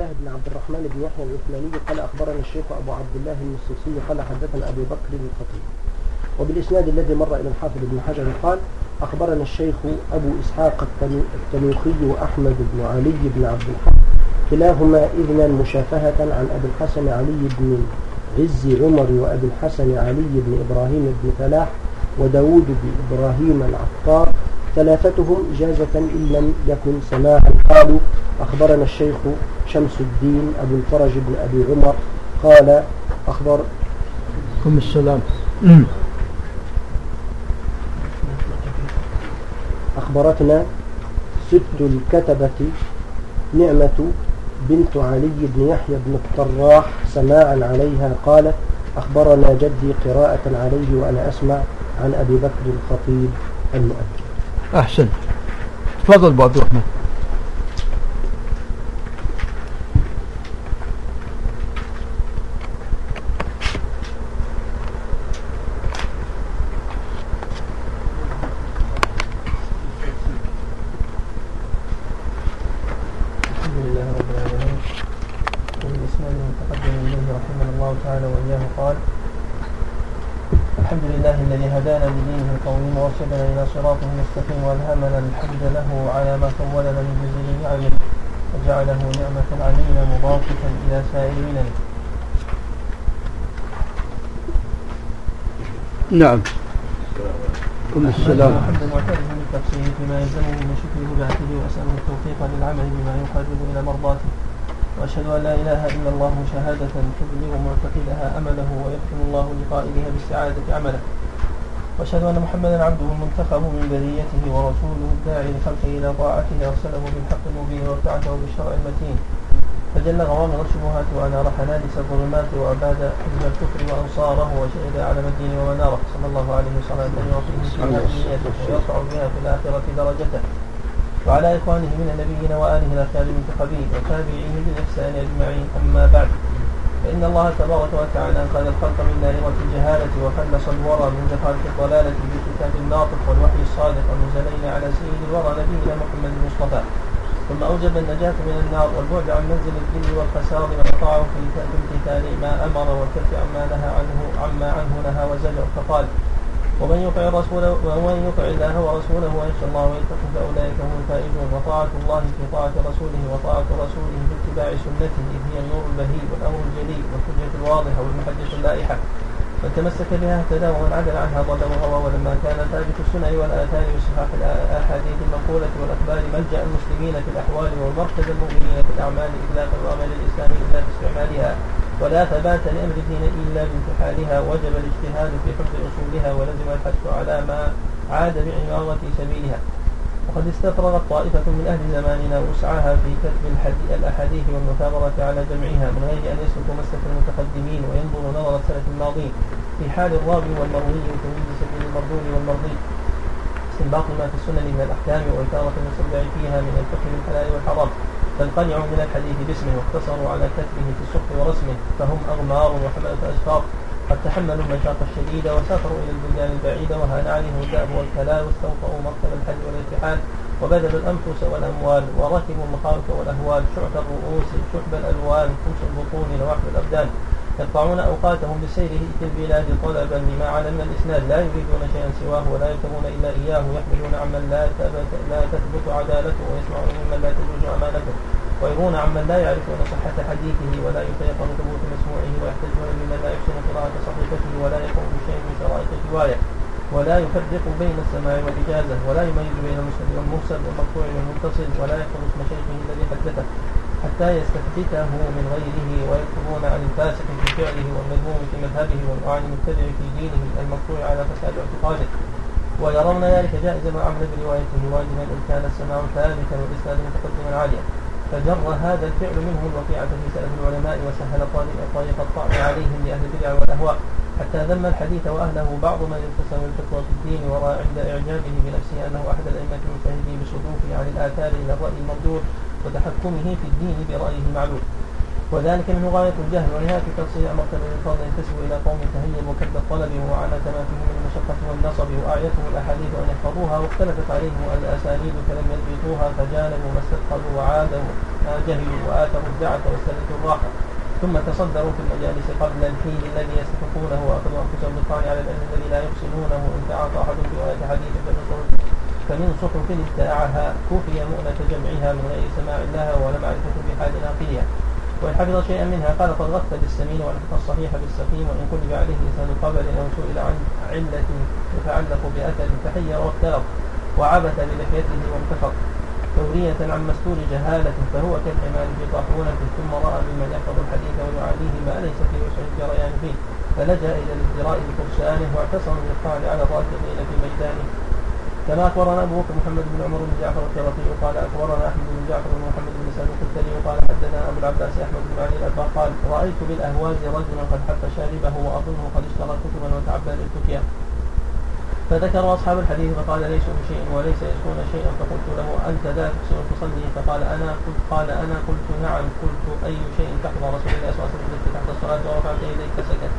الله بن عبد الرحمن بن يحيى العثماني قال أخبرنا الشيخ أبو عبد الله المسيسي قال حدثنا أبو بكر الخطيب وبالإسناد الذي مر إلى الحافظ ابن حجر قال أخبرنا الشيخ أبو إسحاق التنوخي وأحمد بن علي بن عبد الحق كلاهما إذنا مشافهة عن أبي الحسن علي بن عز عمر وأبي الحسن علي بن إبراهيم بن فلاح وداود بن إبراهيم العطار ثلاثتهم إجازة إن لم يكن سماعا. قالوا أخبرنا الشيخ شمس الدين أبو الفرج بن أبي عمر قال أخبر. السلام. أخبرتنا ست الكتبة نعمة بنت علي بن يحيى بن الطراح سماعا عليها قالت أخبرنا جدي قراءة عليه وأنا أسمع عن أبي بكر الخطيب المؤذن أحسن. تفضل أبو عبد الرحمن نعم كل السلام معترف بالتفسير فيما يلزمه من شكر بعثه واساله التوفيق للعمل بما يقرب إلى مرضاته واشهد ان لا اله الا الله شهاده تبلغ معتقدها امله ويختم الله لقائلها بالسعاده عمله واشهد ان محمدا عبده المنتخب من بريته ورسوله الداعي لخلقه إلى طاعته ارسله بالحق المبين وابتعثه بالشرع المتين فجل غوامض الشبهات وانار حنادس الظلمات وأباد حزب الكفر وأنصاره وشهد علم الدين ومناره صلى الله عليه وسلم. يعطيه امنيته ويرفع بها في الآخرة درجته. وعلى إخوانه من النبيين واله الأخيار المنتخبين وتابعيه بالإحسان أجمعين. أما بعد فإن الله تبارك وتعالى أنقذ الخلق من دائره الجهالة وخلص الورى من زخارف الضلالة بالكتاب الناطق والوحي الصادق ومنزلين على سيد الورى نبينا محمد المصطفى. ثم أوجب النجاة من النار والبعد عن منزل الذل والخسار وقطعه في امتثال ما أمر والكف عما نهى عنه عما عنه نهى وزجر فقال ومن يطع الرسول ومن يطع الله ورسوله ويخشى الله ويتقه فأولئك هم الفائزون. وطاعة الله في طاعة رسوله وطاعة رسوله في اتباع سنته هي النور البهي والأمر الجلي والحجة الواضحة والمحجة اللائحة. من تمسك بها اهتدى ومن عدل عنها ضل وغوى ولما كان ثابت السنن والآثار وصحاح الأحاديث المنقولة والأخبار ملجأ المسلمين في الأحوال ومركز المؤمنين في الأعمال اطلاق العمل الاسلامي إلا باستعمالها. ولا ثبات لأمر الدين إلا بانتحالها. وجب الاجتهاد في حفظ أصولها ولزم الحث على ما عاد بعمارة سبيلها. وقد استفرغت طائفة من أهل زماننا وسعها في كتب الأحاديث والمثابرة على جمعها من غير أن يسلكوا مسلك المتقدمين وينظروا نظر السلف الماضين في حال الراوي والمروي وتمييز سبيل المردود والمرضي. استنباط ما في السنن من الأحكام وإثارة المصدع فيها من الفقه بالحلال والحرام. فانقنعوا من الحديث باسمه واقتصروا على كتبه في الصحف ورسمه فهم أغمار وحملة أشفار قد تحملوا المشاقة الشديدة وسافروا إلى البلدان البعيدة وهان عليهم الدأب والكلال واستوطأوا مركب الحج والارتحال وبذلوا الأنفس والأموال وركبوا المخاوف والأهوال شعث الرؤوس شحب الألوان كوس البطون لوحد الأبدان. يقطعون أوقاتهم بالسير في البلاد طلبا لما على من الإسناد. لا يريدون شيئا سواه ولا يركبون إلا إياه. يحملون عمن لا لا تثبت عدالته ويسمعون ممن لا تجوز أمانته. ويرون عمن لا يعرفون صحة حديثه ولا يتيقن ثبوت مسموعه ويحتجون ممن لا يحسن قراءة صحيفته ولا يقوم بشيء من شرائط الرواية ولا يفرق بين السماع والإجازة ولا يميز بين المسند والمرسل والمقطوع والمتصل ولا يحفظ اسم شيخه الذي حدثه حتى يستثبته من غيره ويكتبون عن الفاسق في فعله والمذموم في مذهبه وعن المبتدع في دينه المقطوع على فساد اعتقاده. ويرون ذلك جائزا وعملا بروايته واجبا ان كان السماع ثابتا والإسناد متقدما عاليا. فجر هذا الفعل منهم الوقيعة في سلف العلماء وسهل طريق الطعن عليهم لأهل البدع والأهواء. حتى ذم الحديث وأهله بعض من انقسم الفتوى في الدين ورأى عند إعجابه بنفسه أنه أحد الأئمة المجتهدين بصدوفه عن الآثار إلى الرأي المردود وتحكمه في الدين برأيه المعلوم. وذلك منه غاية الجهل ونهاية التفصيل أمرت بالفضل ينتسب إلى قوم تهيب وكد الطلب وعانى ما فيه من المشقة والنصب وأعيتهم الأحاديث أن يحفظوها واختلفت عليهم الأسانيد فلم يضبطوها فجانبوا ما استثقلوا وعادوا ما جهلوا وآثروا الدعة واستلتوا الراحة. ثم تصدروا في المجالس قبل الحين الذي يستحقونه وأخذوا أنفسهم بالطعن على العلم الذي لا يحسنونه. إن تعاطى أحد في رواية حديث فمن صحف ادعاها كفي مؤنة جمعها من غير سماع لها ولا معرفة بحال ناقلها وإن حفظ شيئا منها قال قد غث بالسمين ولحق الصحيح بالسقيم وإن كتب عليه لسان قبل أو سئل عن علة يتعلق بأثر فحير واختلط وعبث بلحيته وانتفض تورية عن مستور جهالة فهو كالحمار في طاحونة ثم رأى ممن يحفظ الحديث ويعاديه ما ليس في وسع الجريان فيه. فلجأ إلى الازدراء بفرسانه واعتصم بالطعن على الراشدين في ميدانه. كما أخبرنا أبو بكر محمد بن عمر بن جعفر الكرطي قال أخبرنا أحمد بن جعفر بن محمد بن سالم الكتلي وقال حدثنا أبو العباس أحمد بن علي الابا قال رأيت بالأهواز رجلا قد حف شاربه وأظنه قد اشترى كتبا وتعبى للفتيا فذكر أصحاب الحديث فقال ليسوا بشيء وليس يسكون شيئا فقلت له أنت ذا تحسن تصلي فقال أنا قلت قال أنا قلت نعم قلت أي شيء تحفظ رسول الله صلى الله عليه وسلم تحت الصلاة ورفعت يديك سكت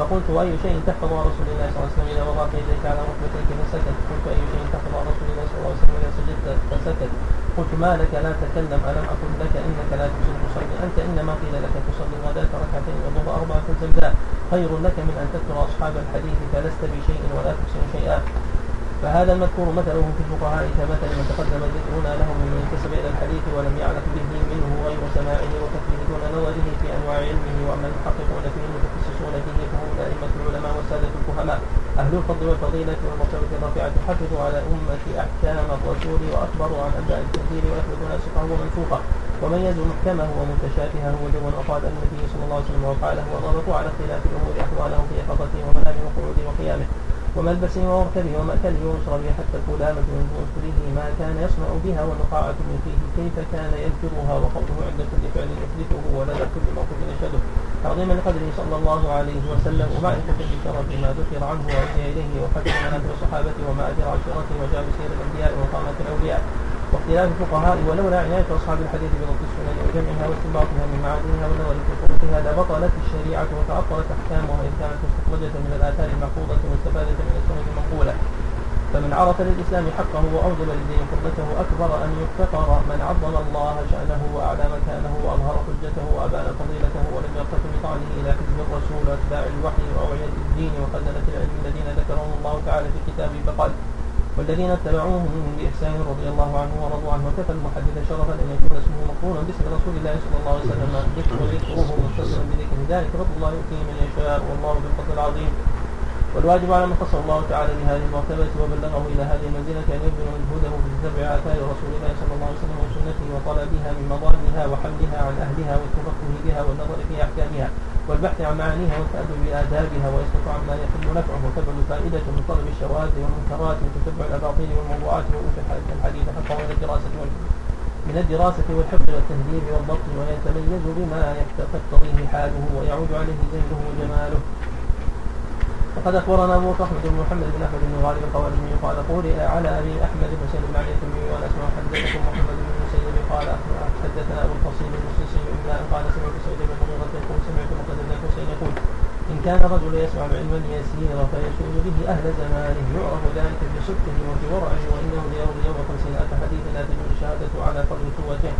فقلت أي شيء تحفظ رسول الله صلى الله عليه وسلم إذا وضعت يديك على ركبتيك فسكت. قلت أي شيء تحفظ رسول الله صلى الله عليه وسلم إذا سجدت فسكت. قلت ما لك لا تكلم ألم أقل لك إنك لا تحسن تصلي أنت إنما قيل لك تصلي غداة ركعتين والظهر أربعة الزمداء خير لك من أن تذكر أصحاب الحديث فلست بشيء ولا تحسن شيئا. فهذا المذكور مثله في الفقهاء كمثل من تقدم ذكرنا له من انتسب إلى الحديث ولم يعرف به منه غير سماعه وكفه دون نظره في أنواع علمه وأما المحققون فيه المتخصصون فيه الائمه العلماء والسادة الفهماء. أهل الفضل والفضيلة والمرتبه الرفيعه حفظوا على أمة أحكام الرسول وأخبروا عن انباء التنزيل ويحفظ ناسخه ومنسوخه وميزوا محكمه ومتشابهه وجوا اقوال النبي صلى الله عليه وسلم وقاله وضبطوا على اختلاف الأمور أحواله في يقظته ومنامه وقعوده وقيامه. وملبسه ومركبه ومأكله ومشربه حتى الكلامة من بؤسره ما كان يصنع بها والنقاعة من فيه. كيف كان يذكرها وقوله عند كل فعل يحدثه ولدى كل موقف يشهده. تعظيما لقدره صلى الله عليه وسلم ومعرفة بشرف ما ذكر عنه وأوحي إليه وحكم مناكب الصحابة ومآثر عشرته وجاب سير الأنبياء وقامة الأولياء. واختلاف الفقهاء ولولا عناية أصحاب الحديث بضبط السنن وجمعها واستنباطها من معادنها والنظر في لبطلت الشريعة وتعطلت أحكامها إن كانت مستخرجة من الآثار المحفوظة واستفادة من السنن المنقولة فمن عرف للإسلام حقه وأوجب للدين قربته أكبر أن يفتقر من عظم الله شأنه وأعلى مكانه وأظهر حجته وأبان فضيلته ولم يرتف بطعنه إلى حزب الرسول وأتباع الوحي وأوعية الدين وخزنة العلم الذين ذكرهم الله تعالى في كتابه فقال والذين اتبعوهم بإحسان رضي الله عنه ورضوا عنه وكفى المحدث شرفا أن يكون اسمه مقرونا باسم رسول الله صلى الله عليه وسلم. ذكر ذكره متصلا بذكر ذلك فضل الله يؤتيه من يشاء والله بالفضل العظيم. والواجب على من خص الله تعالى بهذه المرتبة وبلغه إلى هذه المنزلة أن يبذل من هداه في تتبع آثار رسول الله صلى الله عليه وسلم وسنته وطلبها من مضامها وحملها عن أهلها والتفقه بها والنظر في أحكامها والبحث عن معانيها والتأدب بآدابها ويسقط عما يحل نفعه وتبعد فائدة من طلب الشواذ والمنكرات وتتبع الأباطيل والموضوعات وأوفي الحديث حقه من الدراسة من الدراسة والحفظ والتهذيب والضبط ويتميز بما يقتضيه حاله ويعود عليه زينه وجماله وقد أخبرنا أبو بكر بن محمد بن أحمد بن غالب القوارزمي قال قولي على أبي أحمد بن حسين بن علي التميمي وأنا اسمع حدثكم محمد بن المسيب قال حدثنا أبو بن السيسي الا ان قال سمعت سعيد بن المغيرة يقول سمعت مقدم بن الحسين يقول إن كان الرجل يسمع العلم اليسير فيسوء به أهل زمانه يعرف ذلك بصدقه وفي ورعه وإنه ليرضي يوم خمسين ألف حديث لا تجوز الشهاده على قدر قوته.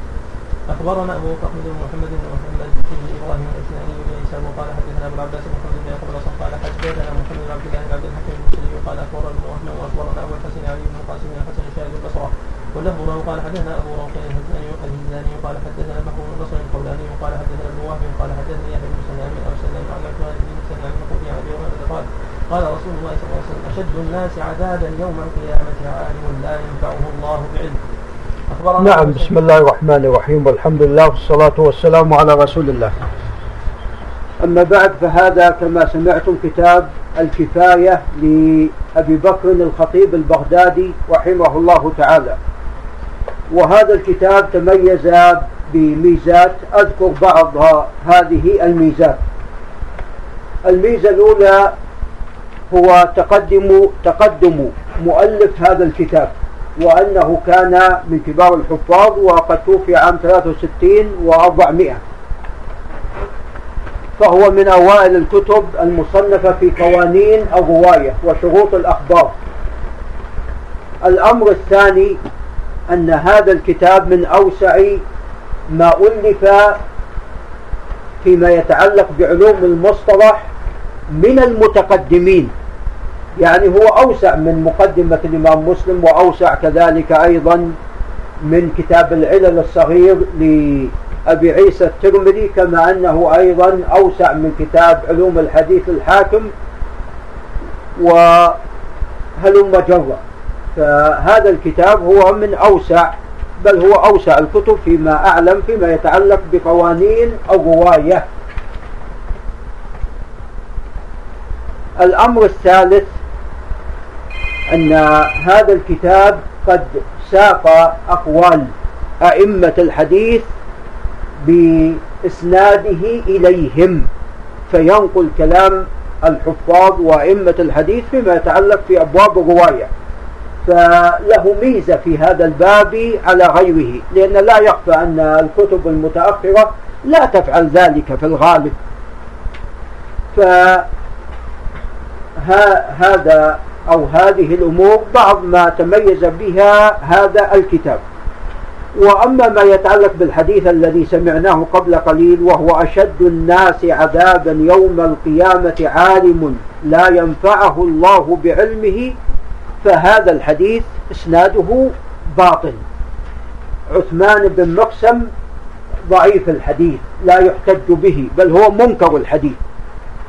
اخبرنا ابو بكر بن محمد بن محمد بن إبراهيم الاسلامي بن عيسى وقال حدثنا ابو العباس محمد بن يعقوب قال حدثنا محمد بن عبد الله بن عبد الحكيم المسلمي قال اخبرنا ابن وهب واخبرنا ابو الحسن علي بن القاسم بن الحسن شاهد البصره واللفظ له قال حدثنا ابو روقين الهزاني قال حدثنا بكر بن نصر القولاني قال حدثنا ابن وهب قال حدثني يحيى بن سلام أو سلام عن عثمان بن سلام عن ابي هريره قال قال رسول الله صلى الله عليه وسلم اشد الناس عذابا يوم القيامه عالم لا ينفعه الله بعلم نعم بسم الله الرحمن الرحيم والحمد لله والصلاة والسلام على رسول الله. أما بعد فهذا كما سمعتم كتاب الكفاية لأبي بكر الخطيب البغدادي رحمه الله تعالى. وهذا الكتاب تميز بميزات أذكر بعض هذه الميزات. الميزة الأولى هو تقدم تقدم مؤلف هذا الكتاب. وأنه كان من كبار الحفاظ وقد توفي عام 63 و400 فهو من أوائل الكتب المصنفة في قوانين الرواية وشروط الأخبار. الأمر الثاني أن هذا الكتاب من أوسع ما ألف فيما يتعلق بعلوم المصطلح من المتقدمين. يعني هو أوسع من مقدمة الإمام مسلم وأوسع كذلك أيضا من كتاب العلل الصغير لأبي عيسى الترمذي كما أنه أيضا أوسع من كتاب علوم الحديث الحاكم وهلم جرا فهذا الكتاب هو من أوسع بل هو أوسع الكتب فيما أعلم فيما يتعلق بقوانين الرواية. الأمر الثالث أن هذا الكتاب قد ساق أقوال أئمة الحديث بإسناده إليهم فينقل كلام الحفاظ وأئمة الحديث فيما يتعلق في أبواب الرواية فله ميزة في هذا الباب على غيره لأن لا يخفى أن الكتب المتأخرة لا تفعل ذلك في الغالب. فهذا أو هذه الأمور بعض ما تميز بها هذا الكتاب. وأما ما يتعلق بالحديث الذي سمعناه قبل قليل وهو أشد الناس عذابا يوم القيامة عالم لا ينفعه الله بعلمه فهذا الحديث إسناده باطل. عثمان بن مقسم ضعيف الحديث لا يحتج به بل هو منكر الحديث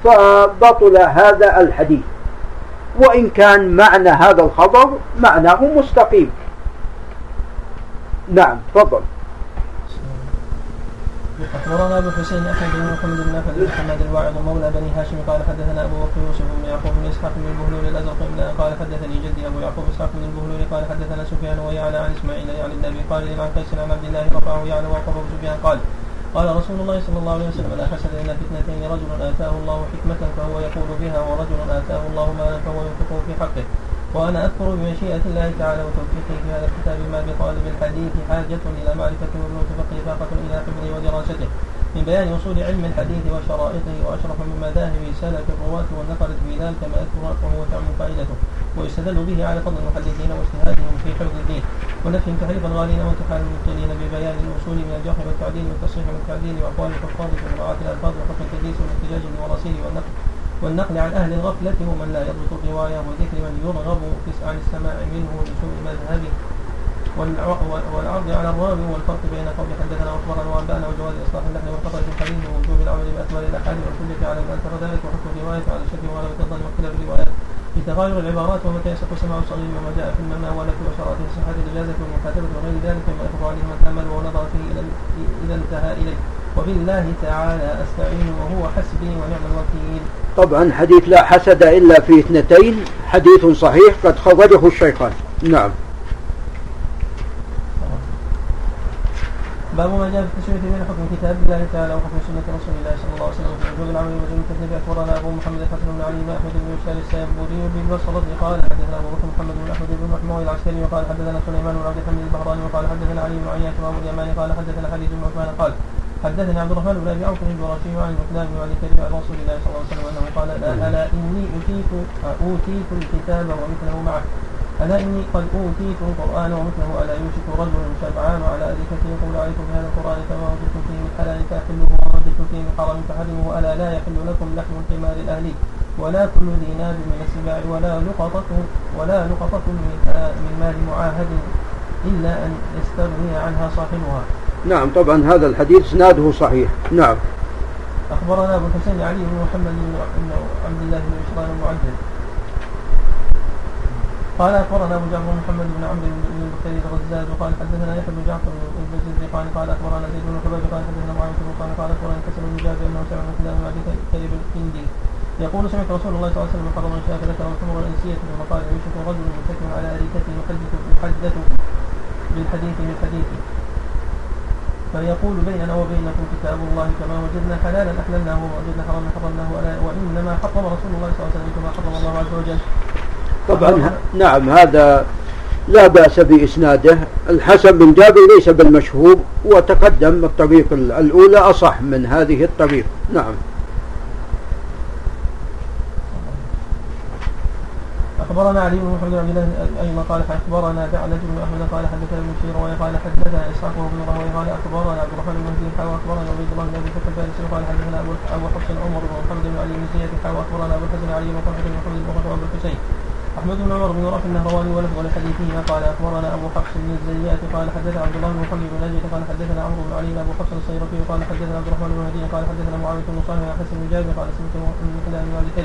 فبطل هذا الحديث. وإن كان معنى هذا الخبر معناه مستقيم. نعم تفضل. أخبرنا أبو حسين احمد بن محمد بن احمد بن محمد الواعظ مولى بني هاشم قال حدثنا أبو بكر يوسف بن يعقوب بن إسحاق بن البهلول الأزرق قال حدثني جدي أبو يعقوب إسحاق بن البهلول قال حدثنا سفيان ويعلى عن إسماعيل يعني النبي قال عن قيس عن عبد الله رفعه يعلى وقبه سفيان قال قال رسول الله صلى الله عليه وسلم لا حسد إلا فتنتين رجل آتاه الله حكمة فهو يقول بها ورجل آتاه الله مالا فهو ينفقه في حقه. وأنا أذكر بمشيئة الله تعالى وتوفيقه في هذا الكتاب ما بطالب الحديث حاجة إلى معرفة وبنوت فقه فاقة إلى حفظه ودراسته. من بيان أصول علم الحديث وشرائطه وأشرف من مذاهب سلف الرواة والنقلة في ذلك ما أذكر وهو تعم فائدته ويستدل به على فضل المحدثين واجتهادهم في حفظ الدين ونفي تحريف الغالين وانتحال المبطلين ببيان الأصول من الجرح والتعديل والتصحيح والتعديل وأقوال الحفاظ في مراعاة الألفاظ وحكم التدليس والاحتجاج بالمراسيل والنقل والنقل عن أهل الغفلة ومن لا يضبط الرواية وذكر من يرغب عن السماع منه لسوء مذهبه. والعرض على الراوي والفرق بين قول حدثنا واخبرنا وانبانا وجواز اصلاح اللحن والخطا في الحديث ووجوب العمل باكمل الأحاديث والحجه على من انكر ذلك وحكم الرواية على الشك وغلبه الظن واختلاف الروايات في تغاير العبارات ومتى يسق سماع الصغير وما جاء في المناولة وشرائط صحة الإجازة والمكاتبة وغير ذلك مما يخبر عليه من تأمل ونظر فيه إذا انتهى إليه. وبالله تعالى أستعين وهو حسبي ونعم الوكيل. طبعا حديث لا حسد إلا في اثنتين. حديث صحيح قد خرجه الشيخان. نعم. باب ما جاء في التشريف بين حكم كتاب الله تعالى وحكم سنة رسول الله صلى الله عليه وسلم. في وجوب العمل وجوب التكليف أخبرنا أبو محمد الحسن بن علي بن أحمد بن يسار السيبوري بالبصرة قال حدثنا أبو بكر محمد بن أحمد بن محمود العسكري وقال حدثنا سليمان بن عبد الحميد البهراني وقال حدثنا علي بن عياش وأبو اليماني قال حدثنا حديث بن عثمان قال حدثني عبد الرحمن بن أبي عوف الجراشي عن بن علي كريم عن رسول الله صلى الله عليه وسلم انه قال ألا إني أوتيت أوتيت الكتاب ومثله معه. ألا إني قد أوتيت القرآن ومثله ألا يوشك رجل شبعان على أريكته يقول عليك بهذا القرآن كما وجدتم فيه من حلال فأحلوه وما وجدتم فيه من حرام فحرموه ألا لا يحل لكم لحم الحمار الأهلي ولا كل ذي ناب من السباع ولا لقطة ولا لقطة من, من مال معاهد إلا أن يستغني عنها صاحبها. نعم طبعا هذا الحديث إسناده صحيح. نعم. أخبرنا أبو الحسين علي بن محمد بن عبد الله بن عشران المعدل قال أخبرنا أبو جعفر محمد بن عمرو بن بكير الغزاز وقال حدثنا يحيى بن جعفر بن قال قال أخبرنا زيد بن حباب قال حدثنا معاوية بن قال قال أخبرنا كسر بن جابر أنه سمع من كلام أبي كريب الكندي يقول سمعت رسول الله صلى الله عليه وسلم حرم الشاة ذكر الحمر الأنسية ثم قال يوشك رجل متكئ على اريكته يحدث يحدث بالحديث بالحديث فيقول بيننا وبينكم كتاب الله كما وجدنا حلالا أحللناه وما وجدنا حراما حرمناه وإنما حرم رسول الله صلى الله عليه وسلم كما حرم الله عز وجل. طبعا نعم. نعم. هذا لا بأس بإسناده. الحسن بن جابر ليس بالمشهور وتقدم الطريق الأولى أصح من هذه الطريق. نعم. أخبرنا علي بن محمد بن عبد الله أيضا قال أخبرنا بعلج بن أحمد قال حدثنا ابن شير قال حدثنا إسحاق بن راهوي قال أخبرنا عبد الرحمن بن مهدي حاوى أخبرنا عبيد الله بن أبي بكر فارس قال حدثنا أبو حفص عمر بن محمد بن علي بن زياد حاوى أخبرنا أبو الحسن علي بن محمد بن محمد بن وأبو الحسين أحمد بن عمر بن رافع النهرواني ولفظ لحديثهما قال أخبرنا أبو حفص بن الزيات قال حدثنا عبد الله بن محمد بن نجد قال حدثنا عمرو بن علي ابو حفص الصيرفي قال حدثنا عبد الرحمن بن مهدي قال حدثنا معاوية بن صالح عن حسن بن جابر قال سمعت من كلام والد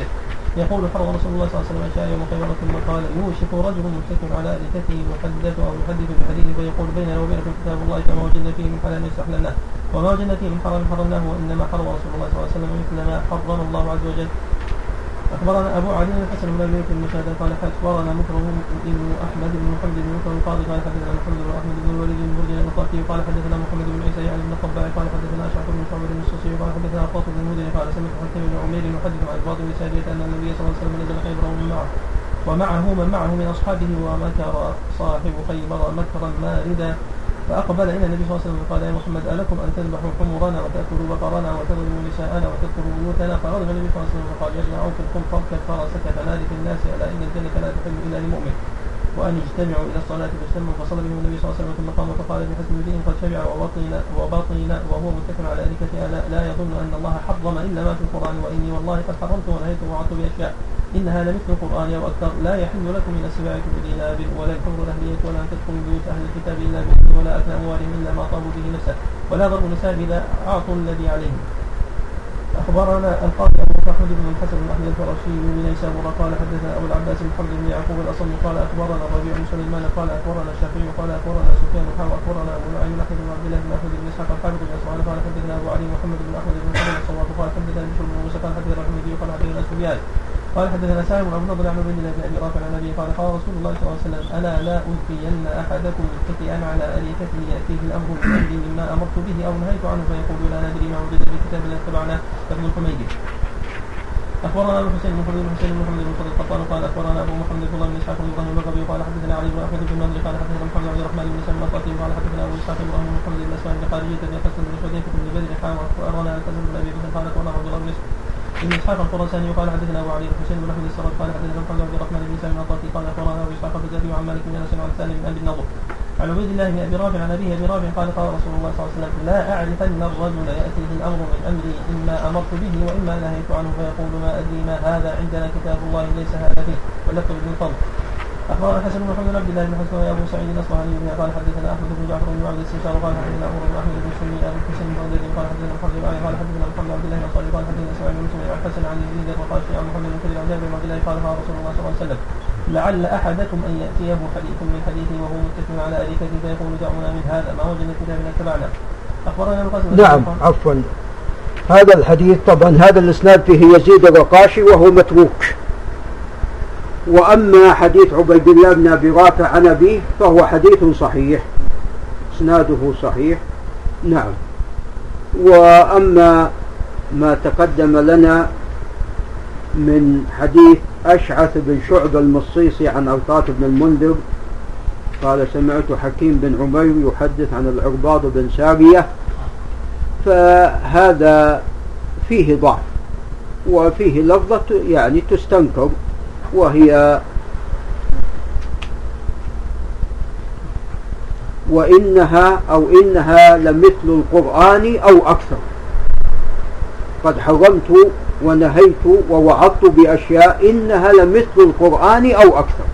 يقول فرض رسول الله صلى الله عليه وسلم اشياء يوم خيبر ثم قال يوشك رجل متكئ على ارثته يحدث أو يحدث بحديث فيقول بيننا وبينكم كتاب الله فما وجدنا فيه من حلال استحللناه وما وجدنا فيه من حرام حرمناه وإنما حرم رسول الله صلى الله عليه وسلم مثل ما حرم الله عز وجل. أخبرنا أبو علي الحسن بن ابي بن مشاهد قال أخبرنا مكرم بن أحمد بن محمد بن مكرم القاضي قال حدثنا محمد بن أحمد بن الوليد بن برجل القاضي قال حدثنا محمد بن عيسى يعني بن الطباع قال حدثنا اشعث بن شعبة بن الصوصي قال حدثنا قاصد بن المدني قال سمعت حكيم بن عمير يحدث عن بعض بن ساريه أن النبي صلى الله عليه وسلم نزل خيبر ومن معه. ومعه من معه من أصحابه ومكر صاحب خيبر مكرا ماردا. فأقبل إلى النبي صلى الله عليه وسلم قال يا محمد ألكم أن تذبحوا حمرنا وتأكلوا بقرنا وتضربوا نساءنا وتذكروا بيوتنا؟ فغضب النبي صلى الله عليه وسلم وقال يا ابن عوف فاركب فرسك فنادي في الناس ألا إن الجنة لا تحل إلا لمؤمن. وأن يجتمعوا إلى الصلاة فاجتمعوا فصلى بهم النبي صلى الله عليه وسلم ثم قام فقال بحسب الدين قد شبع وبطن وبطن وهو متكل على أريكة ألا لا يظن أن الله حرم إلا ما في القرآن وإني والله قد حرمت ونهيت ووعدت بأشياء. إنها لمثل القرآن أو أكثر. لا يحل لكم من السباع بدينار ولا الحمر الأهلية ولا أن تدخلوا بيوت أهل الكتاب إلا بإذن ولا أكل أموالهم إلا ما طابوا به نفسه. ولا ضرب نساء إذا أعطوا الذي عليهم. أخبرنا القاضي أبو احمد بن الحسن بن أحمد الفرشي من نيسابور قال حدثنا أبو العباس محمد بن يعقوب الاصم قال أخبرنا الربيع بن سليمان قال أخبرنا الشافعي قال أخبرنا سفيان حاوى أخبرنا أبو نعيم أحمد بن عبد الله بن أحمد بن إسحاق الحافظ بن إسماعيل قال حدثنا أبو علي محمد بن أحمد بن محمد الصواب قال حدثنا بشر بن موسى قال حدثنا الحميدي قال حدثنا سفيان قال حدثنا نضر عن عبيد الله بن ابي رافع عن أبي قال قال رسول الله صلى الله عليه وسلم ألا لا ألقين أحدكم متكئا على اريكته يأتيه الأمر من امري مما أمرت به أو نهيت عنه فيقول لا ندري ما وجد في كتاب الله اتبعناه ابن الحميدي أخبرنا أبو حسين بن محمد بن حسين بن محمد بن فضل القطان قال أخبرنا أبو محمد بن الله بن إسحاق بن إبراهيم البغوي قال حدثنا علي بن أحمد بن النضر قال حدثنا محمد عبد الرحمن بن سلمى القاتل قال حدثنا أبو إسحاق إبراهيم بن محمد بن اسماعيل بن خارجيه بن حسن بن حذيفة بن بدر حاوى واخبرنا الحسن بن أبي بكر قال اخبرنا عبد الله بن ابن اسحاق الخراساني قال حدثنا أبو علي الحسين بن أحمد السرد قال حدثنا محمد عبد الرحمن بن سلمى القاتل قال اخبرنا ابو إسحاق البزاري عن مالك بن أنس عن سالم بن أبي النضر. عن عبيد الله بن أبي رافع عن أبيه أبي رافع قال قال رسول الله صلى الله عليه وسلم لا اعرفن الرجل يأتيه الأمر من أمري إما أمرت به وإما نهيت عنه فيقول ما أدري ما هذا عندنا كتاب الله ليس هذا فيه. ولفظ ابن الفضل. اخبرنا حسن بن محمد عبد الله بن حسن وابو سعيد الاصبهاني بن قال حدثنا احمد بن جعفر بن عبد السنشار قال حدثنا عمر بن احمد بن سني ابو الحسن بن عبد قال حدثنا محمد بن علي قال حدثنا محمد عبد الله بن صالح قال حدثنا اسماعيل بن مسلم عن حسن عن يزيد الرقاشي عن محمد بن كثير عن جابر بن عبد الله قال رسول الله صلى الله عليه وسلم لعل احدكم ان ياتيه حديث من حديثه وهو متكئ على اريكته فيقول دعونا من هذا ما وجدنا كتابنا اتبعنا اخبرنا القاسم نعم عفوا هذا الحديث طبعا هذا الاسناد فيه يزيد الرقاشي وهو متروك وأما حديث عبيد الله بن أبي رافع عن أبيه فهو حديث صحيح. إسناده صحيح. نعم. وأما ما تقدم لنا من حديث أشعث بن شعب المصيصي عن أوطات بن المنذر قال سمعت حكيم بن عمير يحدث عن العرباض بن سارية فهذا فيه ضعف وفيه لفظة يعني تستنكر. وهي وإنها أو إنها لمثل القرآن أو أكثر. قد حرمت ونهيت ووعظت بأشياء إنها لمثل القرآن أو أكثر.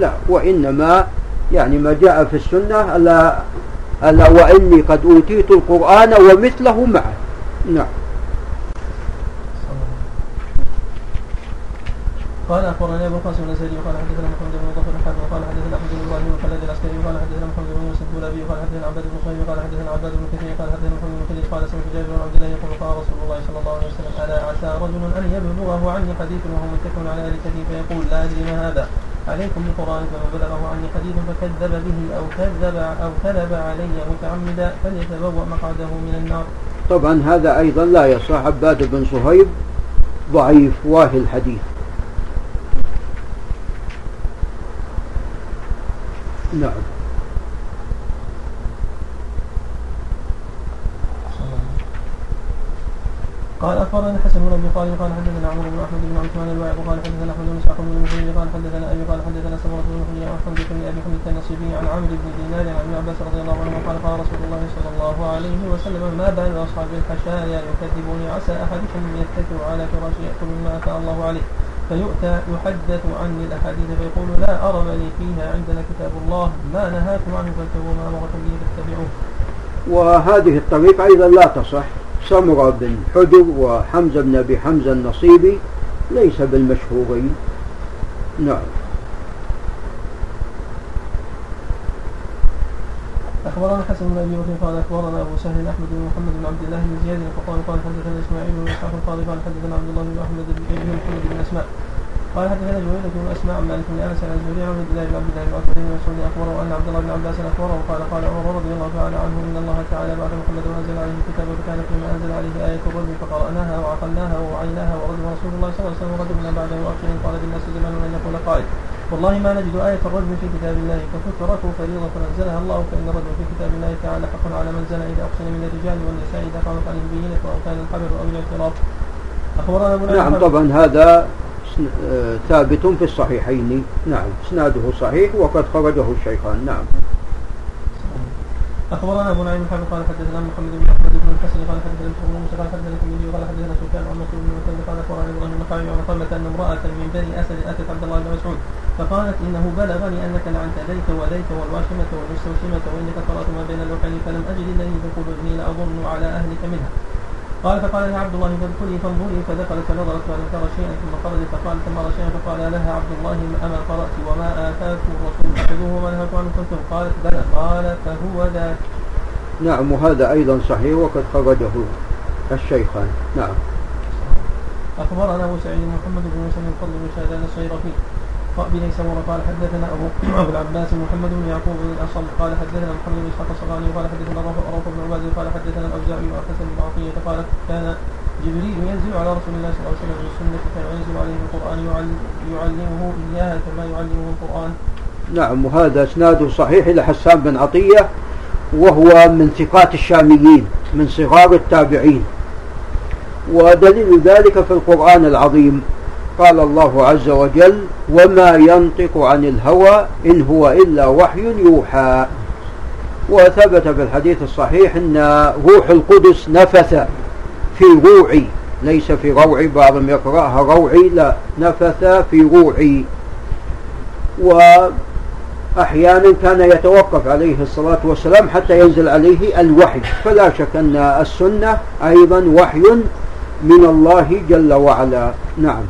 لا وإنما يعني ما جاء في السنة ألا, ألا وإني قد أوتيت القرآن ومثله معه. نعم. قال اخبرني ابو القاسم الاسدي وقال حدثنا محمد بن ظفر الحافظ وقال حدثنا احمد بن إبراهيم وخلد العسكري وقال حدثنا محمد بن يوسف الدولابي وقال حدثنا عباد بن صهيب وقال حدثنا عباد بن كثير قال حدثنا محمد بن كثير قال سمعت جابر بن عبد الله يقول قال رسول الله صلى الله عليه وسلم ألا عسى رجل أن يبلغه عني حديث وهو متكئ على اريكته فيقول لا أدري ما هذا. عليكم بالقرآن فمن بلغه عني حديث فكذب به أو كذب أو كذب علي متعمدا فليتبوأ مقعده من النار. طبعا هذا أيضا لا يصح. عباد بن صهيب ضعيف واهي الحديث. نعم. قال أخبرنا حسن بن أبي قال قال حدثنا عمرو بن أحمد بن عثمان الواعظ قال حدثنا أحمد بن إسحاق بن المحيي قال حدثنا أبي قال حدثنا سمرة بن المحيي عن حمد بن أبي حمد النصيبي عن عمرو بن دينار عن ابن عباس رضي الله عنه قال قال رسول الله صلى الله عليه وسلم ما بال أصحاب الحشايا يكذبوني عسى احدكم يتكئ على فراشه يأكل مما أتى الله عليه. فيؤتى يحدث عني الأحاديث فيقول لا ارب لي فيها عندنا كتاب الله ما نهاكم عنه فاتبعوا ما امركم به فاتبعوه. وهذه الطريقة أيضا لا تصح. سمرة بن حجر وحمزة بن أبي حمزة النصيبي ليس بالمشهورين. نعم. أخبرنا حسن بن أبي بكر قال أخبرنا أبو سهل أحمد بن محمد بن عبد الله بن زياد القطان قال حدثنا إسماعيل بن إسحاق القاضي قال حدثنا عبد الله بن أحمد بن محمد بن أسماء قال حدثنا جويرة بن أسماء عن مالك بن أنس عن الزهري عن عبد الله بن عبد الله بن عتبة بن مسعود أخبره أن عبد الله بن عباس اخبره قال قال عمر رضي الله تعالى عنه إن الله تعالى بعد محمد وأنزل عليه الكتاب وكان فيما أنزل عليه آية الرجم فقرأناها وعقلناها ووعيناها ورد رسول الله صلى الله عليه وسلم ورجمنا بعده واخشى قال بالناس زمان أن يقول قائل. والله ما نجد آية الرجم في كتاب الله. فتترك فريضة فنزلها الله فإن الرجم في كتاب الله تعالى حق على من زنى إذا أحسن من الرجال والنساء إذا قامت عليه بينة أو كان الحبل أو الاعتراف أخبرنا نعم طبعا هذا ثابت في الصحيحين. نعم إسناده صحيح وقد خرجه الشيخان. نعم. أخبرنا أبو نعيم الحافظ قال حدثنا محمد بن أحمد بن الحسن قال حدثنا ابن موسى قال حدثنا الترمذي قال حدثنا سفيان عن مسعود بن مسعود قال أخبرنا إبراهيم النخعي عن قمة أن امرأة من بني أسد أتت عبد الله بن مسعود فقالت إنه بلغني أنك لعنت ذيك وذيك والواشمة والمستوشمة وإنك قرأت ما بين اللوحين فلم أجد الذي تقول اني لأظن على أهلك منها. قال فقال لها عبد الله فادخلي فانظري فدخلت فنظرت فلم ترى شيئا ثم خرجت فقالت ثم رأى شيئا فقال لها عبد الله اما قرأت وما اتاكم الرسول فخذوه وما نهاكم عنه كنتم قالت بلى. قال فهو ذاك. نعم وهذا أيضا صحيح وقد خرجه الشيخان. نعم. أخبرنا أبو سعيد محمد بن مسلم الفضل بن شهدان الصيرفي. بن سمره قال حدثنا أبو ابو العباس محمد بن يعقوب بن الأصم قال حدثنا محمد بن إسحاق الصغاني قال حدثنا روح بن عباد قال حدثنا الأوزاعي وحسن بن عطية قال كان جبريل ينزل على رسول الله صلى الله عليه وسلم بالسنة فينزل عليه القرآن يعلمه اياها كما يعلمه القرآن. نعم وهذا اسناده صحيح إلى حسان بن عطية وهو من ثقات الشاميين من صغار التابعين ودليل ذلك في القرآن العظيم قال الله عز وجل وما ينطق عن الهوى إن هو إلا وحي يوحى. وثبت في الحديث الصحيح أن روح القدس نفث في روعي ليس في روعي بعضهم يقرأها روعي لا نفث في روعي. وأحيانا كان يتوقف عليه الصلاة والسلام حتى ينزل عليه الوحي. فلا شك أن السنة أيضا وحي من الله جل وعلا. نعم.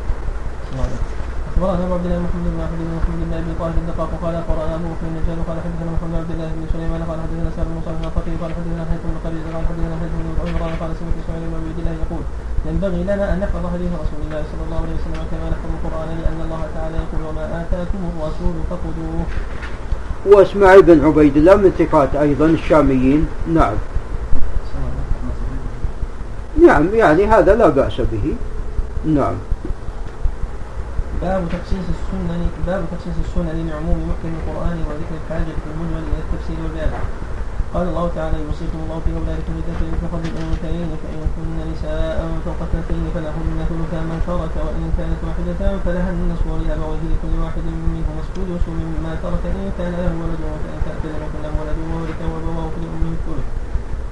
أخبرنا أبو عبد الله محمد بن احمد بن محمد بن أبي طاهر الدقاق قال اخبرنا أبو بكر النجار قال حدثنا محمد بن عبد الله بن سليمان قال حدثنا سعد بن صالح الخطيب قال حدثنا حيث بن قريز قال حدثنا حيث بن عمران قال سمعت إسماعيل بن عبد الله يقول ينبغي لنا أن نحفظ حديث رسول الله صلى الله عليه وسلم كما نحفظ القرآن لأن الله تعالى يقول وما آتاكم الرسول فخذوه. وإسماعيل بن عبيد الله من ثقات أيضا الشاميين نعم. نعم يعني هذا لا بأس به. نعم. باب تخصيص السنن باب تخصيص السنن لعموم محكم القرآن وذكر الحاجة في المجمل إلى التفسير والبيان. قال الله تعالى يوصيكم الله في أولادكم للذكر حظ الأنثيين فإن كن نساء فوق اثنتين فلهن ثلثا ما ترك وإن كانت واحدة فلها النصف ولأبويه لكل واحد منهما السدس مما ترك إن كان له ولد وإن كانت له ولد وورث وأبواه فلأمه الثلث.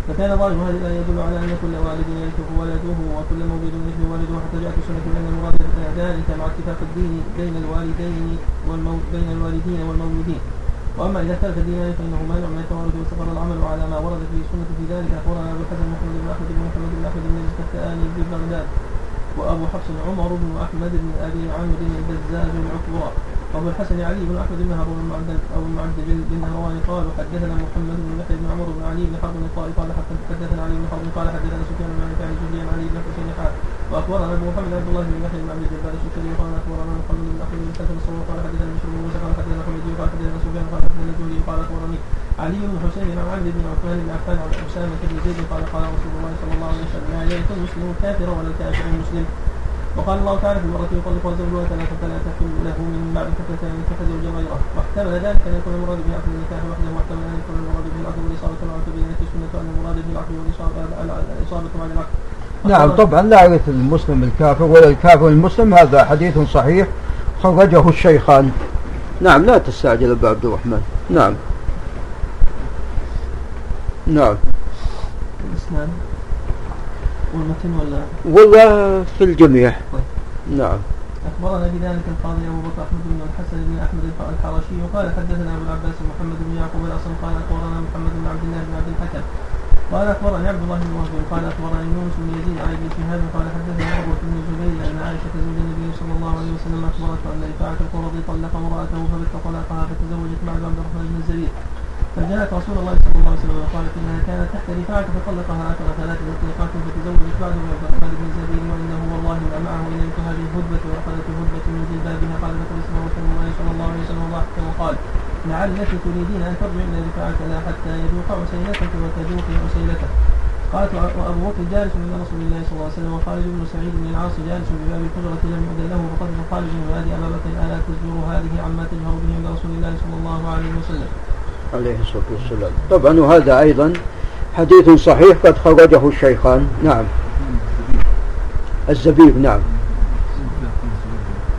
فكان ظاهر هذه الآية يدل على أن كل والد يرثه ولده وكل مولود يرثه ولده حتى جاءت السنة بأن المراد ذلك مع اتفاق الدين بين الوالدين والمو... بين الوالدين والمولودين. وأما إذا اختلف الدينان فإنه مانع من التوارث واستقر العمل على ما ورد في السنة في ذلك. اخبرنا أبو الحسن محمد بن أحمد بن محمد بن أحمد بن الكتاني ببغداد وأبو حفص عمر بن أحمد بن أبي عمرو البزاز العكبرى وابو الحسن علي بن أحمد بن هارون المعدل أو المعدل بن نهروان قال حدثنا محمد بن يحيى بن عمرو بن علي بن حرب الطائي قال حدثنا علي بن حرب قال حدثنا سفيان بن عن عن علي بن حسين حال وأخبرنا أبو محمد عبد الله بن يحيى بن عبد الجبار السكري قال أخبرنا محمد بن أحمد بن حسن الصور قال حدثنا بشر بن موسى قال حدثنا حميد قال حدثنا سفيان قال حدثنا الزهري قال أخبرني علي بن حسين عن عبد بن عثمان بن عفان عن أسامة بن زيد قال قال رسول الله صلى الله عليه وسلم لا يرث المسلم الكافر ولا الكافر المسلم وقال الله تعالى في المرة يطلق زوجها ثلاثة فلا تحل له من بعد حتى ينكح زوجا غيره واحتمل ذلك أن يكون المراد به عقد النكاح وحده واحتمل أن يكون المراد به العقد والإصابة مع تبين في السنة أن المراد به العقد والإصابة مع العقد. نعم طبعا لا يرث المسلم الكافر ولا الكافر المسلم هذا حديث صحيح. خرجه الشيخان. نعم لا تستعجل أبا عبد الرحمن. نعم. نعم. الإسلام والمتن ولا؟ والله في الجميع. طيب. نعم. أخبرنا بذلك القاضي أبو بكر أحمد بن الحسن بن أحمد الحرشي وقال حدثنا أبو العباس محمد بن يعقوب الأصم قال أخبرنا محمد بن عبد الله بن عبد الحكم. قال أخبرني عبد الله بن وهب قال أخبرني يونس بن يزيد عن ابن شهاب قال حدثنا عروة بن الزبير أن عائشة زوج النبي صلى الله عليه وسلم أخبرته أن رفاعة القرظي طلق امرأته فبت طلقها فتزوجت بعد عبد الرحمن بن الزبير فجاءت رسول الله صلى الله عليه وسلم وقالت إنها كانت تحت رفاعه فطلقها اخر ثلاث تطليقات فتزوجت بعد عبد الرحمن بن وإنه والله ما معه إلا مثل هذه الهدبه واخذت هدبه من جلبابها قال فقد اسمه رسول الله صلى الله عليه وسلم وضحك وقال لعلك تريدين أن ترجع إلى رفاعه لا حتى يذوق عسيلتك وتذوقي عسيلته قالت وابو بكر جالس عند رسول الله صلى الله عليه وسلم وخالد بن سعيد بن العاص جالس بباب الحجره لم يؤذن له فقد خالد بن أبا بكر ألا تزور هذه عما تجهر به عند رسول الله صلى الله عليه وسلم. عليه الصلاة والسلام، طبعا وهذا أيضا حديث صحيح قد خرجه الشيخان، نعم. الزبيب نعم.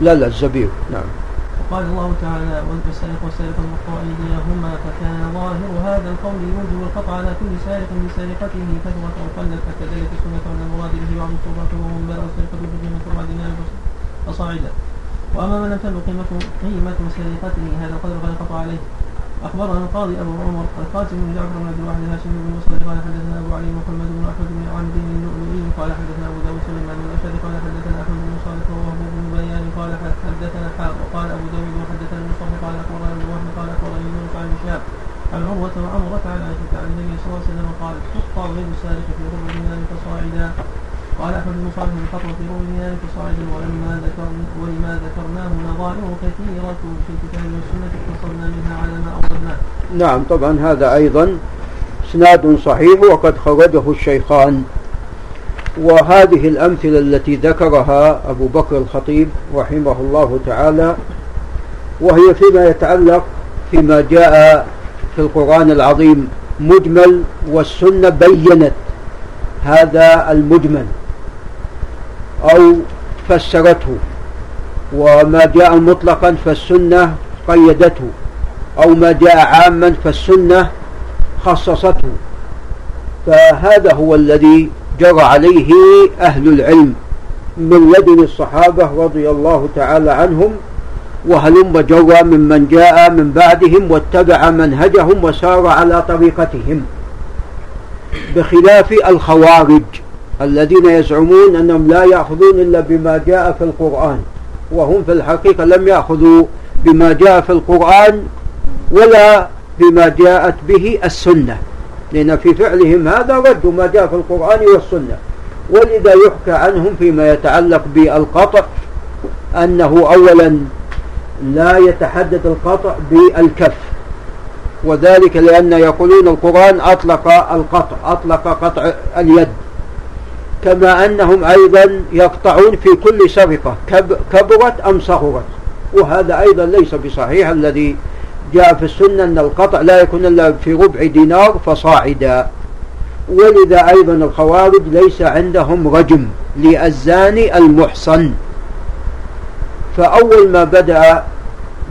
لا لا الزبيب نعم. قال الله تعالى والسارق والسارقة المقطوع أيديهما فكان ظاهر هذا القول يوجب القطع على كل سارق بسارقته كثرت أو قلت فكذلك السنة أن المراد به بعض الصورات وهو من بلغ السرقة بقيمة ربع دينار فصاعدا وأما من لم تبلغ قيمة قيمة سرقته هذا القدر فلا قطع عليه أخبرنا القاضي أبو عمر القاسم بن جعفر بن عبد الواحد الهاشمي بن مسعود قال حدثنا أبو علي محمد بن أحمد بن عبد اللؤلؤي قال حدثنا أبو داود سليمان بن الأشعري قال حدثنا أحمد بن صالح ووهب بن بيان قال حدثنا حاء وقال أبو داود وحدثنا المصطفى قال أخبرنا أبو وهب قال أخبرني يونس عن شهاب عن عروة وعمرة عن عائشة عن النبي صلى الله عليه وسلم قال تقطع غير السارق في ربع دينار فصاعدا قال أحمد بن صالح بن خطوة دينار فصاعدا ولما ذكرنا ولما ذكرناه نظائر كثيرة في الكتاب والسنة اقتصرنا منها على ما أوردناه. نعم طبعا هذا أيضا إسناد صحيح وقد خرجه الشيخان. وهذه الأمثلة التي ذكرها أبو بكر الخطيب رحمه الله تعالى وهي فيما يتعلق فيما جاء في القرآن العظيم مجمل والسنة بينت. هذا المجمل. أو فسرته وما جاء مطلقا فالسنة قيدته أو ما جاء عاما فالسنة خصصته. فهذا هو الذي جرى عليه أهل العلم من لدن الصحابة رضي الله تعالى عنهم وهلم جرى ممن جاء من بعدهم واتبع منهجهم وسار على طريقتهم. بخلاف الخوارج الذين يزعمون أنهم لا يأخذون إلا بما جاء في القرآن. وهم في الحقيقة لم يأخذوا بما جاء في القرآن ولا بما جاءت به السنة. لأن في فعلهم هذا ردوا ما جاء في القرآن والسنة. ولذا يحكى عنهم فيما يتعلق بالقطع أنه أولا لا يتحدد القطع بالكف. وذلك لأن يقولون القرآن أطلق القطع أطلق قطع اليد. كما أنهم أيضا يقطعون في كل سرقة كبرت أم صغرت. وهذا أيضا ليس بصحيح الذي جاء في السنة أن القطع لا يكون إلا في ربع دينار فصاعدا. ولذا أيضا الخوارج ليس عندهم رجم للزاني المحصن. فأول ما بدأ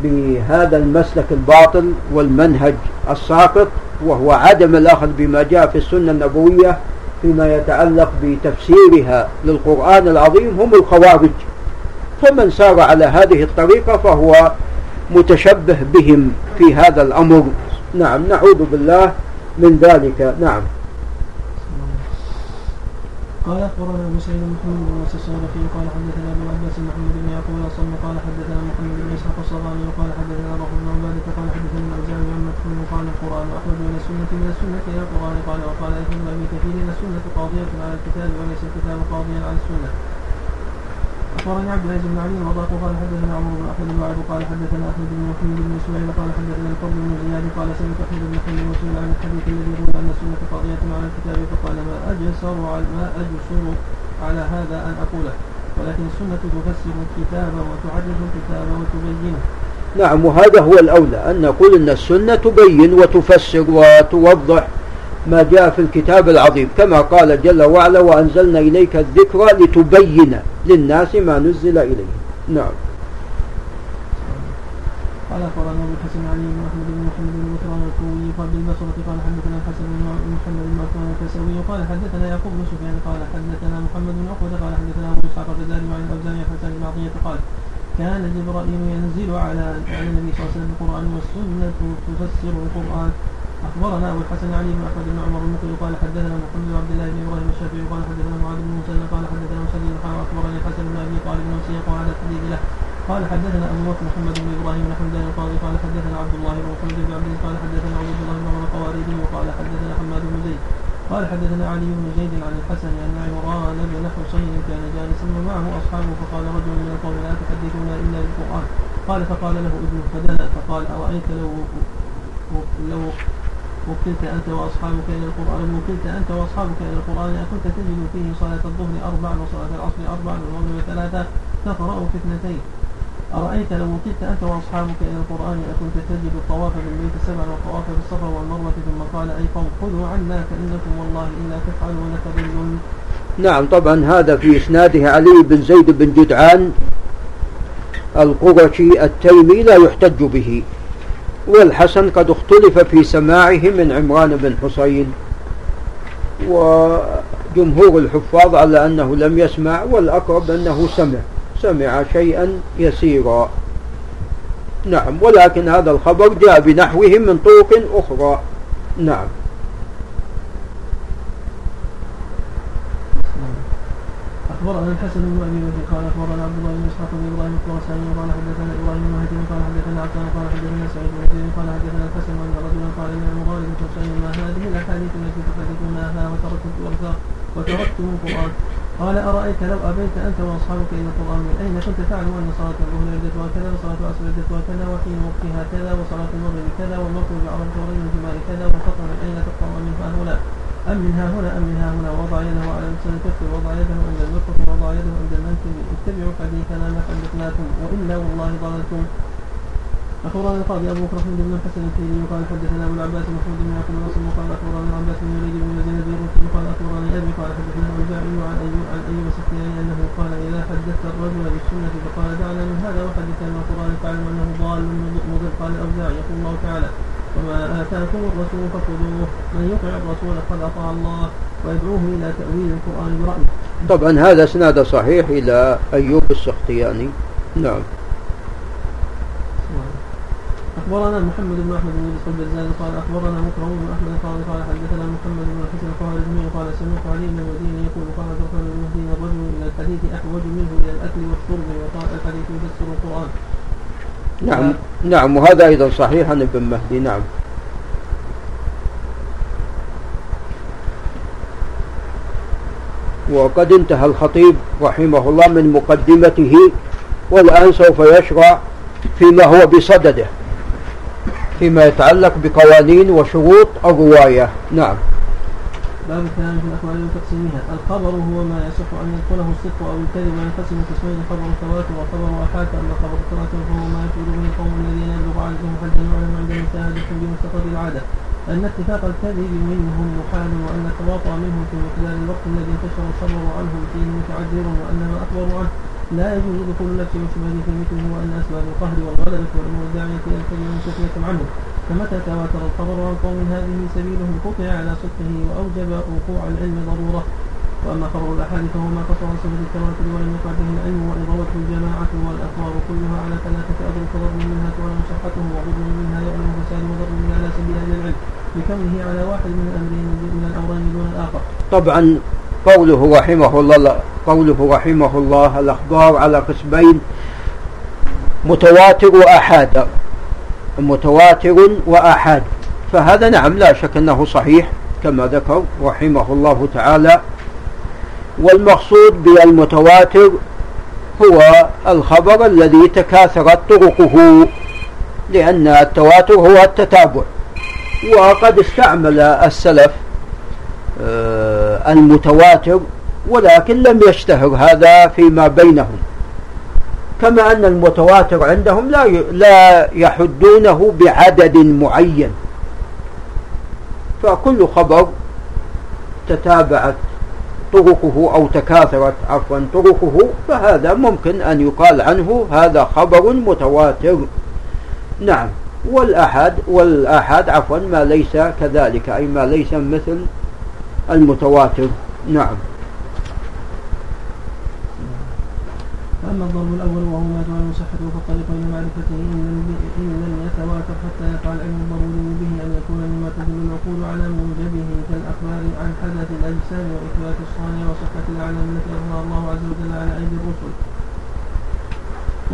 بهذا المسلك الباطل والمنهج الساقط وهو عدم الأخذ بما جاء في السنة النبوية فيما يتعلق بتفسيرها للقرآن العظيم هم الخوارج. فمن سار على هذه الطريقة فهو متشبه بهم في هذا الأمر. نعم نعوذ بالله من ذلك. نعم. قال أخبرنا ابو سعيد محمد بن ناصر الصالحي قال حدثنا أبو عباس محمد بن يعقوب الأصم قال حدثنا محمد بن إسحاق الصغاني وقال حدثنا روح بن عباده قال حدثنا الاوزاعي عن مكتوم قال القرآن أخرج من السنة من السنة إلى القرآن قال وقال ابن أبي كثير السنة قاضية على الكتاب وليس الكتاب قاضيا على السنة. اخبرني عبد العزيز بن علي وضاق قال حدثنا عمر بن احمد وعد قال حدثنا أحمد بن محمد بن اسماعيل قال حدثنا الفضل بن زياد قال سمعت أحمد بن حنبل وسئل عن الحديث الذي يقول أن السنة قضيه على الكتاب فقال ما أجسر على ما أجسر على هذا أن أقوله؟ ولكن السنة تفسر الكتاب وتعرف الكتاب وتبينه. نعم وهذا هو الأولى أن نقول أن السنة تبين وتفسر وتوضح ما جاء في الكتاب العظيم. كما قال جل وعلا وأنزلنا إليك الذكر لتبين للناس ما نزل إليهم. نعم. قال أخبرنا أبو الحسن علي بن أحمد بن محمد بن مكرم الكوي قال بالبصره قال حدثنا الحسن بن محمد بن مكرم الكسوي قال حدثنا يعقوب بن سفيان قال حدثنا محمد بن عقبة قال حدثنا أبو إسحاق الغزالي وعن الأوزاعي حسن بن عطية قال كان جبرائيل ينزل على النبي صلى الله عليه وسلم القرآن والسنة تفسر القرآن أخبرنا أبو الحسن علي بن احمد بن عمر المقري قال حدثنا محمد بن عبد الله بن إبراهيم الشافعي قال حدثنا معاذ بن مسلم قال حدثنا مسلم أخبرني الحسن بن أبي طالب وسيق على التحديد له. قال حدثنا أبو بكر محمد بن إبراهيم بن حمدان القاضي قال حدثنا عبد الله بن محمد بن عبد قال حدثنا عبد الله بن عمر القواريري وقال حدثنا حماد بن زيد. قال حدثنا علي بن زيد عن الحسن أن عمران بن حسين كان جالسا ومعه أصحابه فقال رجل من القوم لا تحدثنا إلا بالقرآن. قال فقال له ابن فدنا فقال أرأيت لو لو وكلت أنت وأصحابك إلى القرآن لو وكلت أنت وأصحابك إلى القرآن أكنت تجد فيه صلاة الظهر اربعا وصلاة العصر اربعا والمغرب ثلاثة تقرأ في اثنتين أرأيت لو وكلت أنت وأصحابك إلى القرآن أكنت تجد الطواف بالبيت سبعا والطواف بالصفا والمروة ثم قال أي قوم خذوا عنا فإنكم والله إلا تفعلون تضلون نعم طبعا هذا في إسناده علي بن زيد بن جدعان القرشي التيمي لا يحتج به. والحسن قد اختلف في سماعه من عمران بن حسين وجمهور الحفاظ على أنه لم يسمع والأقرب أنه سمع سمع شيئا يسيرا. نعم ولكن هذا الخبر جاء بنحوه من طرق أخرى. نعم. أخبرنا الحسن بن أبي بكر قال أخبرنا عبد الله بن إسحاق بن إبراهيم الخراساني قال حدثنا إبراهيم بن مهدي قال حدثنا عبدان قال حدثنا سعيد بن زيد قال حدثنا الحسن ان رجلا قال عمران بن حسين ما هذه الأحاديث التي تحدثونها وتركت وتركتم القرآن. قال أرأيت لو أبيت أنت وأصحابك إلى القرآن من أين كنت تعلم أن صلاة الظهر عدتها كذا وصلاة العصر عدتها كذا وحين وقتها كذا وصلاة المغرب كذا والمغرب بعرفة الجمال كذا والخطر من أين تقطع من هؤلاء؟ أم من ها هنا أم من ها هنا. وضع يده على لسان الكف وضع يده عند المرفق وضع يده عند المنكب. اتبعوا حديثنا ما حدثناكم وإلا والله ضللتم أخبرنا القاضي أبو بكر بن الحسن الكيلي قال حدثنا أبو العباس محمود بن يعقوب النصر قال أخبرنا العباس بن يريد بن يزيد بن قال اخبرني أبي قال حدثنا الاوزاعي عن أيوب عن أيوب السختياني أنه قال إذا حدثت الرجل بالسنة فقال دعنا من هذا وحدثنا من القرآن فاعلم أنه ضال مضل قال الاوزاعي يقول الله تعالى. وما آتاكم الرسول فخذوه من يطع الرسول فقد أطاع الله ويدعوه إلى تأويل القرآن برايه. طبعا هذا إسناد صحيح إلى أيوب السختياني نعم أخبرنا محمد بن أحمد بن يوسف البزاز قال أخبرنا مكرم بن أحمد قال قال حدثنا محمد بن الحسن الخوارزمي قال سمعت علي بن المديني يقول قال بن المهدي الرجل إلى الحديث أحوج منه إلى الأكل والشرب وقال الحديث يفسر القرآن. نعم. نعم وهذا أيضا صحيح عن ابن مهدي نعم. وقد انتهى الخطيب رحمه الله من مقدمته والآن سوف يشرع فيما هو بصدده فيما يتعلق بقوانين وشروط الرواية. نعم. باب الكلام في الاخبار وتقسيمها، الخبر هو ما يصح أن يدخله الصدق أو الكذب وينقسم قسمين خبر التواتر وخبر احاد أما خبر التواتر فهو ما يفعل به القوم الذين يبلغ عنهم حد المعلم عند مشاهدة بمستقر العادة، أن اتفاق الكذب منهم محال وأن التواطؤ منهم في مقدار الوقت الذي انتشر الخبر عنهم فيه متعذر وأن ما أخبروا عنه لا يجوز دخول نفس وشبهه في مثله وأن أسباب القهر الداعيه إلى الكذب منتفيه عنه فمتى تواتر الخبر عن قوم هذه سبيلهم قطع على صدقه وأوجب وقوع العلم ضرورة وأما خبر الاحاد فهو ما قصر عن سبب التواتر ولم يقع به العلم وان روته الجماعة والأخبار كلها على ثلاثة أضرب فضر منها تعلم صحته وضر منها يعلم فساد وضر من على سبيل أهل العلم لكونه على واحد من الأمرين من الامرين دون الآخر. طبعا قوله رحمه الله قوله رحمه الله الأخبار على قسمين متواتر وأحاد متواتر وآحاد. فهذا نعم لا شك أنه صحيح كما ذكر رحمه الله تعالى. والمقصود بالمتواتر هو الخبر الذي تكاثرت طرقه لأن التواتر هو التتابع. وقد استعمل السلف آه، المتواتر ولكن لم يشتهر هذا فيما بينهم. كما أن المتواتر عندهم لا لا يحدونه بعدد معين. فكل خبر تتابعت طرقه أو تكاثرت عفوا طرقه فهذا ممكن أن يقال عنه هذا خبر متواتر. نعم. والأحد والآحاد عفوا ما ليس كذلك أي ما ليس مثل المتواتر. نعم. فأما الضرب الأول وهو ما تعلم صحته فالطريق إلى معرفته إن لم يتواتر حتى يقع العلم الضروري به أن يكون مما تدل العقول على موجبه كالأخبار عن حدث الأجسام وإثبات الصانع وصحة الأعلام التي أظهر الله عز وجل على أيدي الرسل.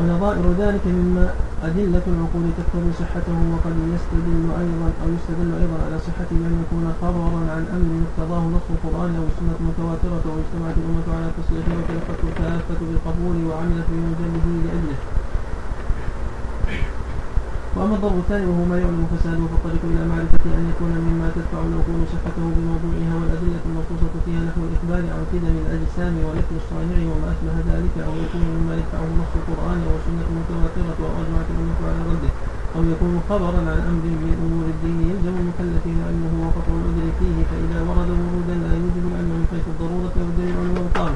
ونظائر ذلك مما أدلة العقول تقتضي صحته وقد يستدل أيضا أو يستدل أيضا على صحته بأن يكون خبرا عن أمر اقتضاه نص القرآن أو السنة المتواترة واجتمعت الأمة على تصديقه وتلقته الكافة بالقبول وعملت بموجبه لأجله. وأما الضرب الثاني وهو ما يعلم فساده فالطريق إلى معرفة أن يكون مما تدفع العقول صحته بموضوعها والأدلة المنصوصة فيها نحو الإخبار عن قدم الأجسام ونفي الصانع وما أشبه ذلك أو يكون مما يدفعه نص القرآن والسنة المتواترة أو أجمعت الأمة على رده أو يكون خبرا عن أمر من أمور الدين يلزم المكلفين علمه وقطع العذر فيه فإذا ورد ورودا لا يوجب العلم من حيث الضرورة والدليل والمقام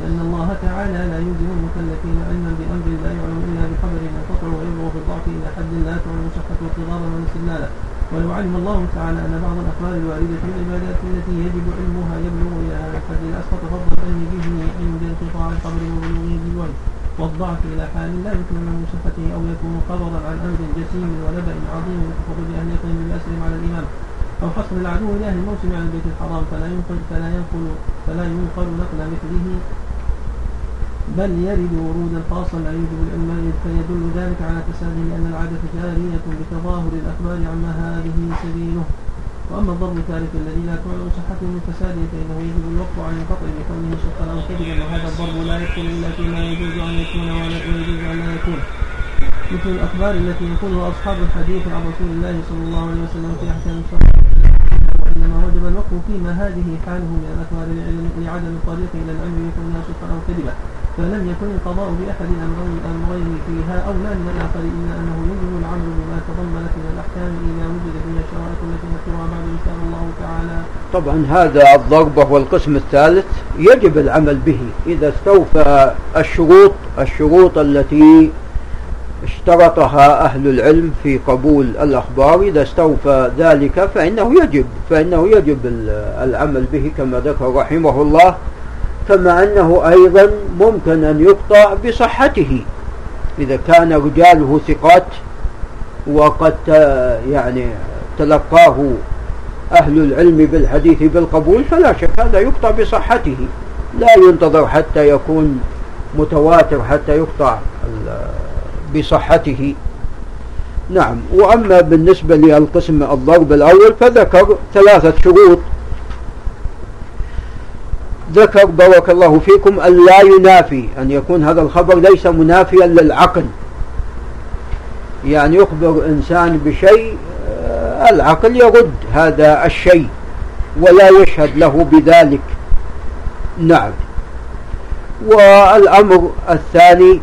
لأن الله تعالى لا يلزم المكلفين علما بأمر لا يعلم إلا بخبر ينقطع ويبلغ في الضعف إلى حد لا تعلم صحته اضطرارا واستدلالا ولو علم الله تعالى أن بعض الأخبار الواردة في العبادات التي يجب علمها يبلغ إلى الحد الأسقط فضل العلم به عند انقطاع الخبر وبلوغه بالوحي والضعف إلى حال لا يمكن من صحته أو يكون خبرا عن أمر جسيم ونبأ عظيم كخروج أهل يقين بأسر على الإمام أو حصر العدو لأهل الموسم على البيت الحرام فلا ينقل فلا ينقل فلا ينقل نقل مثله. بل يرد ورودا خاصا لا يوجب العلم فيدل ذلك على فساده لأن العادة جارية بتظاهر الأخبار عما هذه سبيله. وأما الضرب الثالث الذي لا تعلم صحته من فساده فإنه يجب الوقف عن القطع بكونه شقا أو كذبا وهذا الضرب لا يدخل إلا فيما يجوز أن يكون ولا يجوز أن لا يكون. مثل الأخبار التي يقولها أصحاب الحديث عن رسول الله صلى الله عليه وسلم في أحكام الصلاة وإنما وجب الوقف فيما هذه حاله من الأخبار لعدم الطريق إلى العلم بكونها صدقا أو كذبا فلم يكن القضاء بأحد الأمرين فيها أولى من الآخر إلا أنه يجب العمل بما تضمنت من الأحكام إذا وجد فيها الشرائط التي نذكرها بعد إن شاء الله تعالى. طبعا هذا الضرب وهو القسم الثالث يجب العمل به إذا استوفى الشروط الشروط التي اشترطها أهل العلم في قبول الأخبار إذا استوفى ذلك فإنه يجب فإنه يجب العمل به كما ذكر رحمه الله كما أنه أيضا ممكن أن يقطع بصحته. إذا كان رجاله ثقات وقد يعني تلقاه أهل العلم بالحديث بالقبول فلا شك هذا يقطع بصحته. لا ينتظر حتى يكون متواتر حتى يقطع بصحته. نعم وأما بالنسبة للقسم الضرب الأول فذكر ثلاثة شروط. ذكر بارك الله فيكم أن لا ينافي أن يكون هذا الخبر ليس منافيا للعقل. يعني يخبر إنسان بشيء آه، العقل يرد هذا الشيء ولا يشهد له بذلك. نعم. والأمر الثاني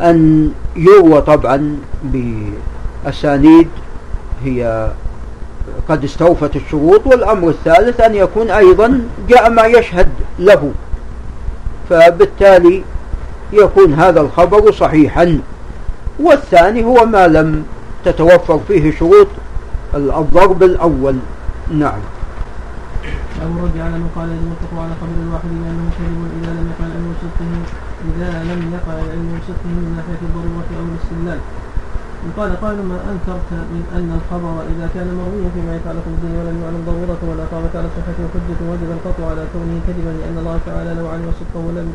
أن يروى طبعا بأسانيد هي قد استوفت الشروط والأمر الثالث أن يكون أيضا جاء ما يشهد له. فبالتالي يكون هذا الخبر صحيحا. والثاني هو ما لم تتوفر فيه شروط الضرب الأول. نعم. أبو الرد على قال التقوى على خبر الواحد لأنه كذب إذا لم يقع العلم صدقه إذا لم يقع العلم صدقه من ناحية الضرورة أو الاستدلال. قال قائل ما أنكرت من أن الخبر إذا كان مرويا فيما يتعلق بالدين ولم يعلم ضرورة ولا قامت على صحته حجة وجب القطع على كونه كذبا لأن الله تعالى لو علم صدقه لم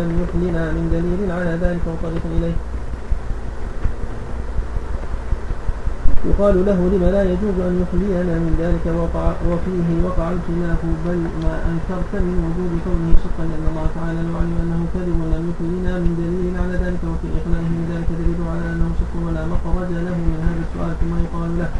لم يحلنا من دليل على ذلك وطريق إليه. يقال له لما لا يجوز أن يخلينا من ذلك وقع وفيه وقع الخلاف بل ما أنكرت من وجود كونه صدقا لأن الله تعالى لو علم أنه كذب لم يخلينا من دليل على ذلك وفي إخلائه من ذلك دليل على أنه صدق ولا مخرج له من هذا السؤال ثم يقال له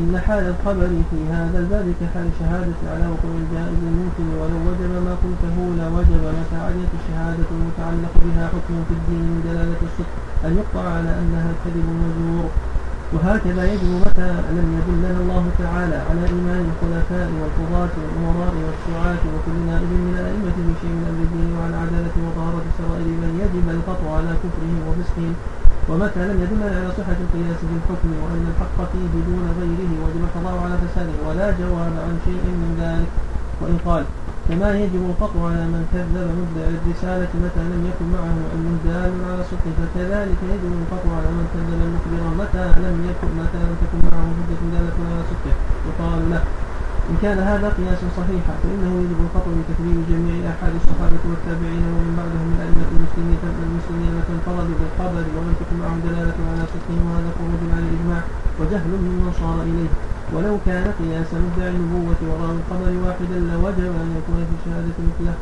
إن حال الخبر في هذا الباب كحال الشهادة على وقوع الجائز الممكن ولو وجب ما قلته لوجب متى عليت الشهادة المتعلق بها حكم في الدين من دلالة الصدق أن يقطع على أنها كذب وزور وهكذا يجب متى لم يدلنا الله تعالى على إيمان الخلفاء والقضاة والأمراء والشعاة وكل نائب من الأئمة في شيء من أمر الدين وعن عدالة وطهارة سرائر من يجب القطع على كفرهم وفسقهم. ومتى لم يدلنا على صحة القياس في الحكم وأن الحق فيه دون غيره وجب القضاء على فساده ولا جواب عن شيء من ذلك. وإن قال كما يجب القطع على من كذب مبدع الرسالة متى لم يكن معه علم دال على صدقه فكذلك يجب القطع على من كذب المخبر متى لم يكن متى لم تكن معه حجة دالة على صدقه يقال له إن كان هذا قياسا صحيحا فإنه يجب القطع بتكذيب جميع أحد الصحابة والتابعين ومن بعدهم من أئمة المسلمين المسلمين التي انفردوا بالخبر ولم تكن معهم دلالة على صدقه وهذا خروج عن الإجماع وجهل ممن صار إليه. ولو كان قياس مدعي النبوة وراء الخبر واحدا لوجب أن يكون في الشهادة مثله.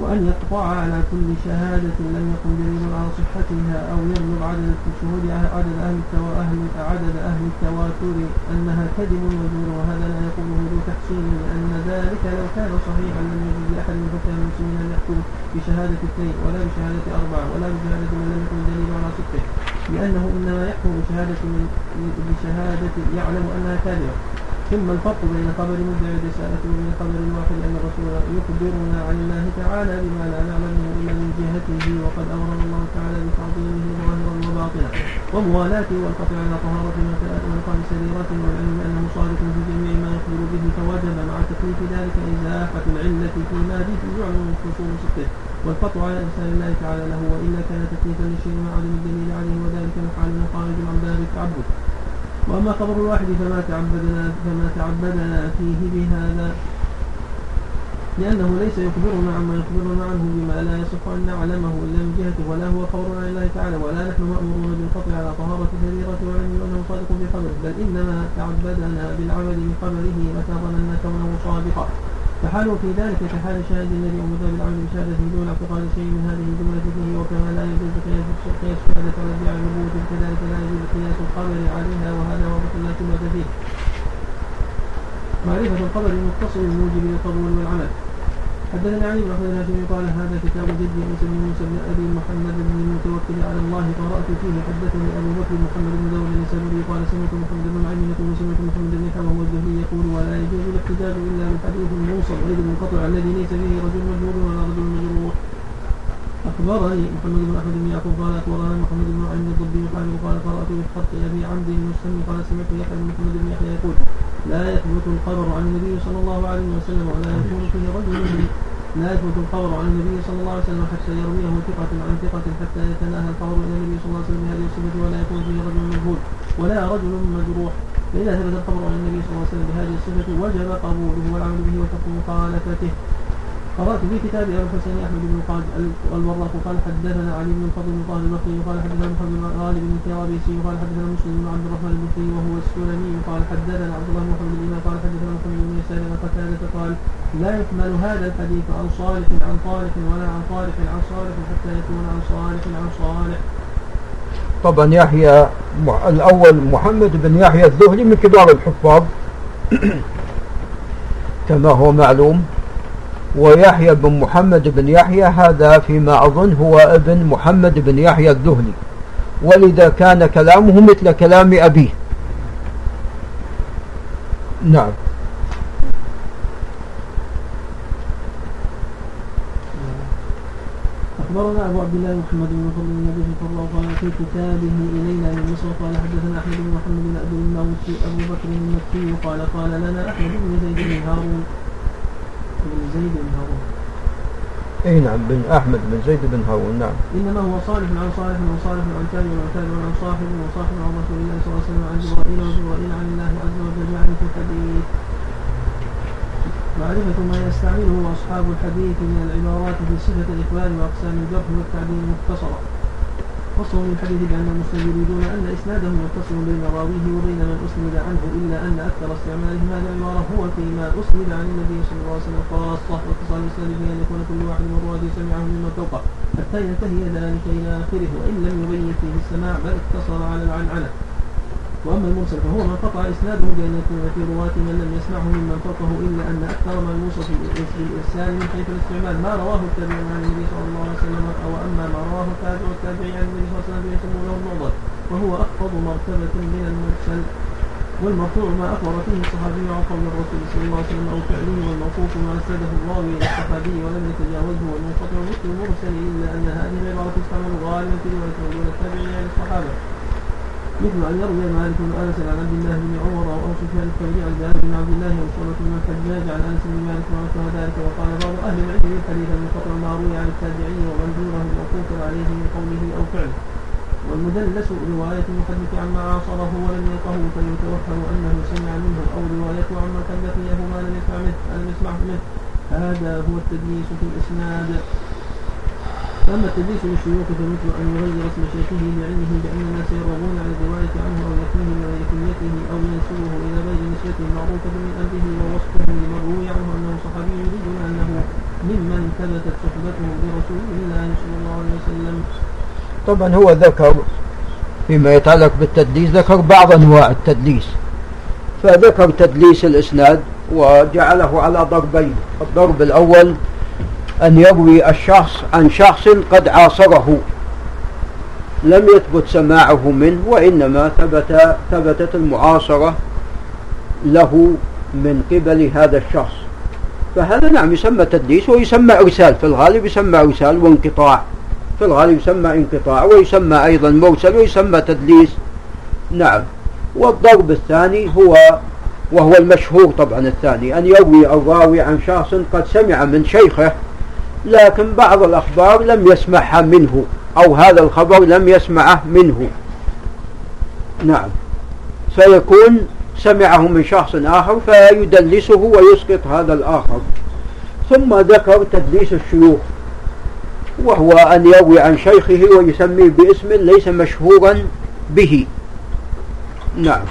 وأن يقطع على كل شهادة لم يكن دليل على صحتها أو يبلغ عدد الشهود عدد أهل أهل عدد أهل التواتر أنها كذب وزور وهذا لا يقوله ذو تحسين لأن ذلك لو كان صحيحا لم يجوز لأحد من حكام المسلمين أن يحكم بشهادة اثنين ولا بشهادة أربعة ولا بشهادة من لم يكن دليل على صدقه لأنه إنما يحكم بشهادة بشهادة يعلم أنها كاذبة. ثم الفرق بين خبر مدعي الرسالة وبين خبر الواحد أن الرسول يخبرنا عن الله تعالى بما لا نعلمه إلا من جهته وقد أمر الله تعالى بتعظيمه ظاهرا وباطنا. وموالاته والقطع على طهارة ومقام سريرة والعلم أنه صادق في جميع ما يخبر به فوجب مع تكليف ذلك إزاحة العلة فيما به يعلم من فصول صدقه والقطع على إرسال الله تعالى له وإلا كان تكليفا لشيء مع عدم الدليل عليه وذلك الحال خارج عن باب التعبد. وأما خبر الواحد فما تعبدنا فما تعبدنا فيه بهذا. لأنه ليس يخبرنا عما يخبرنا عنه بما لا يصح أن نعلمه إلا من جهته ولا هو خبر عن الله تعالى ولا نحن مأمورون بالقطع على طهارة السريرة وعلم أنه صادق في خبره بل إنما تعبدنا بالعمل بخبره ظننا كونه صادقا. فحاله في ذلك كحال الشاهد الذي أمر بالعمل بشهادته دون اعتقاد شيء من هذه الجملة فيه وكما لا يجوز قياس الشهادة على ادعاء النبوة كذلك لا يجوز قياس الخبر عليها وهذا واضح لا شبهة فيه. معرفة الخبر المتصل الموجب للقبول والعمل حدثنا علي بن احمد الهاشمي قال هذا كتاب جدي موسى بن موسى بن أبي محمد بن المتوكل على الله قرات فيه. حدثني أبو بكر محمد بن داود النسابوري قال سمعت محمد بن عين يقول سمعت محمد بن حمام والزهري يقول ولا يجوز الاحتجاج إلا بالحديث الموصل غير المنقطع الذي ليس به رجل مجهول ولا رجل مجروح. أخبرني محمد بن أحمد بن يعقوب قال اخبرنا محمد بن عين الضبي قال قرأت بخط أبي عمرو المسلم قال سمعت يحيى بن محمد بن يحيى يقول لا يثبت الخبر عن النبي صلى الله عليه وسلم ولا يكون فيه رجل لا يثبت الخبر عن النبي صلى الله عليه وسلم حتى يرويه ثقة عن ثقة حتى يتناهى الخبر إلى النبي صلى الله عليه وسلم بهذه الصفة ولا يكون فيه رجل مجهول ولا رجل مجروح. فإذا ثبت الخبر عن النبي صلى الله عليه وسلم بهذه الصفة وجب قبوله والعمل به وترك مخالفته. قرأت في كتاب أبي الحسين أحمد بن قاد الوراق قال حدثنا علي بن الفضل بن طاهر البصري قال حدثنا محمد بن غالب بن الكرابيسي قال حدثنا مسلم بن عبد الرحمن البصري وهو السلمي قال حدثنا عبد الله بن محمد الإمام قال حدثنا محمد بن يسار عن قتادة قال لا يحمل هذا الحديث عن صالح عن طارق ولا عن طارق عن صالح حتى يكون عن صالح عن صالح. طبعا يحيى الأول محمد بن يحيى الذهلي من كبار الحفاظ. كما هو معلوم ويحيى بن محمد بن يحيى هذا فيما أظن هو ابن محمد بن يحيى الذهلي ولذا كان كلامه مثل كلام أبيه. نعم. أخبرنا أبو عبد الله محمد بن فضل بن أبي صلى الله عليه في كتابه إلينا من مصر قال حدثنا أحمد بن محمد بن أبي الموسي أبو بكر المكي قال قال لنا أحمد بن زيد بن هارون. بن زيد بن هارون. اي نعم بن أحمد بن زيد بن هارون نعم. إنما هو صالح عن صالح وصالح عن تابع وعن تابع عن صاحب وصاحب عن رسول الله صلى الله عليه وسلم عن جبرائيل وجبرائيل عن الله عز وجل يعني في الحديث. معرفة ما يستعمله أصحاب الحديث من العبارات في صفة الإخبار وأقسام الجرح والتعديل مختصرة. فصل من الحديث بأن المسلمين يريدون أن إسنادهم يتصل بين راويه وبين من أسند عنه إلا أن أكثر استعمالهم هذه العبارة هو فيما أسند عن النبي صلى الله عليه وسلم. خاصة واتصال الإسناد به أن يكون كل واحد من رواته سمعه مما فوقه حتى ينتهي ذلك إلى آخره وإن لم يبين فيه السماع بل اقتصر على العنعنة. وأما المرسل فهو ما قطع إسناده بأن يكون في رواة من لم يسمعه ممن فوقه إلا أن أكثر ما يوصف بالإرسال من حيث الاستعمال ما رواه التابعون عن النبي صلى الله عليه وسلم أو أما ما رواه التابع والتابعي عن النبي صلى الله عليه وسلم فيسمونه المعضل وهو أخفض مرتبة من المرسل والمرفوع ما أخبر فيه الصحابي عن قول الرسول صلى الله عليه وسلم أو فعله والموقوف ما أسنده الراوي إلى الصحابي ولم يتجاوزه والمنقطع مثل المرسل إلا أن هذه العبارة تستعمل غالبا في رواية دون التابعين عن الصحابة. مثل أن يروي مالك بن أنس عن عبد الله بن عمر أو سفيان الثوري عن جابر بن عبد الله أو سورة بن الحجاج عن أنس بن مالك ومثل ذلك وقال بعض أهل العلم الحديث المنقطع ما روي عن التابعين ومن دونه الموقوف عليه من قوله أو فعله. والمدلس رواية المحدث عما عاصره ولم يلقه فيتوهم أنه سمع منه أو روايته عما لقيه ما لم يسمع منه. هذا هو التدليس في الإسناد. أما التدليس للشيوخ فمثل أن يغير اسم شيخه لعلمه بأن الناس يرغبون عن الرواية عنه أو غير كنيته أو ينسبه إلى غير نسبته المعروفة من أمره ووصفه لمن روي عنه أنه صحابي يريدون أنه ممن ثبتت صحبته برسول الله صلى الله عليه وسلم. طبعا هو ذكر فيما يتعلق بالتدليس ذكر بعض أنواع التدليس. فذكر تدليس الإسناد وجعله على ضربين الضرب الأول أن يروي الشخص عن شخص قد عاصره. لم يثبت سماعه منه وإنما ثبت ثبتت المعاصرة له من قبل هذا الشخص. فهذا نعم يسمى تدليس ويسمى إرسال في الغالب يسمى إرسال وانقطاع. في الغالب يسمى انقطاع ويسمى أيضا مرسل ويسمى تدليس. نعم. والضرب الثاني هو وهو المشهور طبعا الثاني أن يروي الراوي عن شخص قد سمع من شيخه لكن بعض الأخبار لم يسمعها منه أو هذا الخبر لم يسمعه منه. نعم. فيكون سمعه من شخص آخر فيدلسه ويسقط هذا الآخر. ثم ذكر تدليس الشيوخ وهو أن يروي عن شيخه ويسميه باسم ليس مشهورا به. نعم.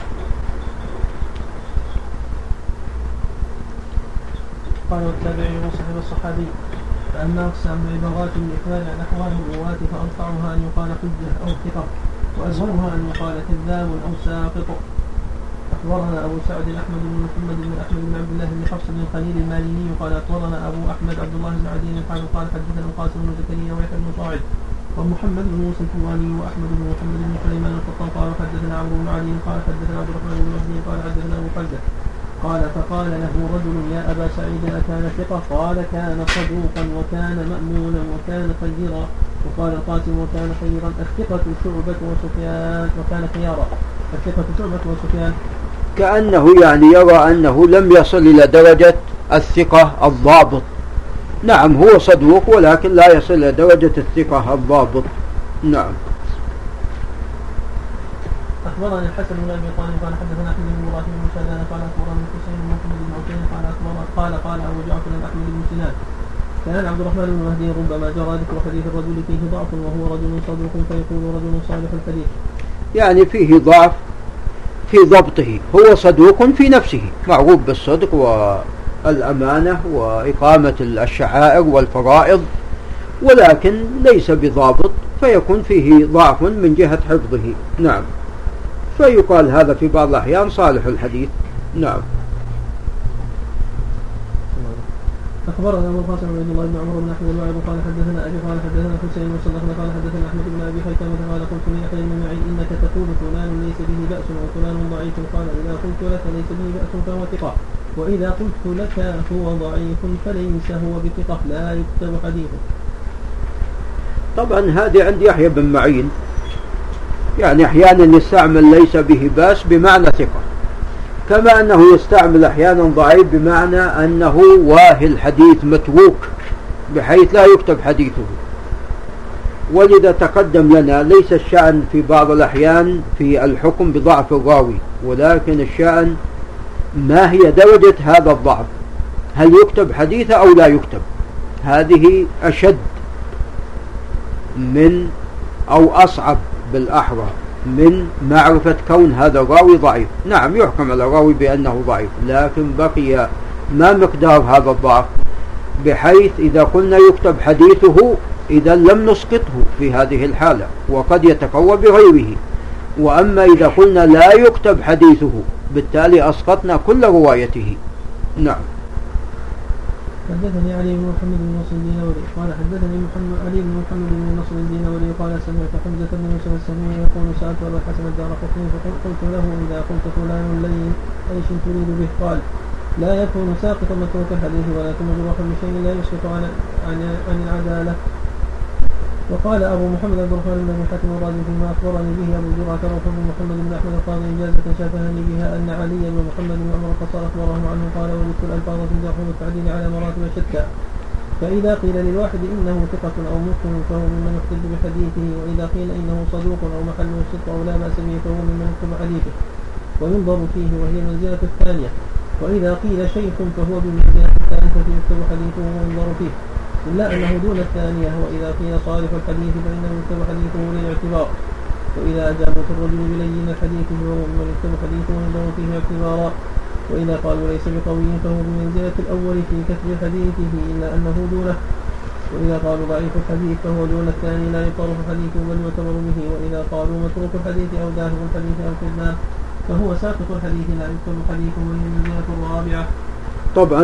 قال والتابعي وصحب الصحابي. فأما أقسام عبارات الإخبار عن أحوال الرواة فأرفعها أن يقال حجة أو ثقة وأزهرها أن يقال كذاب أو ساقط. أخبرنا أبو سعد أحمد بن محمد بن أحمد بن عبد الله بن حفص بن الخليل الماليني قال أخبرنا أبو أحمد عبد الله بن عدي قال قال حدثنا القاسم بن زكريا ويحيى بن صاعد ومحمد بن موسى الحواني وأحمد بن محمد بن سليمان القطان قال حدثنا عمرو بن علي قال حدثنا عبد الرحمن بن مهدي قال حدثنا أبو خلده قال فقال له رجل يا أبا سعيد أكان ثقة؟ قال كان صدوقا وكان مأمونا وكان خيرا وقال القاسم وكان خيرا الثقة شعبة وسفيان وكان خيارا. الثقة شعبة وسفيان. كأنه يعني يرى أنه لم يصل إلى درجة الثقة الضابط. نعم هو صدوق ولكن لا يصل إلى درجة الثقة الضابط. نعم. أخبرني الحسن بن أبي طالب قال حدثنا أحمد بن إبراهيم بن شاذان قال أخبرنا الحسين بن محمد بن عقيل قال أخبر قال قال أبو جعفر أحمد بن سنان. كان عبد الرحمن بن مهدي ربما جرى ذكر حديث الرجل فيه ضعف وهو رجل صدوق فيقول رجل صالح الحديث. يعني فيه ضعف في ضبطه هو صدوق في نفسه معروف بالصدق والأمانة وإقامة الشعائر والفرائض ولكن ليس بضابط فيكون فيه ضعف من جهة حفظه. نعم. فيقال هذا في بعض الأحيان صالح الحديث. نعم. أخبرنا أبو القاسم عبد الله بن عمر بن أحمد الواعظ قال حدثنا أبي قال حدثنا حسين بن صدقنا قال حدثنا أحمد بن أبي حيثمة قال قلت ليحيى بن معين إنك تقول فلان ليس به بأس وفلان ضعيف. قال إذا قلت لك ليس به بأس فهو ثقة. وإذا قلت لك هو ضعيف فليس هو بثقة. لا يكتب حديثه طبعا هذه عند يحيى بن معين. يعني أحيانا يستعمل ليس به بأس بمعنى ثقة. كما أنه يستعمل أحيانا ضعيف بمعنى أنه واهي الحديث متروك بحيث لا يكتب حديثه. ولذا تقدم لنا ليس الشأن في بعض الأحيان في الحكم بضعف الراوي ولكن الشأن ما هي درجة هذا الضعف؟ هل يكتب حديثه أو لا يكتب؟ هذه أشد من أو أصعب بالأحرى من معرفة كون هذا الراوي ضعيف. نعم يحكم على الراوي بأنه ضعيف لكن بقي ما مقدار هذا الضعف بحيث إذا قلنا يكتب حديثه إذا لم نسقطه في هذه الحالة وقد يتقوى بغيره. وأما إذا قلنا لا يكتب حديثه بالتالي أسقطنا كل روايته. نعم. حدثني علي بن محمد بن نصر الدينوري قال حدثني محمد علي بن محمد بن نصر الدينوري قال سمعت حمزة بن يوسف السميع يقول سألت ابا الحسن الدار قطني فقلت له إذا قلت فلان لين أيش تريد به؟ قال لا يكون ساقطا متروك الحديث ولكن مجروحا بشيء لا يسقط عن عن العدالة. وقال أبو محمد عبد الرحمن بن ابي حاتم الرازي فيما أخبرني به أبو زرعة روح بن محمد بن أحمد القاضي اجازه شافهني بها أن علي بن محمد بن عمر الخطاب اخبره عنه قال وجدت الالفاظ في الجرح والتعديل على مراتب شتى. فإذا قيل للواحد إنه ثقة أو مسلم فهو ممن يحتج بحديثه وإذا قيل إنه صدوق أو محله الصدق أو لا بأس به فهو ممن يكتب حديثه. وينظر فيه وهي المنزلة الثانية. وإذا قيل شيخ فهو بالمنزلة الثالثة يكتب حديثه وينظر فيه. إلا أنه دون الثانية وإذا قيل صالح الحديث فإنه يكتب حديثه للاعتبار. وإذا أجابوا الرجل بلين الحديث فهو ممن يكتب حديثه وينظر فيه اعتبارا. وإذا قالوا ليس بقوي فهو بمنزلة الأول في كتب حديثه إلا أنه دونه. وإذا قالوا ضعيف الحديث فهو دون الثاني لا يطرف حديثه بل يعتبر به. وإذا قالوا متروك الحديث أو داهب الحديث أو كذاب فهو ساقط الحديث لا يكتب حديثه وهي المنزلة الرابعة. طبعا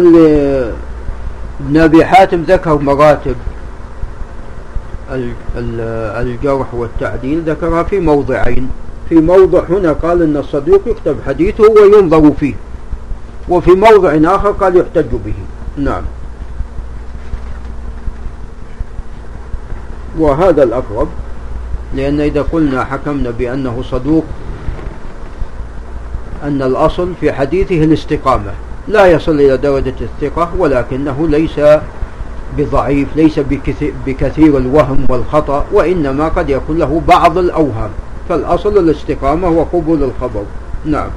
ابن أبي حاتم ذكر مراتب الجرح والتعديل ذكرها في موضعين. في موضع هنا قال أن الصديق يكتب حديثه وينظر فيه. وفي موضع آخر قال يحتج به. نعم. وهذا الأقرب لأن إذا قلنا حكمنا بأنه صدوق أن الأصل في حديثه الاستقامة. لا يصل إلى درجة الثقة ولكنه ليس بضعيف ليس بكثير الوهم والخطأ وإنما قد يكون له بعض الأوهام. فالأصل الاستقامة وقبول الخبر. نعم.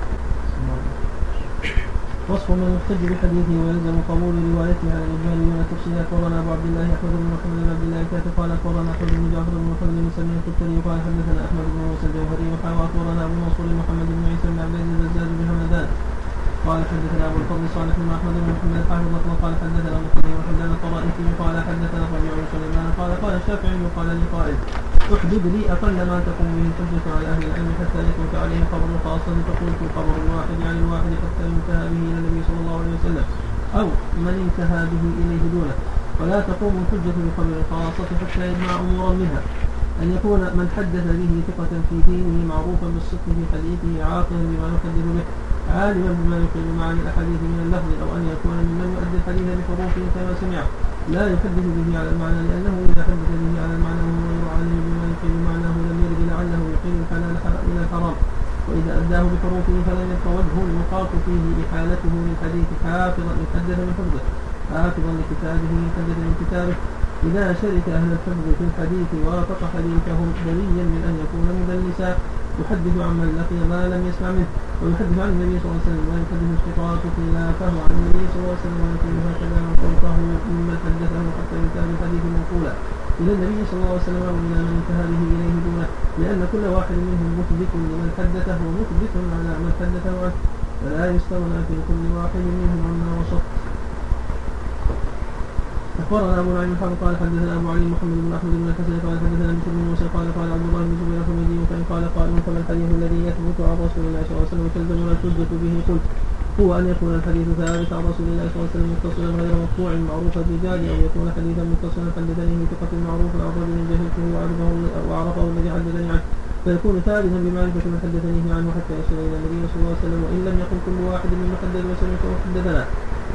وصف من يحتج بحديثه ويلزم قبول روايته على الاجمال دون التفصيل اخبرنا أبو عبد الله احمد بن محمد بن عبد الله كاتب قال اخبرنا أحمد بن جعفر بن محمد بن سمين القتري قال حدثنا أحمد بن موسى الجوهري وحاوى اخبرنا أبو منصور محمد بن عيسى بن عبد العزيز بن همدان قال حدثنا أبو الفضل صالح بن أحمد بن محمد مطلق قال حدثنا أبو خليل وحدثنا الطرائفي قال حدثنا ربيع بن سليمان قال قال الشافعي قال لي قائل احدد لي أقل ما تقوم به الحجة على أهل العلم حتى يثبت عليه خبر خاصة فقلت خبر الواحد عن الواحد حتى ينتهى به إلى النبي صلى الله عليه وسلم أو من انتهى به إليه دونه. ولا تقوم الحجة بخبر الخاصة حتى يجمع أمورا منها. أن يكون من حدث به ثقة في دينه معروفا بالصدق في حديثه عاقلا بما يحدث به عالما بما يقل معاني الأحاديث من اللفظ أو أن يكون ممن يؤدي الحديث بحروفه كما سمعه لا يحدث به على المعنى لأنه إذا حدث به على المعنى وهو عالم بما يقل معناه لم يرد لعله يقيم الحلال إلى الحرام. وإذا أداه بحروفه فلم يبق وجه المخاط فيه احالته للحديث حافظا يحدث من حفظه حافظا لكتابه يحدث من كتابه إذا شرك أهل الحفظ في الحديث وافق حديثهم بريا من أن يكون مدلسا يحدث عن من لقي ما لم يسمع منه ويحدث عن النبي صلى الله عليه وسلم ويحدث الشقاق خلافه عن النبي صلى الله عليه وسلم ويكون هكذا من فوقه ممن حدثه حتى ينتهى بالحديث منقولا إلى النبي صلى الله عليه وسلم وإلى من انتهى به إليه دونه لأن كل واحد منهم مثبت لمن حدثه ومثبت على من حدثه عنه فلا يستغنى في كل واحد منهم عما وصف. أخبرنا أبو نعيم الحافظ قال حدثنا أبو علي محمد بن أحمد بن الحسن قال حدثنا بشر بن موسى قال قال عبد الله بن زبير الحميدي فإن قال قائل فما الحديث الذي يثبت عن رسول الله صلى الله عليه وسلم تلزمنا الحجه به قلت. هو أن يكون الحديث ثابت عن رسول الله صلى الله عليه وسلم متصلا غير مقطوع معروف الرجال أو يكون حديثا متصلا حدثني ثقه معروف عن رجل جهلته وعرفه الذي حدثني عنه. فيكون ثابتا بمعرفة من حدثنيه عنه حتى يصل إلى النبي صلى الله عليه وسلم وإن لم يقل كل واحد من حدث وسلم حدثنا.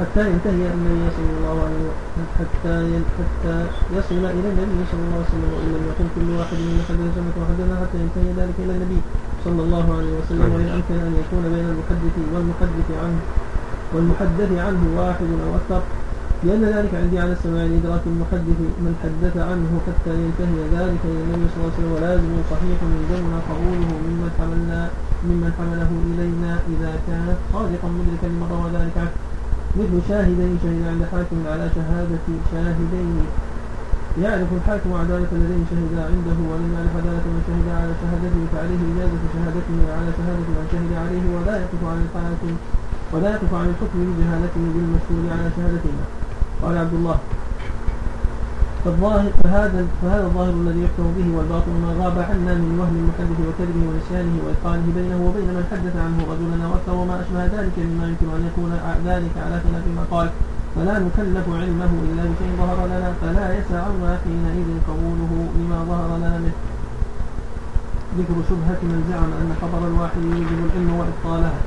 حتى ينتهي النبي صلى الله عليه وسلم حتى حتى يصل إلى النبي صلى الله عليه وسلم وإن لم يكن كل واحد من حدث سمعت وحدثنا حتى ينتهي ذلك إلى النبي صلى الله عليه وسلم. وإن أمكن أن يكون بين المحدث والمحدث عنه والمحدث عنه واحد أو أكثر لأن ذلك عندي على السماع لإدراك المحدث من حدث عنه حتى ينتهي ذلك إلى النبي صلى الله عليه وسلم ولازم صحيح يلزمنا قبوله ممن حملنا ممن حمله إلينا إذا كان صادقا مدركا لمن روى ذلك عنه. مثل شاهدين شهد عند حاكم على شهادة شاهدين. يعرف الحاكم عدالة الذين شهد عنده ولم يعرف عدالة من شهد على شهادته فعليه إجازة شهادته على شهادة من شهد عليه ولا يقف عن الحاكم ولا يقف عن الحكم بجهالته بالمشهور على شهادتهما قال عبد الله. فالظاهر فهذا فهذا الظاهر الذي يحكم به والباطل ما غاب عنا من وهم المحدث وكذبه ونسيانه وإتقانه بينه وبين من حدث عنه رجلا أو أكثر وما أشبه ذلك مما يمكن أن يكون ذلك على خلاف ما قال. فلا نكلف علمه إلا بشيء ظهر لنا فلا يسعنا حينئذ قبوله لما ظهر لنا منه. ذكر شبهة من زعم أن خبر الواحد يوجب العلم وإبطالها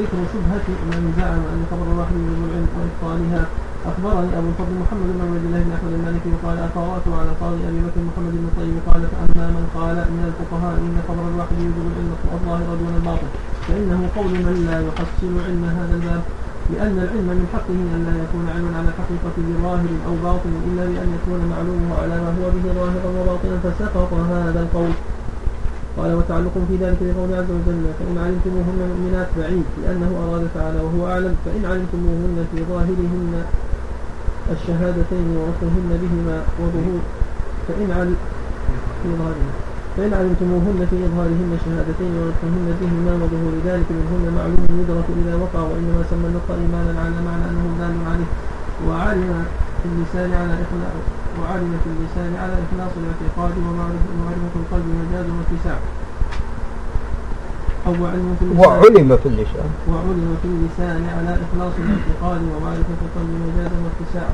ذكر شبهة من زعم أن خبر الواحد يوجب العلم وإبطالها أخبرني أبو الفضل محمد بن عبد الله بن أحمد المالكي وقال قرأت على قاضي أبي بكر محمد بن طيب قال فأما من قال من الفقهاء إن خبر الواحد يوجب العلم الظاهر دون الباطن فإنه قول من لا يحصل علم هذا الباب. لأن العلم من حقه أن لا يكون علما على حقيقة ظاهر أو باطن إلا بأن يكون معلومه على ما هو به ظاهرا وباطنا فسقط هذا القول. قال وتعلق في ذلك بقول عز وجل فإن علمتموهن مؤمنات بعيد لأنه أراد تعالى وهو أعلم فإن علمتموهن في ظاهرهن الشهادتين ورفعهن بهما وظهور فإن علم في ظاهرهن فإن علمتموهن في إظهارهن شهادتين ورفعهن بهما وظهور ذلك منهن معلوم يدرك إذا وقع وإنما سمى النطق إيمانا على معنى أنه دال عليه وعلم في اللسان على إخلاص وعلم في اللسان على إخلاص الاعتقاد ومعرفة القلب مجاز واتساع. أو علم في اللسان وعلم في اللسان. وعلم في اللسان على إخلاص الاعتقاد ومعرفة القلب مجاز واتساع.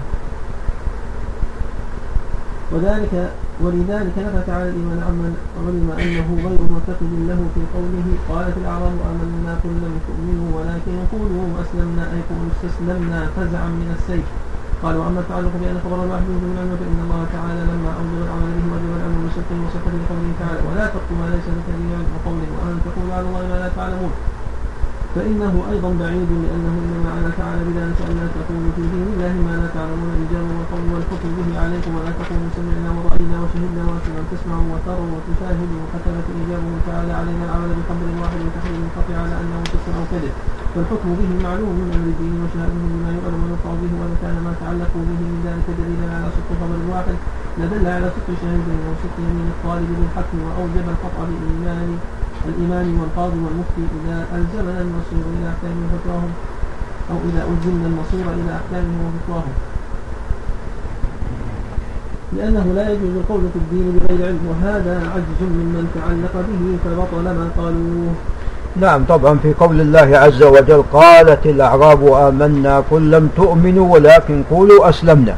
وذلك ولذلك نفى تعالى الإيمان عمن علم أنه غير معتقد له في قوله قالت الأعراب آمنا قل لم تؤمنوا ولكن قولوا أسلمنا أي قولوا استسلمنا فزعا من السيف. قال واما التعلق بأن خبر الواحد من العلم فإن الله تعالى لما اوجب العمل به وجب الأمر بصدق وصفه لقوله تعالى ولا تقف ما ليس لك به علم وقول وأن تقول على الله ما لا تعلمون. فإنه أيضا بعيد لأنه إنما على تعالى بذلك أن لا تقولوا في دين الله ما لا تعلمون الإجابة والقول والحكم به عليكم ولا تقولوا سمعنا ورأينا وشهدنا وأن تسمعوا وتروا وتشاهدوا وكتبت إجابه تعالى علينا العمل بقدر واحد وتحريم القطع على أنه أو كذب والحكم به معلوم من أمر الدين وشهادته بما يؤلم ويقع به وإن كان ما تعلقوا به من ذلك دليلا على صدق خبر الواحد لدل على صدق شاهدين وصدق يمين الطالب بالحكم وأوجب القطع بإيمان الإمام والقاضي والمفتي إذا ألزمنا المصير إلى أحكامهم وفتواهم أو إذا ألزمنا المصير إلى أحكامهم وفتواهم. لأنه لا يجوز القول في الدين بغير علم وهذا عجز ممن تعلق به فبطل ما قالوه. نعم طبعا في قول الله عز وجل قالت الأعراب آمنا قل لم تؤمنوا ولكن قولوا أسلمنا.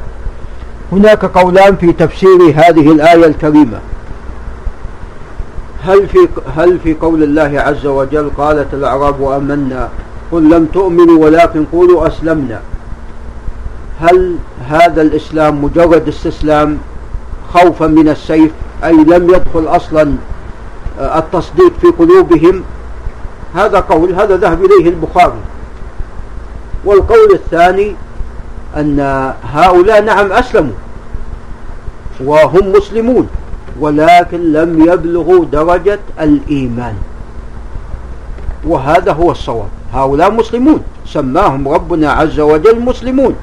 هناك قولان في تفسير هذه الآية الكريمة. هل في هل في قول الله عز وجل قالت الأعراب آمنا؟ قل لم تؤمنوا ولكن قولوا أسلمنا. هل هذا الإسلام مجرد استسلام خوفا من السيف؟ أي لم يدخل أصلا آه، التصديق في قلوبهم؟ هذا قول هذا ذهب إليه البخاري. والقول الثاني أن هؤلاء نعم أسلموا وهم مسلمون. ولكن لم يبلغوا درجة الإيمان. وهذا هو الصواب. هؤلاء مسلمون. سماهم ربنا عز وجل مسلمون.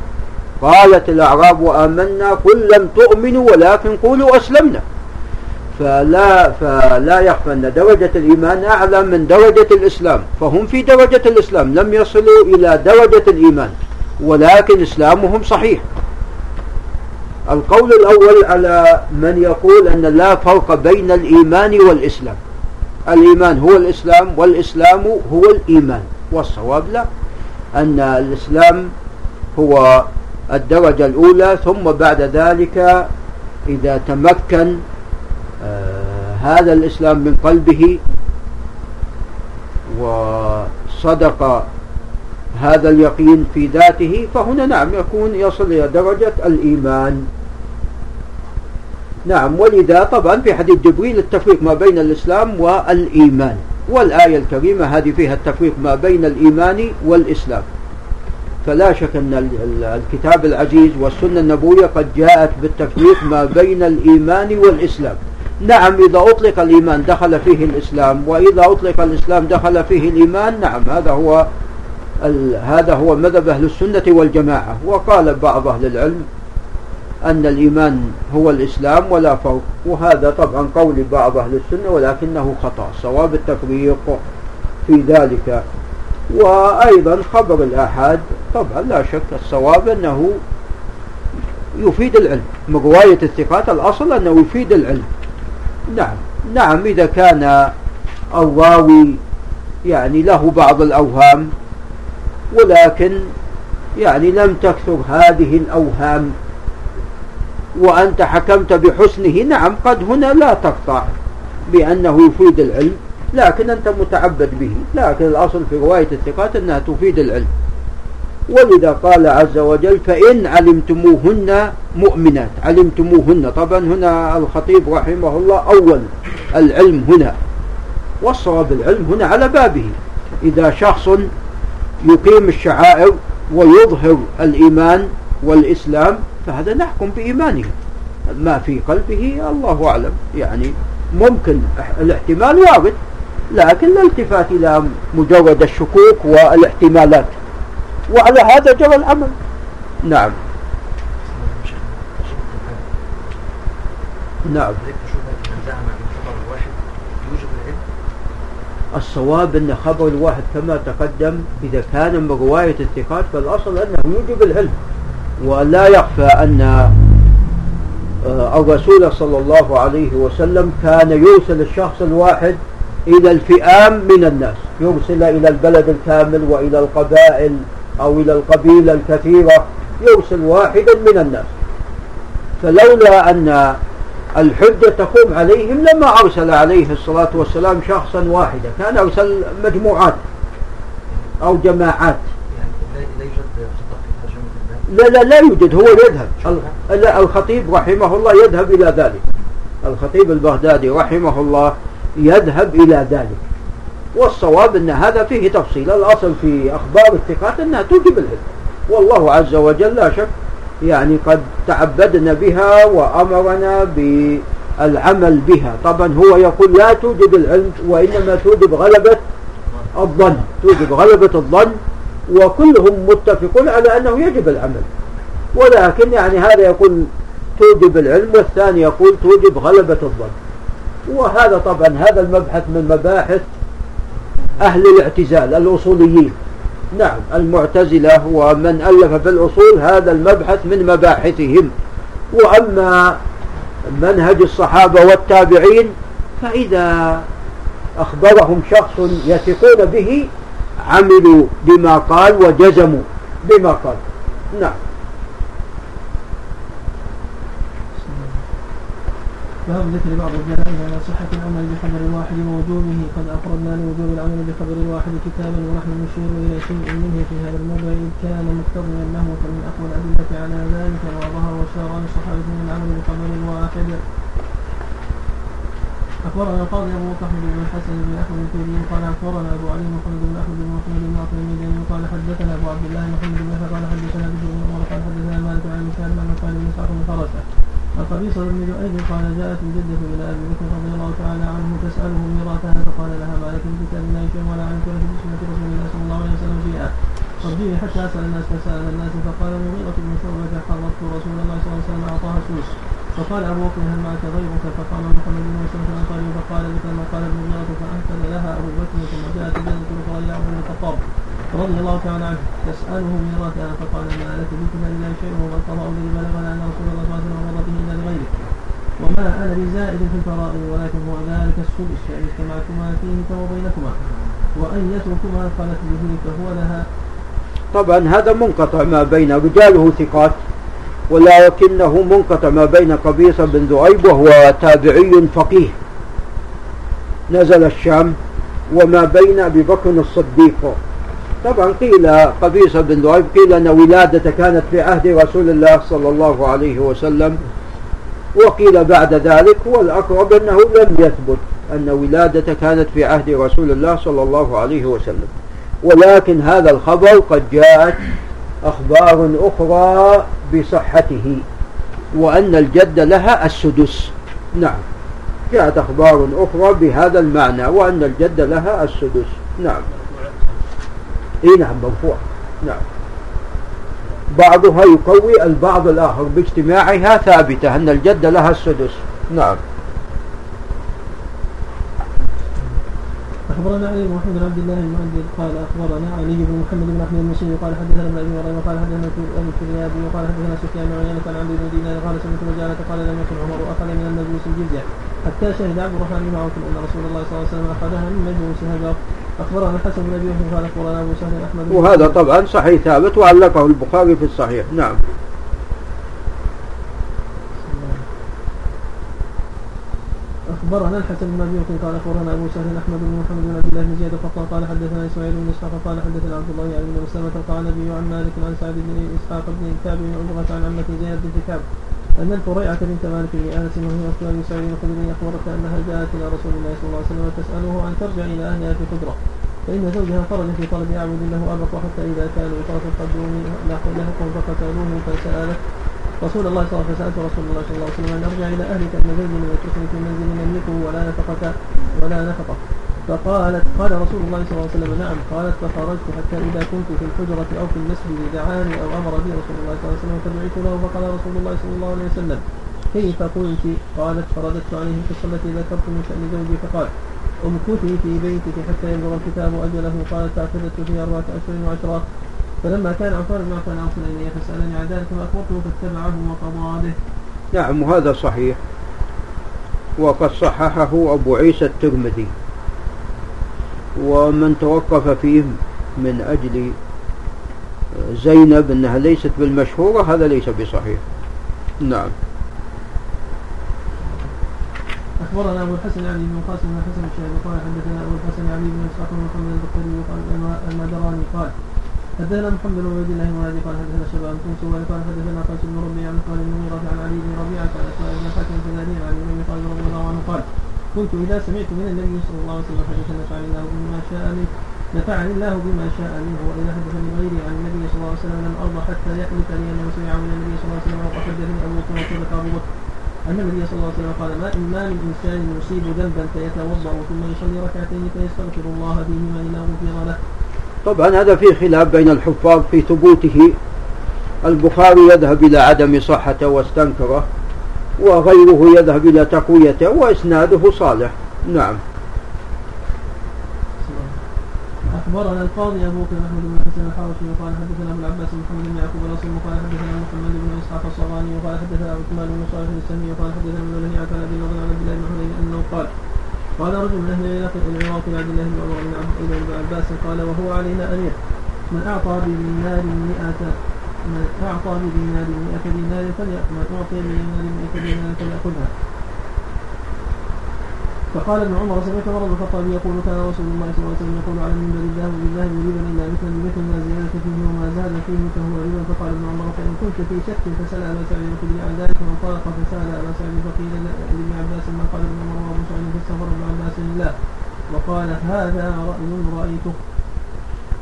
قالت الأعراب آمنا قل لم تؤمنوا ولكن قولوا أسلمنا. فلا, فلا يخفى أن درجة الإيمان أعلى من درجة الإسلام. فهم في درجة الإسلام. لم يصلوا إلى درجة الإيمان. ولكن إسلامهم صحيح. القول الأول على من يقول أن لا فرق بين الإيمان والإسلام. الإيمان هو الإسلام والإسلام هو الإيمان والصواب لا. أن الإسلام هو الدرجة الأولى ثم بعد ذلك إذا تمكن آه هذا الإسلام من قلبه وصدق هذا اليقين في ذاته فهنا نعم يكون يصل إلى درجة الإيمان. نعم ولذا طبعا في حديث جبريل التفريق ما بين الإسلام والإيمان. والآية الكريمة هذه فيها التفريق ما بين الإيمان والإسلام. فلا شك أن الكتاب العزيز والسنة النبوية قد جاءت بالتفريق ما بين الإيمان والإسلام. نعم إذا أطلق الإيمان دخل فيه الإسلام وإذا أطلق الإسلام دخل فيه الإيمان نعم هذا هو هذا هو مذهب أهل السنة والجماعة. وقال بعض أهل العلم أن الإيمان هو الإسلام ولا فرق وهذا طبعا قول بعض أهل السنة ولكنه خطأ صواب التفريق في ذلك. وأيضا خبر الآحاد طبعا لا شك الصواب أنه يفيد العلم. من رواية الثقات الأصل أنه يفيد العلم. نعم. نعم إذا كان الراوي يعني له بعض الأوهام ولكن يعني لم تكثر هذه الأوهام. وأنت حكمت بحسنه نعم قد هنا لا تقطع بأنه يفيد العلم لكن أنت متعبد به. لكن الأصل في رواية الثقات أنها تفيد العلم. ولذا قال عز وجل فإن علمتموهن مؤمنات. علمتموهن. طبعا هنا الخطيب رحمه الله أول العلم هنا والصواب العلم هنا على بابه. إذا شخص يقيم الشعائر ويظهر الإيمان والإسلام فهذا نحكم بإيمانه. ما في قلبه الله أعلم. يعني ممكن الاحتمال وارد لكن لا التفات إلى مجرد الشكوك والاحتمالات. وعلى هذا جرى العمل نعم. نعم. الصواب أن خبر الواحد كما تقدم إذا كان من رواية الثقات فالأصل أنه يوجب العلم ولا يخفى أن آه، الرسول صلى الله عليه وسلم كان يرسل الشخص الواحد إلى الفئام من الناس. يرسل إلى البلد الكامل وإلى القبائل أو إلى القبيلة الكثيرة يرسل واحدا من الناس. فلولا أن الحجة تقوم عليهم لما أرسل عليه الصلاة والسلام شخصا واحدا. كان أرسل مجموعات أو جماعات. لا لا لا يوجد هو يذهب. الخطيب رحمه الله يذهب إلى ذلك. الخطيب البغدادي رحمه الله يذهب إلى ذلك. والصواب أن هذا فيه تفصيل. الأصل في أخبار الثقات أنها توجب العلم والله عز وجل لا شك يعني قد تعبدنا بها وأمرنا بالعمل بها. طبعا هو يقول لا توجب العلم وإنما توجب غلبة الظن توجب غلبة الظن وكلهم متفقون على أنه يجب العمل. ولكن يعني هذا يقول توجب العلم والثاني يقول توجب غلبة الظن. وهذا طبعا هذا المبحث من مباحث أهل الاعتزال الأصوليين. نعم المعتزلة ومن ألف في الأصول هذا المبحث من مباحثهم. وأما منهج الصحابة والتابعين فإذا أخبرهم شخص يثقون به عملوا بما قال وجزموا بما قال. نعم. باب ذكر بعض الجنائز على صحة العمل بخبر الواحد ووجوبه قد أفردنا لوجوب العمل بخبر الواحد كتابا ونحن نشير إلى شيء منه في هذا الموضوع إذ كان مقتضيا له فمن أقوى الأدلة على ذلك وظهر وشار عن الصحابة من العمل بخبر الواحد أخبرنا القاضي أبو بكر بن الحسن بن أحمد الكيري قال أخبرنا أبو علي محمد بن أحمد بن محمد بن معطي المدني قال حدثنا أبو عبد الله محمد بن قال حدثنا بشر بن عمر قال حدثنا مالك عن مسلم عن قال بن سعد بن القبيصة بن جؤيد قال جاءت الجدة إلى أبي بكر رضي الله تعالى عنه تسأله ميراثها فقال لها ما لك من كتاب الله شيء ولا عنك ولا في سنة رسول الله صلى الله عليه وسلم شيئا. ارجعي حتى أسأل الناس فسأل الناس فقال المغيرة بن شعبة حررت رسول الله صلى الله عليه وسلم أعطاها سوس فقال أبو بكر هل معك غيرك؟ فقام محمد بن مسلم قال فقال مثل ما قال المغيرة فأنكر لها أبو بكر ثم جاءت الأخرى إلى عمر بن الخطاب رضي الله تعالى عنه تسأله ميراثها فقال ما لك بكتاب الله شيء وقد قضى الذي بلغنا أن رسول الله صلى الله عليه وسلم مضى به إلا لغيره وما أنا بزائد في الفرائض ولكن هو ذلك السدس فإن اجتمعتما فيه فهو بينكما وأن يتركما خلت به فهو لها طبعا هذا منقطع ما بين رجاله ثقات ولكنه منقطع ما بين قبيصة بن ذؤيب وهو تابعي فقيه. نزل الشام وما بين أبي بكر الصديق. طبعا قيل قبيصة بن ذؤيب قيل أن ولادته كانت في عهد رسول الله صلى الله عليه وسلم. وقيل بعد ذلك والأقرب أنه لم يثبت أن ولادته كانت في عهد رسول الله صلى الله عليه وسلم. ولكن هذا الخبر قد جاءت أخبار أخرى بصحته وأن الجد لها السدس. نعم. جاءت أخبار أخرى بهذا المعنى وأن الجد لها السدس. نعم. إي نعم مرفوع. نعم. بعضها يقوي البعض الآخر باجتماعها ثابتة أن الجد لها السدس. نعم. أخبرنا علي بن محمد بن عبد الله المؤدب قال أخبرنا علي بن محمد بن أحمد المصري قال حدثنا ابن أبي مريم قال حدثنا أبو الكريابي وقال حدثنا سفيان عيينة عن عبد بن دينار قال سمعت رجالة قال لم يكن عمر أخذ من المجلس الجزية حتى شهد عبد الرحمن بن عوف أن رسول الله صلى الله عليه وسلم أخذها من مجلس هجر. أخبرنا الحسن بن أبي قال أخبرنا أبو سهل أحمد وهذا طبعا صحيح ثابت وعلقه البخاري في الصحيح. نعم. اخبرنا الحسن بن أبي قال أخبرنا أبو سهل أحمد بن محمد بن عبد الله بن زياد فقال قال حدثنا إسماعيل بن إسحاق قال حدثنا عبد الله يعني بن مسلمة قال النبي عن مالك عن سعد بن إسحاق بن كعب بن عجرة عن عمة زينب بنت كعب أن الفريعة بنت مالك بن أنس وهي أبي سعيد الخدري اخبرت أنها جاءت إلى رسول الله صلى الله عليه وسلم تساله ان ترجع إلى أهلها في حجره فإن زوجها خرج في طلب عبد له أبق حتى إذا كانوا بطرف القدوم لحقهم فقتلوه فسألت رسول الله صلى الله عليه وسلم فسألت رسول الله صلى الله عليه وسلم أن أرجع إلى أهلك أن من يتركني في منزل يملكه ولا نفقة ولا نفقة. فقالت قال رسول الله صلى الله عليه وسلم نعم. قالت فخرجت حتى إذا كنت في الحجرة أو في المسجد دعاني أو أمر بي رسول الله صلى الله عليه وسلم فدعيت له فقال رسول الله صلى الله عليه وسلم كيف قلت؟ قالت فرددت عليه القصة التي ذكرت من شأن زوجي فقال امكثي في بيتك حتى يبلغ الكتاب أجله؟ قالت فاعتدت في أربعة أشهر وعشرة فلما كان عثمان بن عفان أرسل إلي فسألني عن ذلك فأخبرته فاتبعه وقضى به. نعم وهذا صحيح. وقد صححه أبو عيسى الترمذي. ومن توقف فيه من أجل زينب أنها ليست بالمشهورة هذا ليس بصحيح. نعم. أخبرنا أبو الحسن علي بن قاسم بن حسن الشيخ قال حدثنا أبو الحسن علي بن إسحاق بن محمد البخاري وقال المدراني قال حدثنا محمد بن عبد الله بن قال حدثنا شباب بن سوى قال حدثنا قيس بن ربيعه قال المغيرة عن علي بن ربيعه قال اسماء بن حاتم الفزاري عن ابن قال رضي الله عنه قال كنت إذا سمعت من النبي صلى الله عليه وسلم حديثا نفعني الله بما شاء منه نفعني الله بما شاء منه وإذا حدث من غيري عن النبي صلى الله عليه وسلم لم أرضى حتى يحلف لي انه سمع من النبي صلى الله عليه وسلم وحدثني أبو بكر وصدق ابو بكر. أن النبي صلى الله عليه وسلم قال ما إن ما من إنسان يصيب ذنبا فيتوضأ ثم يصلي ركعتين فيستغفر الله فيهما إلا غفر له طبعا هذا في خلاف بين الحفاظ في ثبوته. البخاري يذهب إلى عدم صحته واستنكره وغيره يذهب إلى تقويته وإسناده صالح. نعم. أخبرنا القاضي أبو بكر محمد بن حسن الحرشي وقال حدثنا أبو العباس محمد بن يعقوب الأصم وقال حدثنا محمد بن إسحاق الصغاني وقال حدثنا عثمان بن صالح السمي وقال حدثنا ابن عن نضر عن عبد الله بن أنه قال قال رجل من أهل العراق العراق عبد الله بن عمر بن ابن عباس قال وهو علينا أمير من أعطى بدينار مئة من أعطى بدينار مئة دينار فليأخذ من أعطي بدينار مئة دينار فليأخذها فقال ابن عمر سمعت عمر بن الخطاب يقول كان رسول الله صلى الله عليه وسلم يقول على المنبر الذهب بالذهب ربا إلا مثل بمثل ما زيادة فيه وما زاد فيه فهو ربا فقال ابن عمر فإن كنت في شك فسأل أبا سعيد. الخدري عن ذلك فانطلق فسأل أبا سعيد فقيل لابن عباس ما قال ابن عمر. فاستغفر ابن عباس لا وقال هذا راي رايته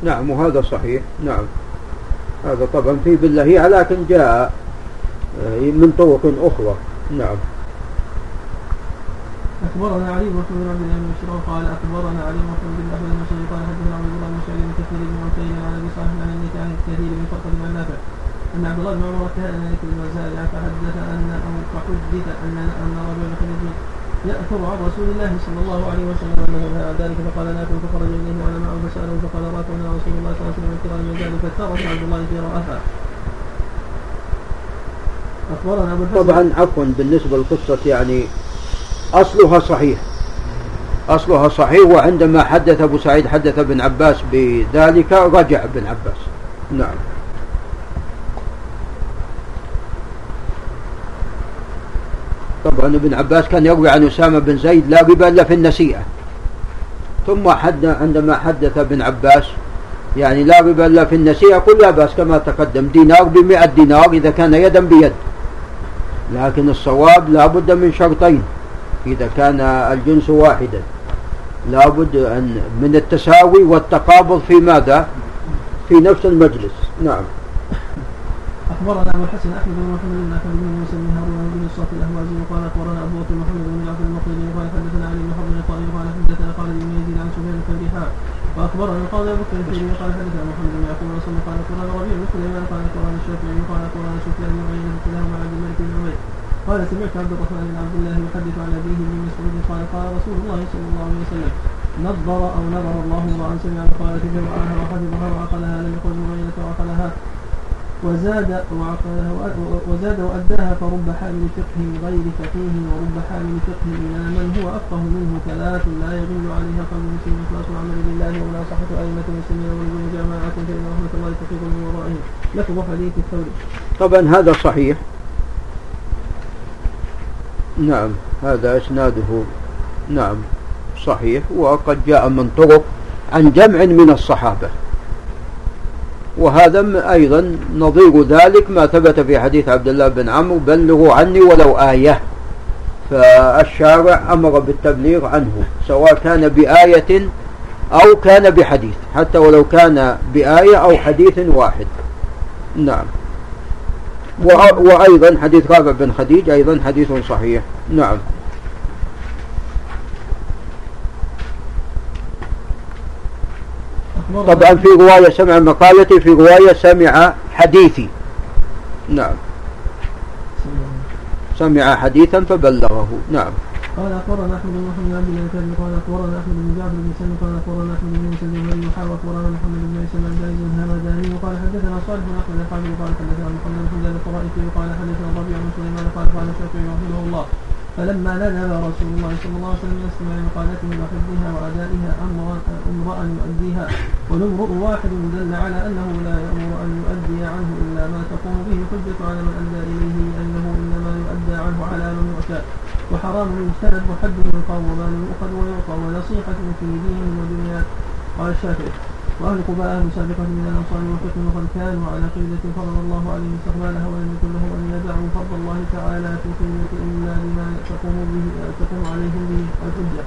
نعم وهذا صحيح نعم هذا طبعا في بالله لكن جاء آه، من طرق أخرى نعم اخبرنا علي بن محمد بن عبد الله بن بشير قال اخبرنا علي بن محمد بن احمد بن قال حدثنا عبد الله بن سعيد بن كثير بن عكير عن ابي صالح عن النبي عن كثير بن فرقد بن نافع ان عبد الله بن عمر كان يكتب المزارع فحدث ان أو فحدث ان ان رجلا يأثر عن رسول الله صلى الله عليه وسلم أنه نهى عن ذلك فقال نافع فخرج اليه وأنا معه فسأله فقال راك ان رسول الله صلى الله عليه وسلم كرام يزال فترك عبد الله في رأها أخبرنا أبو طبعا عفوا بالنسبة لقصة يعني أصلها صحيح. أصلها صحيح وعندما حدث أبو سعيد حدث ابن عباس بذلك رجع ابن عباس. نعم. طبعا ابن عباس كان يروي عن أسامة بن زيد لا ربا إلا في النسيئة. ثم حد عندما حدث ابن عباس يعني لا ربا إلا في النسيئة قل لا بأس كما تقدم دينار بمئة دينار إذا كان يدا بيد. لكن الصواب لا بد من شرطين إذا كان الجنس واحدا. لابد أن من التساوي والتقابض في ماذا؟ في نفس المجلس. نعم. اخبرنا ابو الحسن احمد بن محمد بن احمد بن موسى بن هارون بن الصافي الاهوازي وقال اخبرنا ابو بكر محمد بن جعفر المخرجي وقال حدثنا علي بن حرب القائل قال حدثنا خالد بن يزيد عن سفيان الثوري واخبرنا القاضي ابو بكر الثوري قال حدثنا محمد بن يعقوب رسول قال اخبرنا ربيع بن سليمان قال اخبرنا الشافعي قال اخبرنا سفيان بن عيينه كلاهما عبد الملك بن عبيد قال سمعت عبد الرحمن بن عبد الله يحدث عن ابيه بن مسعود قال قال رسول الله صلى الله عليه وسلم نظر أو نظر الله امرا سمع مقالة جمعها وحفظها وعقلها لم يقل مغيرة وعقلها وزاد وزاد وأداها فرب حامل فقه غير فقيه ورب حامل فقه إلى من هو أفقه منه ثلاث لا يغل عليها قلب المسلم إخلاص العمل لله ومناصحة أئمة المسلمين ولزوم جماعة فإن رحمة الله تحيط من ورائهم. لفظ حديث الثوري. طبعا هذا صحيح. نعم هذا إسناده. نعم صحيح وقد جاء من طرق عن جمع من الصحابة. وهذا أيضا نظير ذلك ما ثبت في حديث عبد الله بن عمرو بلغوا عني ولو آية. فالشارع أمر بالتبليغ عنه سواء كان بآية أو كان بحديث حتى ولو كان بآية أو حديث واحد. نعم. وأيضا حديث رافع بن خديج أيضا حديث صحيح. نعم. طبعا في رواية سمع مقالتي في رواية سمع حديثي. نعم. سمع حديثا فبلغه. نعم. قال أخبرنا أحمد بن محمد بن عبد الله قال أخبرنا أحمد بن جعفر بن سلم قال أخبرنا أحمد بن موسى بن يحيى واخبرنا محمد بن عيسى بن عبد العزيز الهمداني وقال حدثنا صالح بن أحمد الحافظ قال حدثنا محمد بن حمدان الطرائفي وقال حدثنا ربيع بن سليمان قال قال الشافعي رحمه الله. فلما ندب رسول الله صلى الله عليه وسلم يستمع مقالته وحفظها وأدائها امرا يؤديها. والامرؤ واحد دل على أنه لا يأمر أن يؤدي عنه إلا ما تقوم به الحجة على من أدى إليه لأنه إنما يؤدى عنه على من يؤتى. وحرام يجتنب وحد يقام ومال يؤخذ ويعطى ونصيحة في دين ودنيا قال الشافعي وأهل قباء أهل سابقة من الأنصار والحكم وقد كانوا على قلة فرض الله عليهم استقبالها ولم يكن لهم أن يدعوا فرض الله تعالى في قلة إلا بما تقوم به تقوم عليهم به الحجة.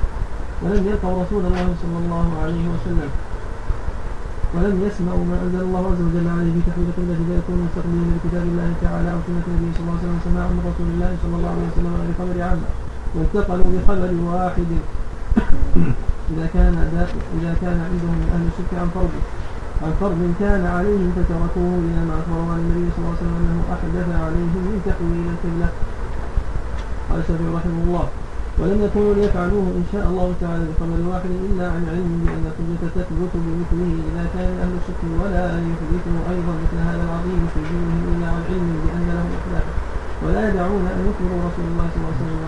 ولم يلقوا رسول الله صلى الله عليه وسلم. ولم يسمعوا ما أنزل الله عز وجل عليه في تحويل قبلة فيكون مستقبلين لكتاب الله تعالى أو سنة النبي صلى الله عليه وسلم سماعا من رسول الله صلى الله عليه وسلم غير خبر عامة. وانتقلوا بخبر واحد. إذا كان إذا كان عندهم من أهل الشرك عن فرض. عن فرض كان عليهم فتركوه إلى ما اخبروا عن النبي صلى الله عليه وسلم أنه أحدث عليهم من تحويل القبلة. قال الشافعي رحمه الله. ولم يكونوا ليفعلوه إن شاء الله تعالى بخبر واحد إلا عن علم بأن الحجة تثبت بمثله إذا كان أهل الشك ولا يحدثوا أيضا مثل هذا العظيم في دينهم إلا عن علم بأن له إحداثه ولا يدعون أن يخبروا رسول الله صلى الله عليه وسلم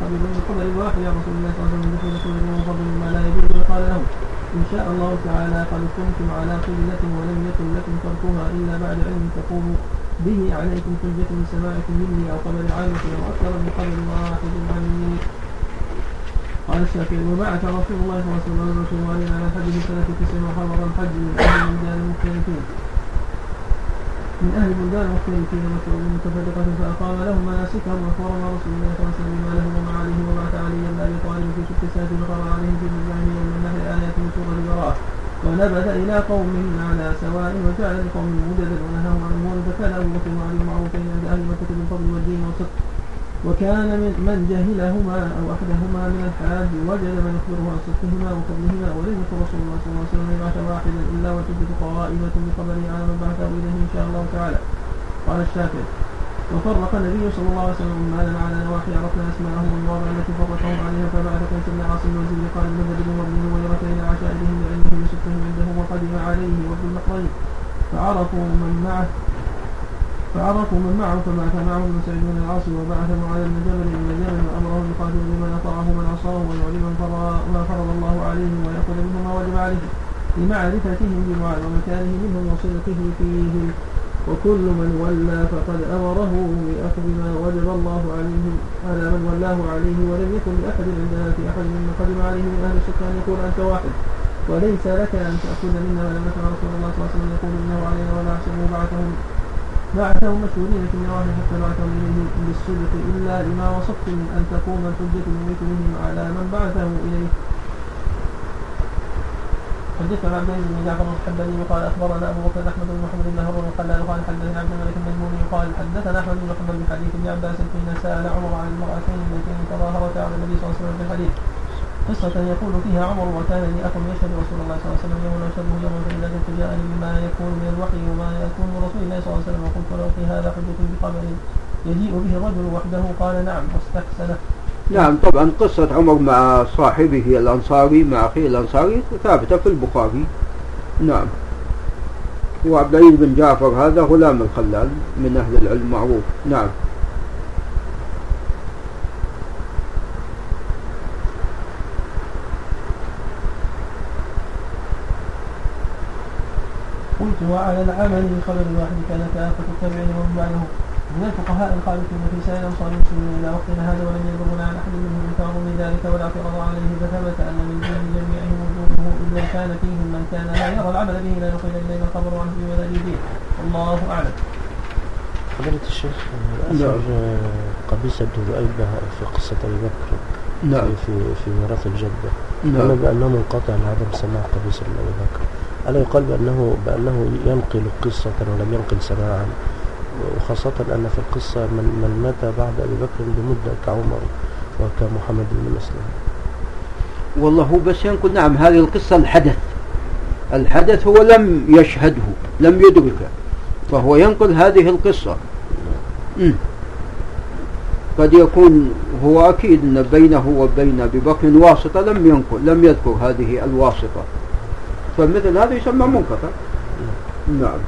ما قبلوا بخبر واحد يا رسول الله صلى الله عليه وسلم دخول كل من فضل مما لا يجوز قال لهم إن شاء الله تعالى قد كنتم على قبلة ولم يكن لكم تركها إلا بعد علم تقوموا به عليكم حجة من سماعكم مني أو قبل عامة أو أكثر من قبل واحد عني قال الشافعي وبعث رسول الله صلى الله عليه وسلم على حج سنة تسع وحرر الحج من أهل البلدان المختلفين من أهل البلدان المختلفين متفرقة فأقام لهم مناسكهم وأخبرنا رسول الله صلى الله عليه وسلم بما له وما عليه وبعث عليا بن أبي طالب في ست سنة وقرأ عليهم في الجامع ومن النحل آيات من سورة البراءة. ونبذ إلى قوم على سواء وجعل لقوم مددا ونهاهم عن أمور فكان أبو بكر وعلي المعروفين عند أهل مكة بالفضل والدين والصدق. وكان من, من جهلهما أو أحدهما من الحاج وجد من يخبره عن صدقهما وفضلهما ولم يكن رسول الله صلى الله عليه وسلم يبعث واحدا إلا والحجة قائمة بخبره على من بعثه إليه إن شاء الله تعالى. قال الشافعي وفرق النبي صلى الله عليه وسلم عمالا على نواحي عرفنا أسماءهم والمواضع التي فرقهم عليها فبعث قيس بن عاصم وزير قال بن بدر وابن هويرة إلى عشائرهم بعلمهم وصدقهم عنده وقدم عليه وابن النقرين فعرفوا من معه فعرفوا من معه فبعث معه ابن سعيد بن العاص وبعث معاذ بن جبل إلى اليمن وامره يقاتل لمن اطاعه من عصاه ويعلم ما فرض الله عليهم ويأخذ منه ما وجب عليهم لمعرفتهم بمعاذ ومكانه منهم وصدقه فيهم. وكل من ولى فقد أمره بأخذ ما وجب الله عليه على من ولاه عليه ولم يكن لأحد عندنا في أحد ممن قدم عليه من أهل الشك أن يقول أنت واحد. وليس لك أن تأخذ منا ولم نسمع رسول الله صلى الله عليه وسلم يقول إنه علينا ولا أحسبه بعثهم بعثهم مشهورين في النواحي حتى بعثهم إليه بالصدق إلا لما وصفتم أن تقوم الحجة من مثلهم على من بعثه إليه. حدثنا عبد العزيز بن جعفر الحباني وقال أخبرنا أبو بكر أحمد بن محمد بن هارون الخلال قال حدثنا عبد الملك المجمومي قال حدثنا أحمد بن محمد بن حديث ابن عباس حين سال عمر عن المرأتين اللتين تظاهرتا على النبي صلى الله عليه وسلم في الحديث. قصة يقول فيها عمر وكان لي أخ يشهد رسول الله صلى الله عليه وسلم يوما أشهده يوما فإذا كنت جاءني بما يكون من الوحي وما يكون من رسول الله صلى الله عليه وسلم. وقلت له في هذا حجة بقبل يجيء به الرجل وحده. قال نعم واستحسنه. نعم طبعا قصة عمر مع صاحبه الأنصاري مع أخيه الأنصاري ثابتة في البخاري. نعم. وعبد العزيز بن جعفر هذا غلام الخلال من أهل العلم معروف. نعم. قلت وعلى العمل بخبر الواحد كان كافة التابعين ومن بعده من الفقهاء الخالفين في سائر امصار المسلمين إلى وقتنا هذا ولم يبلغنا عن أحد منهم انكار من ذلك ولا اعتراض عليه فثبت أن من دين جميعهم وجوده إلا كان فيهم من كان لا يرى العمل به لا يقل الينا الخبر عنه في ولا دين والله أعلم. فضيلة الشيخ أثر قبيصة بن ذؤيب في قصة أبي بكر. نعم. في في ميراث الجدة. نعم. بأنه منقطع لعدم سماع قبيصة بن أبي بكر ألا يقال بأنه بأنه ينقل قصة ولم ينقل سماعا. وخاصة أن في القصة من, من مات بعد أبي بكر بمدة كعمر وكمحمد بن مسلم. والله هو بس ينقل نعم هذه القصة الحدث. الحدث هو لم يشهده لم يدركه. فهو ينقل هذه القصة. مم. قد يكون هو أكيد أن بينه وبين أبي بكر واسطة لم ينقل لم يذكر هذه الواسطة. فمثل هذا يسمى منقطع. نعم.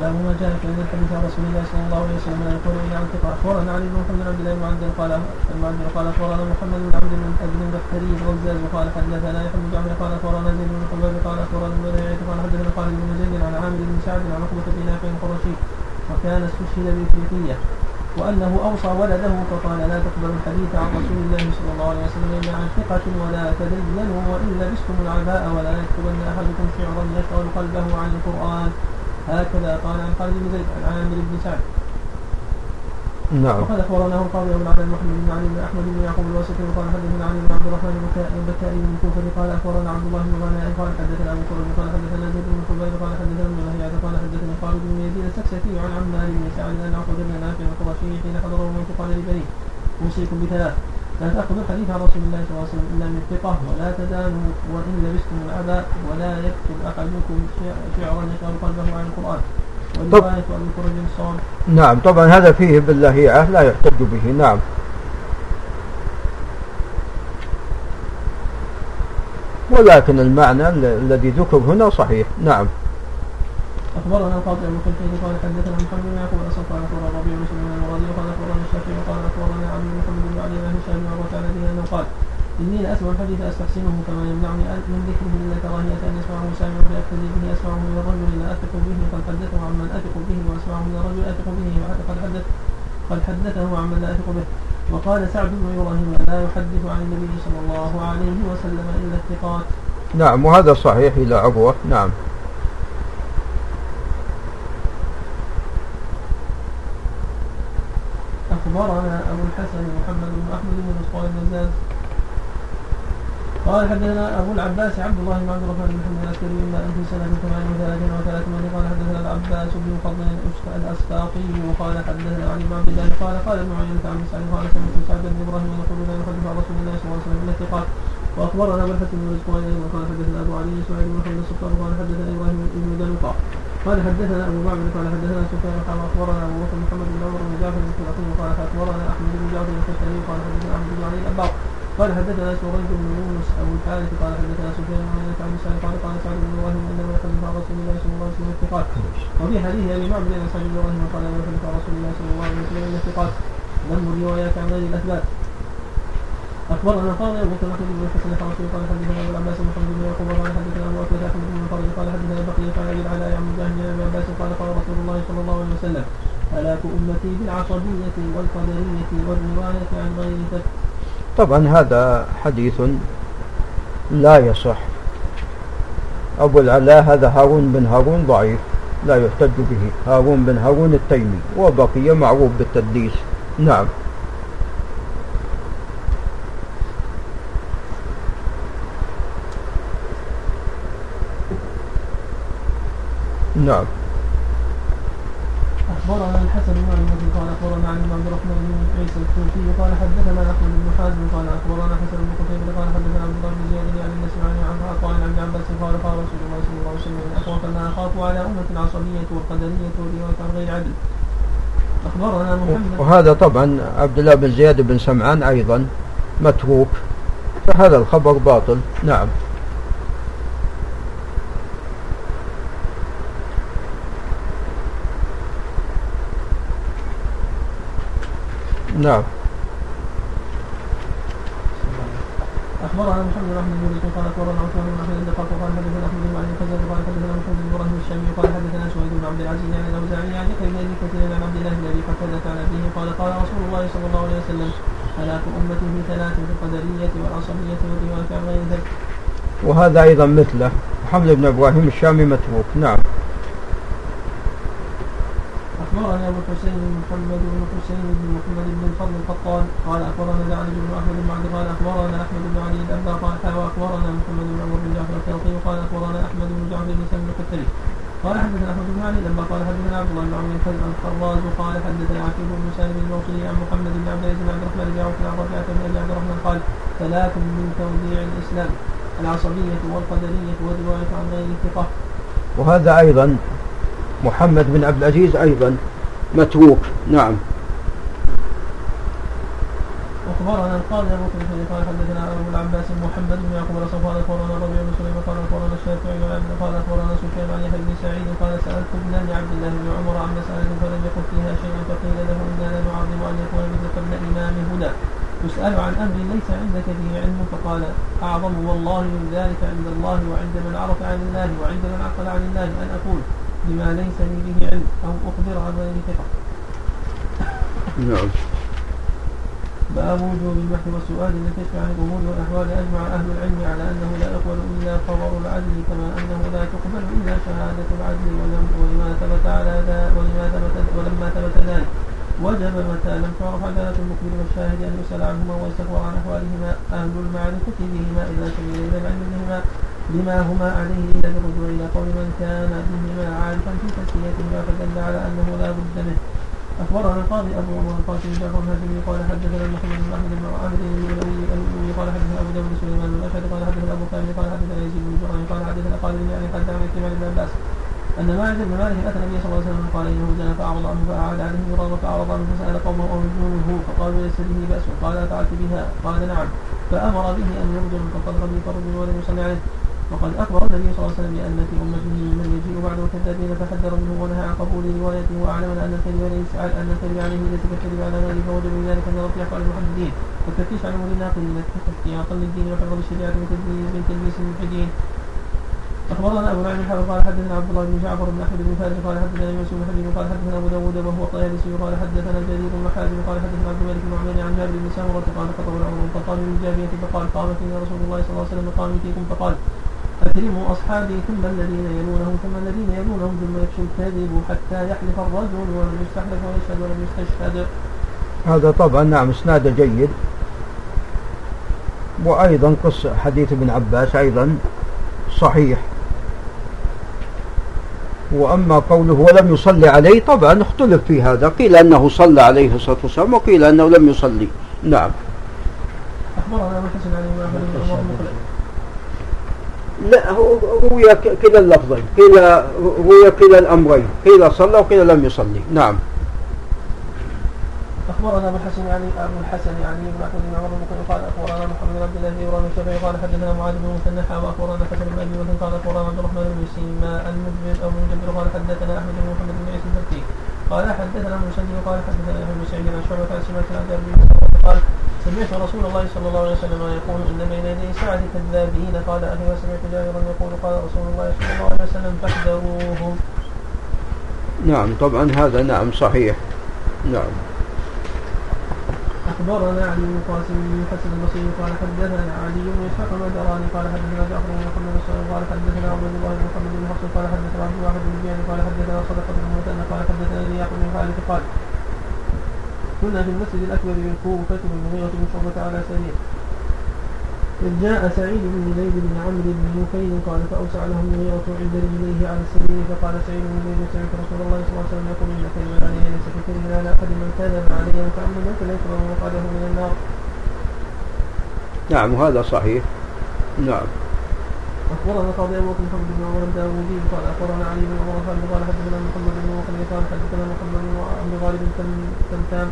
باب ما جاء في الحديث عن رسول الله صلى الله عليه وسلم يقول الا عن ثقه اخبرنا علي بن محمد عبد الله بن عبد قال المعدل قال اخبرنا محمد بن عبد بن ابن البختري الغزاز قال حدثنا يحيى بن جعفر قال اخبرنا زيد بن حباب قال اخبرنا ريعه قال حدثنا خالد بن زيد عن عامر بن سعد عن عقبة بن نافع القرشي وكان استشهد بافريقيه وأنه أوصى ولده فقال لا تقبل الحديث عن رسول الله صلى الله عليه وسلم إلا عن ثقة ولا تدينوا وإن لبستم العباء ولا يكتبن أحدكم شعرا يشغل قلبه عن القرآن. هكذا قال عن خالد بن زيد عن عامر بن سعد. نعم. وقد أخبرناه القاضي أبو العلاء محمد بن علي بن أحمد بن يعقوب الواسطي وقال حدثنا علي بن عبد الرحمن البكائي من الكوفه قال أخبرنا عبد الله بن غناء قال حدثنا أبو قرب قال حدثنا زيد بن حبيب قال حدثنا ابن لهيعة قال حدثني خالد بن يزيد السكسكي عن عمار بن سعد ان عقد بن نافع القرشي حين حضره الموت قال لبنيه أوصيكم بثلاث لا تأخذوا الحديث عن رسول الله صلى الله عليه وسلم إلا من ثقة ولا تدانوا وإن لبستم العباء ولا يكتب أحدكم شعرا يشغل قلبه عن القرآن. نعم طبعا هذا فيه باللهيعة لا يحتج به نعم. ولكن المعنى الذي ذكر هنا صحيح نعم. أخبرنا القاضي أبو كلفين قال حدثنا محمد بن يعقوب الأسد قال أخبرنا الربيع بن سليمان المغازي قال أخبرنا الشافعي قال أخبرنا عبد محمد بن علي بن هشام بن عن أنه قال إني لأسمع الحديث أستحسنه كما يمنعني من ذكره إلا كراهية أن يسمعه سامع فيقتدي به أسمعه من الرجل لا أثق به قد حدثه عمن أثق به وأسمعه من الرجل أثق به قد حدث قد حدثه عمن لا أثق به. وقال سعد بن إبراهيم لا يحدث عن النبي صلى الله عليه وسلم إلا الثقات. نعم وهذا صحيح إلى عبوة. نعم. أخبرنا أبو الحسن محمد بن أحمد بن مصطفى النزاز قال حدثنا أبو العباس عبد الله بن عبد الرحمن بن محمد العسكري اما ان في سنه 38 قال حدثنا العباس بن فضل الاسقاطي وقال حدثنا علي بن عبد الله قال قال ابن عيينة عن مسعد قال سمعت سعد بن إبراهيم يقول لا يحدث عن رسول الله صلى الله عليه وسلم إلا الثقات. وأخبرنا الحسن بن رزق قال حدثنا أبو علي اسماعيل بن محمد الصفار قال حدثنا إبراهيم بن دلوقا قال حدثنا أبو معبد قال حدثنا سفيان قال أخبرنا أبو بكر محمد بن عمر بن جعفر بن قال أخبرنا أحمد بن جعفر الخشني قال حدثنا أحمد بن علي الاباق قال حدثنا سريج بن يونس أبو الحارث قال حدثنا سفيان بن عيينة عن سعد قال قال سعد بن إبراهيم انما عن رسول الله صلى الله عليه وسلم الثقات وفي حديث أبي معبد ان سعد بن إبراهيم قال يحدث عن رسول الله صلى الله عليه وسلم الثقات ذم الروايات عن غير الاثبات أخبرنا قال أبو بكر بن الحسن الحرشي قال حدثنا أبو العباس محمد بن يعقوب قال حدثنا أبو اكل احمد بن الفرج قال حدثنا بقيه قال ابي العلاء عن مجاهد ابي عباس قال قال رسول الله صلى الله عليه وسلم هلاك أمتي بالعصبية والقدرية والرواية عن غير ثبت طبعا هذا حديث لا يصح. أبو العلاء هذا هارون بن هارون ضعيف لا يحتج به. هارون بن هارون التيمي وبقي معروف بالتدليس. نعم. نعم. اخبرنا الحسن بن علي قال أخبرنا عن عبد الرحمن بن عيسى الكوفي قال حدثنا أحمد بن حازم قال أخبرنا حسن بن قتيبة قال حدثنا عبد الله بن زياد عن النسماني عن عطاء عن ابن عباس قال قال رسول الله صلى الله عليه وسلم إن اخوف ما أخاف على أمة العصبيه والقدريه والروايه عن غير عدل. أخبرنا محمد. وهذا طبعا عبد الله بن زياد بن سمعان أيضا متروك فهذا الخبر باطل. نعم. نعم. أخبرنا محمد بن احمد بن قال أخبرنا عثمان بن احمد قال قال حدثنا أحمد بن علي قال قال حدثنا محمد بن إبراهيم الشامي قال حدثنا سويد بن عبد العزيز عن الاوزاعي عن يحيى بن أبي كثير عن عبد الله بن أبي قتاده عن أبيه قال قال رسول الله صلى الله عليه وسلم هلاك أمتي في ثلاث في القدريه والعصبية والرواية عن غير ذلك. وهذا أيضا مثله. محمد بن إبراهيم الشامي متروك. نعم. اخبرنا أبو الحسين محمد بن حسين بن محمد بن الفضل القطان. قال أخبرنا جعل بن أحمد بن قال أخبرنا أحمد بن علي الابا قال واخبرنا محمد بن عمر بن جعفر الكلطي قال أخبرنا أحمد بن جعفر بن سلم الكتري قال حدثنا أحمد بن علي لما قال حدثنا عبد الله بن عمرو الخراز قال حدثنا عقيل بن سالم الموصلي عن محمد بن عبد العزيز بن عبد الرحمن بن عوف عن ربيعه بن عبد الرحمن قال ثلاث من توديع الإسلام العصبية والقدرية والروايه عن غير ثقة. وهذا أيضا محمد بن عبد العزيز أيضا. متروك. نعم. أخبرنا القاضي ابو بكر قال حدثنا ابو العباس محمد بن يعقوب قال اخبرنا ربيع بن سليمان قال اخبرنا الشافعي قال اخبرنا سفيان عن يحيى بن سعيد قال سألت ابن عبد الله بن عمر عن مسألة فلم يقل فيها شيء فقيل له أنا لا نعظم أن يكون مثل ابن إمام هدى تسأل عن أمر ليس عندك فيه علم فقال أعظم والله من ذلك عند الله وعند من عرف عن الله وعند من عقل عن الله أن أقول. بما ليس لي به علم أو أخبر عن غير ثقة. نعم. باب وجوب البحث والسؤال للكشف عن الأمور والأحوال أجمع أهل العلم على أنه لا يقبل إلا خبر العدل كما أنه لا تقبل إلا شهادة العدل ولما ثبت على ثبت ولما ثبت ذلك وجب متى لم تعرف عدالة المخبر والشاهد أن يسأل عنهما ويستخبر عن أحوالهما أهل المعرفة بهما إذا سمي إلى العلم بهما بما هما عليه إلا بالرجوع إلى قول من كان بهما عارفا في تسميتهما فدل على أنه لا بد منه. أخبرنا القاضي أبو عمر القاسم جعفر الهاشمي قال حدثنا محمد بن أحمد بن عامر الأولوي قال حدثنا أبو داود سليمان بن الأشعري قال حدثنا أبو كامل قال حدثنا يزيد بن جرعان قال حدثنا خالد بن يعني حدثنا عن بن عباس. أن مالك بن مالك أتى النبي صلى الله عليه وسلم قال إنه جاء فأعرض عنه فأعاد عليه مرارا فأعرض عنه فسأل قومه أو مجنونه فقالوا ليس به بأس قال أفعلت بها قال نعم فأمر به أن يرجم فقد رمي فرجم ولم يصلي عليه وقد أخبر النبي صلى الله عليه وسلم بأن في أمته من يجيء بعده كذابين فحذر منه ونهى عن قبول روايته وأعلم أن الكذب ليس أن الكذب عليه ليس كالكذب على غيره فوجب من ذلك أن ربي أفعال المحددين والتفتيش عن أمور الناقلين احتياطا للدين وحفظ الشريعة من تدليس الملحدين أخبرنا أبو نعيم الحافظ قال حدثنا عبد الله بن جعفر بن أحمد بن فارس قال حدثنا يوسف بن حبيب قال حدثنا أبو داود وهو الطيالسي قال حدثنا جرير بن حازم قال حدثنا عبد الملك بن عمير عن جابر بن سامره قال خطب عمر فقال من الجابيه فقال قام فينا رسول الله صلى الله عليه وسلم قام فيكم فقال أكرموا أصحابي ثم الذين يلونهم ثم الذين يلونهم ثم يفشو الكذب حتى يحلف الرجل ولم يستحلف ويشهد ولم يستشهد. هذا طبعا نعم اسناده جيد وأيضا قصة حديث ابن عباس أيضا صحيح وأما قوله ولم يصلي عليه طبعا اختلف في هذا. قيل أنه صلى عليه الصلاة والسلام وقيل أنه لم يصلي. نعم. أخبرنا أبو الحسن علي لا روي كلا اللفظين. قيل روي كلا الأمرين. قيل صلى وقيل لم يصلي. نعم. أخبرنا أبو الحسن يعني أبو الحسن يعني بن احمد بن عمر بن قال أخبرنا محمد بن عبد الله بن إبراهيم الشافعي قال حدثنا معاذ بن مثنى وأخبرنا حسن بن أبي بكر قال أخبرنا عبد الرحمن بن سيما المجبر أو المجبر قال حدثنا أحمد بن محمد بن عيسى البكي قال حدثنا المسلم قال حدثنا ابن بن سعيد عن شعبة عن سمعت عن قال سمعت رسول الله صلى الله عليه وسلم يقول إن بين يدي ساعة كذابين قال أخي وسمعت جابرا يقول قال رسول الله صلى الله عليه وسلم فاحذروهم. نعم طبعا هذا نعم صحيح. نعم. أخبرنا علي بن قاسم بن حسن البصري قال حدثنا علي بن إسحاق المدراني قال حدثنا جعفر بن محمد بن قال حدثنا عبد الله بن محمد بن حفص قال حدثنا عبد الواحد بن زياد قال حدثنا صدقة بن مثنى قال حدثنا رياح بن خالد قال كنا في المسجد بالكوفه من مغيره بن شعبه على سرير. إذ جاء سعيد بن زيد بن عمرو بن نفيل قال فأوسع له المغيرة عند رجليه على السرير فقال سعيد بن زيد سمعت رسول الله صلى الله عليه وسلم يقول إن كلمة علي ليس ككلمة على أحد من كذب علي متعمدا فليس له مقعده من النار. نعم وهذا صحيح. نعم. أخبرنا قاضي أبو بكر محمد بن عمر الداوودي قال أخبرنا علي بن عمر قال حدثنا محمد بن وقد قال حدثنا محمد بن غالب تمتام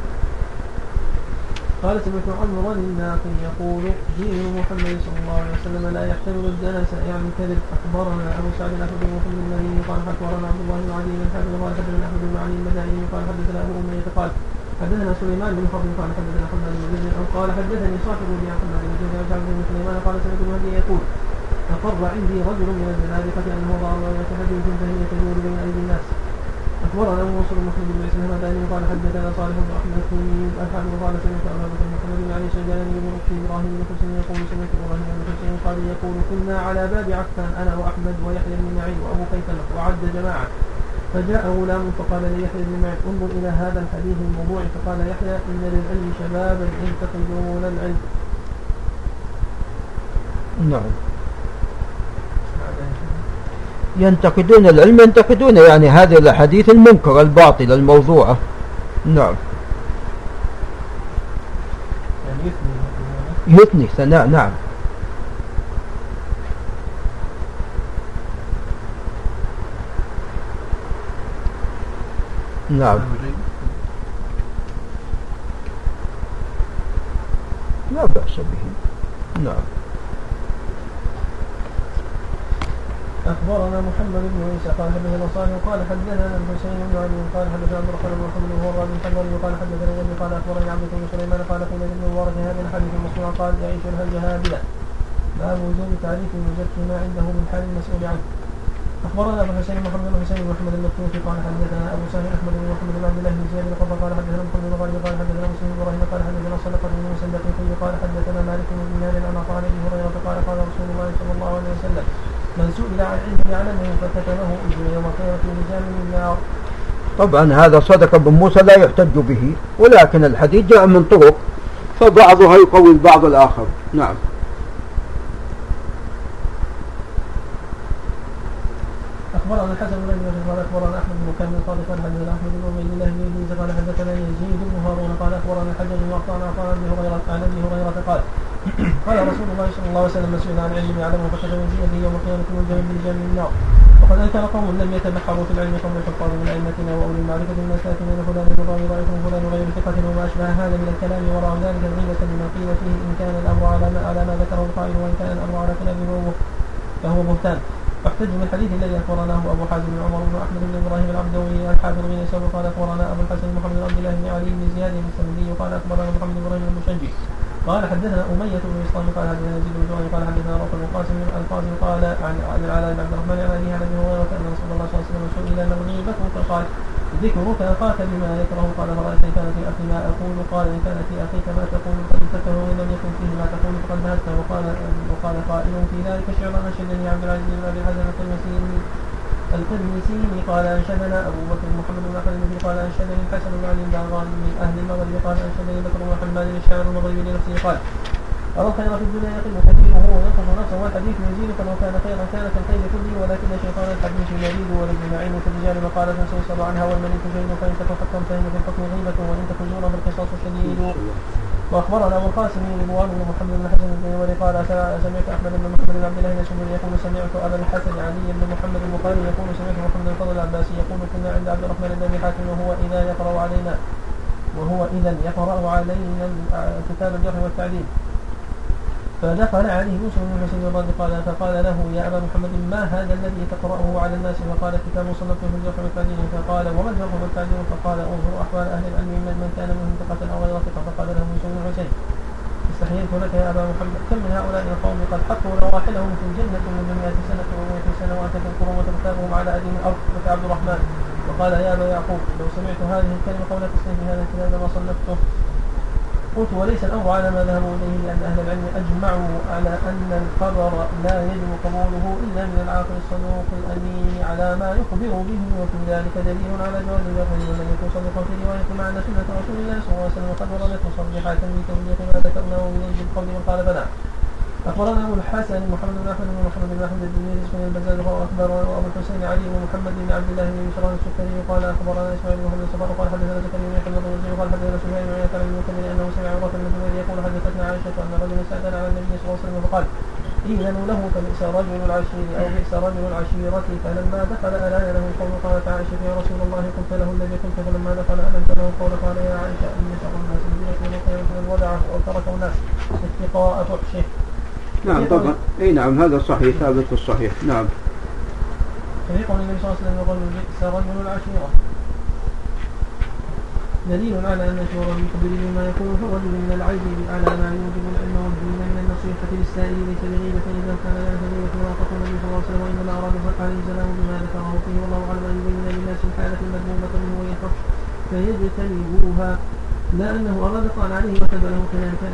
قال سمعت عمرا الناقي يقول دين محمد صلى الله عليه وسلم لا يحتمل الدنس يعني كذب اخبرنا ابو سعد الاحمد بن محمد المديني قال اخبرنا عبد الله بن علي بن حاتم قال حدثنا احمد بن علي المدائني قال حدثنا ابو اميه قال حدثنا سليمان بن فضل قال حدثنا حماد بن زيد قال حدثني صاحب بن حماد بن زيد عن بن سليمان قال سمعت المهدي يقول أقر عندي رجل من الزنادقة أنه ضاع حديث فهي تدور بين أيدي الناس أخبرنا أبو نصر مسلم بن عيسى الهمداني قال حدثنا صالح بن أحمد الثاني الحافظ قال سمعت أبا بكر محمد بن علي شجاني بن رشد إبراهيم بن حسين يقول سمعت إبراهيم بن حسين قال يقول كنا على باب عفان أنا وأحمد ويحيى بن معين وأبو كيثمة وعد جماعة فجاء غلام فقال ليحيى بن معين انظر إلى هذا الحديث الموضوع فقال يحيى إن للعلم شبابا ينتقدون العلم نعم ينتقدون العلم ينتقدون يعني هذه الأحاديث المنكرة الباطلة الموضوعة. نعم. يثني ثناء نعم. نعم. لا بأس به. نعم. أخبرنا محمد بن عيسى قال حدثنا صالح قال حدثنا الحسين بن علي قال حدثنا عبد الرحمن بن محمد وهو بن حنبل قال حدثنا ابي قال أخبرني عبد بن سليمان قال قيل ابن مبارك هذا الحديث المصنوع قال يعيش الهجهابله باب وجوب تعريف المزكي ما عنده من حال المسؤول عنه. أخبرنا أبو الحسين محمد بن حسين بن محمد المكتوفي قال حدثنا أبو سهل أحمد بن محمد بن عبد الله بن زياد بن قال حدثنا محمد بن غالب قال حدثنا مسلم بن إبراهيم قال حدثنا صدقة بن مسلم قال حدثنا مالك بن دينار عن عطاء ابي هريرة قال قال رسول الله صلى الله عليه وسلم من سئل عن علم يعلمه فكتمه اجر يوم القيامة لجام من النار. طبعا هذا صدق بن موسى لا يحتج به ولكن الحديث جاء من طرق فبعضها يقوي البعض الآخر. نعم. أخبرنا الحسن بن أبي قال أخبرنا أحمد بن كامل قال قال حدثنا الله بن ادريس قال حدثنا يزيد بن هارون قال اخبرنا الحجاج بن عن قال ابي هريره عن ابي هريره قال قال رسول الله صلى الله عليه وسلم مسؤول عن علم يعلمه في يده يوم القيامة والجهل بالجهل من النار. وقد انكر قوم لم يتبحروا في العلم قوم الحفاظ من أئمتنا وأولي المعرفة من الساكنين فلان الراوي ضعيف وفلان غير ثقة وما اشبه هذا من الكلام وراء ذلك غيبه لما قيل فيه إن كان الأمر على ما على ما ذكره القائل وإن كان الأمر على كلامه فهو بهتان. واحتج من الحديث الذي أخبرناه أبو حازم بن عمر بن أحمد بن إبراهيم العبدوي الحافظ بن يسوع قال أخبرنا أبو الحسن محمد بن عبد الله بن علي بن زياد السندي قال أخبرنا محمد بن إبراهيم المشجي قال حدثنا أمية بن إسلام قال حدثنا يزيد بن قال حدثنا روح بن قاسم القاسم قال عن العلاء بن عبد الرحمن عن عن أبي هريرة أن رسول الله صلى الله عليه وسلم سئل من غيبته فقال ذكرك أخاك بما يكره قال فرأيت إن كان في أخي ما أقول قال إن كان في أخيك ما تقول فلتكه وإن لم يكن فيه ما تقول فقد نهكته وقال وقال قائل في ذلك شعرا أنشدني عبد العزيز بن أبي الحسن التلمسي التلميسي قال انشدنا أبو بكر محمد بن احمد قال انشدني الحسن بن علي الباغاني من أهل المغرب قال انشدني بكر بن حماد الشاعر المغربي لنفسه قال أرى الخير في الدنيا يقل كثيره وينقص نفسه والحديث يزيد فلو كان خيرا كان كالخير كله ولكن شيطان الحديث يزيد ولد معين في الرجال مقالة سيسأل عنها والملك شهيد فإن حقا فإن في الحكم غيبة وإن تكن زورا فالقصاص شديد وأخبرنا أبو القاسم رضوان بن محمد بن حسن بن ولي قال سمعت أحمد بن محمد بن عبد الله بن يقول سمعت أبا الحسن علي بن محمد البخاري يقول سمعت محمد بن فضل العباسي يقول كنا عند عبد الرحمن بن أبي حاتم وهو إذا يقرأ علينا وهو إذا يقرأ علينا كتاب الجرح والتعديل فدخل عليه موسى بن حسين الرد قال فقال له يا أبا محمد ما هذا الذي تقرأه على الناس؟ فقال كتاب صنفته في الجرح والتعديل فقال وما الجرح والتعديل فقال انظر احوال أهل العلم من, من كان منهم ثقة أو غير ثقة. فقال له موسى بن حسين استحييت لك يا أبا محمد. كم من هؤلاء القوم قد حطوا رواحلهم في الجنة من 100 سنة ومئة سنة وتذكرهم وتغتابهم على اديم الأرض وفي عبد الرحمن. وقال يا أبا يعقوب لو سمعت هذه الكلمة قبل تصنيف هذا الكتاب لما صنفته قلت وليس الأمر على ما ذهبوا إليه لأن أهل العلم أجمعوا على أن الخبر لا يجب قبوله إلا من العاقل الصدوق الأمين على ما يخبر به وفي ذلك دليل على جواز الجرح ولم يكن صديقا في روايه مع ان سنة رسول الله صلى الله عليه وسلم قد وردت مصرحه بتوجيه ما ذكرناه من القول من قال بلى. أخبرنا أبو الحسن محمد بن أحمد بن محمد بن أحمد بن يزيد بن البزاز اخبر وابو الحسين علي بن محمد بن عبد الله بن بشران السكري قال أخبرنا إسماعيل بن محمد الصفر قال حدثنا زكريا بن محمد الرزي قال حدثنا سفيان بن يعقل بن مكمل أنه سمع عمره بن الزبير يقول حدثتنا عائشة أن رجلا سالنا على النبي صلى الله عليه وسلم فقال إذنوا له فبئس رجل العشير أو بئس رجل العشيرة فلما دخل ألان له القول قالت عائشة يا رسول الله قلت له الذي قلت فلما دخل ألنت له القول قال يا عائشة إن شر الناس من أو ترك الناس اتقاء فحشه نعم طبعا. إي نعم هذا صحيح ثابت في الصحيح نعم. في قول النبي صلى الله عليه وسلم يقول بئس رجل العشيرة دليل على أن شعور يخبر بما يكون في الرجل من العيب على ما يوجب العلم والدين من النصيحة للسائل ليس بغيبة إذا كان لا غيبة وافق النبي صلى الله عليه وسلم وإنما أراد عليه السلام بما ذكره فيه. والله أعلم أن يبين للناس الحالة المذمومة منه ويخف فيجتنبوها. لا أنه الطعن عليه وكتب له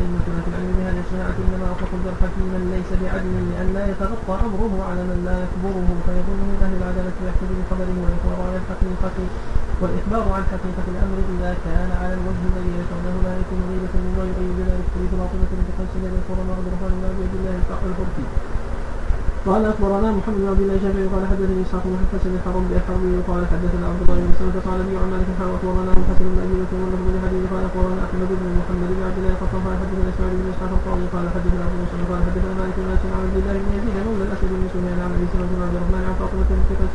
أئمتنا في العلم بهذه الصناعة إنما أطلقوا الجرح في من ليس بعدل لأن لا يتغطى أمره على من لا يخبره فيظن من أهل العدالة ويحتج بخبره ويخبر عن الحقيقة والإخبار عن حقيقة الأمر إذا كان على الوجه الذي يشعره لا يكون غيبة مما يؤيد ذلك حديث باطنة بنت قيس بن القرى وعبد الرحمن بن عبد الله الفرقي قال أخبرنا محمد بن عبد الله الشافعي قال حدثني إسحاق بن حسن الحرم الحربي قال حدثنا عبد الله بن سلمة قال أبي عن مالك قال اخبرنا الحسن بن أبي بكر واللفظ لحديث قال أخبرنا أحمد بن محمد بن عبد الله القطان قال حدثنا إسماعيل بن إسحاق القاضي قال حدثنا ابو مسلم قال حدثنا مالك بن عن عبد الله بن يزيد مولى الاسد بن سفيان عن أبي سلمة بن عبد الرحمن عن فاطمة بنت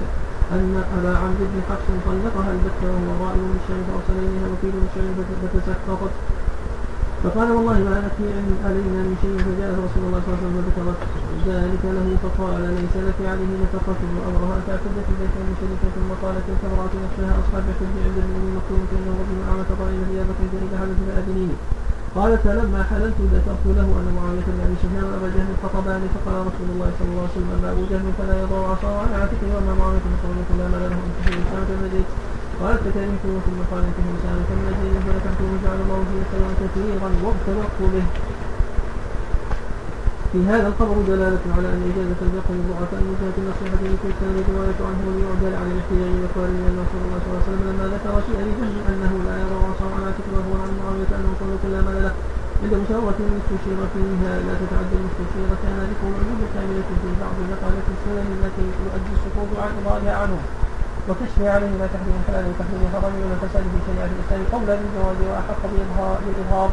أن أبا عبد بن حفص طلقها البتة وهو غائب بالشام فأرسل إليها وكيل بالشام فتسخطت فقال والله ما نكفي علينا من شيء فجاء رسول الله صلى الله عليه وسلم وذكرت ذلك له فقال ليس لك عليه نفقة وأمرها تعتد في بيت من شريك ثم قالت تلك امرأة نفسها أصحاب حج عند المؤمن مكتوب فإنه رجل أعمى فقائل ثيابك إذا حدث فأذنيني قالت فلما حللت ذكرت له أن معاوية بن أبي سفيان وأبا جهل خطباني فقال رسول الله صلى الله عليه وسلم أما أبو جهل فلا يضع عصاه على عاتقه وأما معاوية فقال لا مال له أن تحيي الإسلام فنجيت قالت فكرهت ثم قال انتهي لسانك فمن أجل فلكحته وجعل الله فيه خيرا كثيرا وابتلقت به في هذا الخبر دلالة على أن إجازة البقاء للضعفاء من جهة النصيحة التي كان الرواية عنه ويعدل والإقرار من رسول الله صلى الله عليه وسلم لما ذكر شيئا لجهل أنه لا يرى عصا على عاتقه وهو عن معاوية أنه صلى كل ما له عند مشاورة المستشير فيها لا تتعدى المستشير كان ذكر العلوم كاملة في بعض مقالات السنن التي يؤدي السقوط عن إظهارها عنه وكشف عليه ما تحريم حلال وتحريم حرام من الفساد في شريعة الإسلام قبل بالجواز وأحق بالإظهار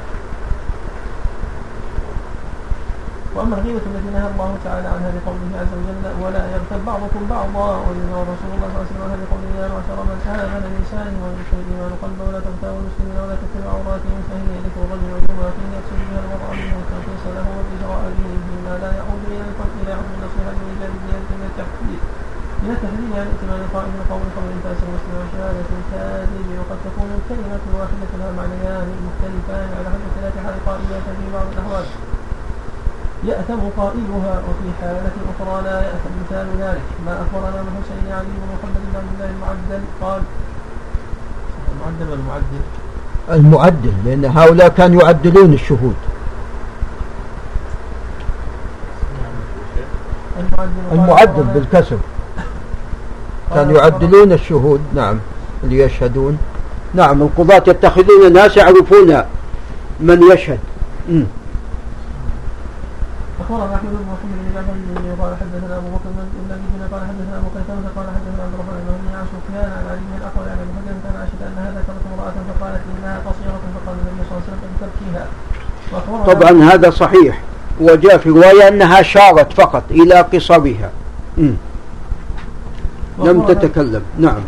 واما الغيبه التي نهى الله تعالى عنها بقوله عز وجل ولا يغتب بعضكم بعضا وينهى رسول الله صلى الله عليه وسلم بقوله يا معشر من امن بلسانه ويدخل الايمان قلبه ولا تغتابوا المسلمين ولا تتبعوا عوراتهم فهي يذكر الرجل عيوبها فيه يقصد بها الوضع منه والتنقيص له والاجراء به فيما لا يعود إلى إلى حكم من التحديد عن ائتمان القائل قول قول فاسق مسلم وشهادة كاذب وقد تكون الكلمة الواحدة لها معنيان مختلفان على حد ثلاث حلقائيات في بعض الأحوال يأثم قائلها وفي حالة أخرى لا يأثم مثال ذلك ما أخبرنا من حسين علي بن محمد بن عبد الله المعدل قال المعدل والمعدل المعدل لأن هؤلاء كانوا يعدلون الشهود. المعدل بالكسر. كانوا يعدلون الشهود نعم اللي يشهدون نعم القضاة يتخذون الناس يعرفون من يشهد م. اخبرنا احمد بن محمد بن جعفر بن قال حدثنا ابو بكر بن ابي بن قال حدثنا ابو قال حدثنا عبد الرحمن بن عن سفيان عن علي بن الاقوى عن ابي بكر كان عائشه انها ذكرت امراه فقالت انها قصيره فقال النبي صلى الله عليه وسلم تبكيها طبعا هذا صحيح وجاء في روايه انها شارت فقط إلى قصرها لم تتكلم. نعم.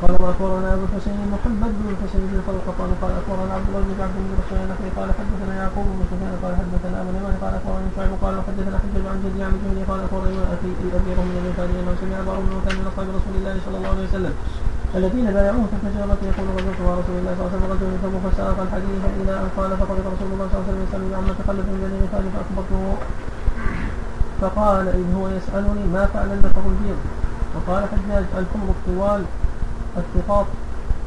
قال واخبرنا أبو الحسين محمد بن الحسين بن القطان قال اخبرنا عبد الله بن جعفر بن رسول النخعي قال حدثنا يعقوب بن سفيان قال حدثنا أبو اليمان قال أخبرني شعيب قال حدثنا حجاج عن جدي عن جدي قال أخبرني أخي أبي رمي بن خالد إنه سمع بار بن وكان من أصحاب رسول الله صلى الله عليه وسلم. الذين بايعوه تحت شجرة يقول غزوت مع رسول الله صلى الله عليه وسلم رجل ثم فساق الحديث إلى أن قال فقد رسول الله صلى الله عليه وسلم يسالني عما تخلف من بني غفار فأخبرته. فقال اذ هو يسألني ما فعل النفر البيض وقال حجاج الحمر الطوال الثقاط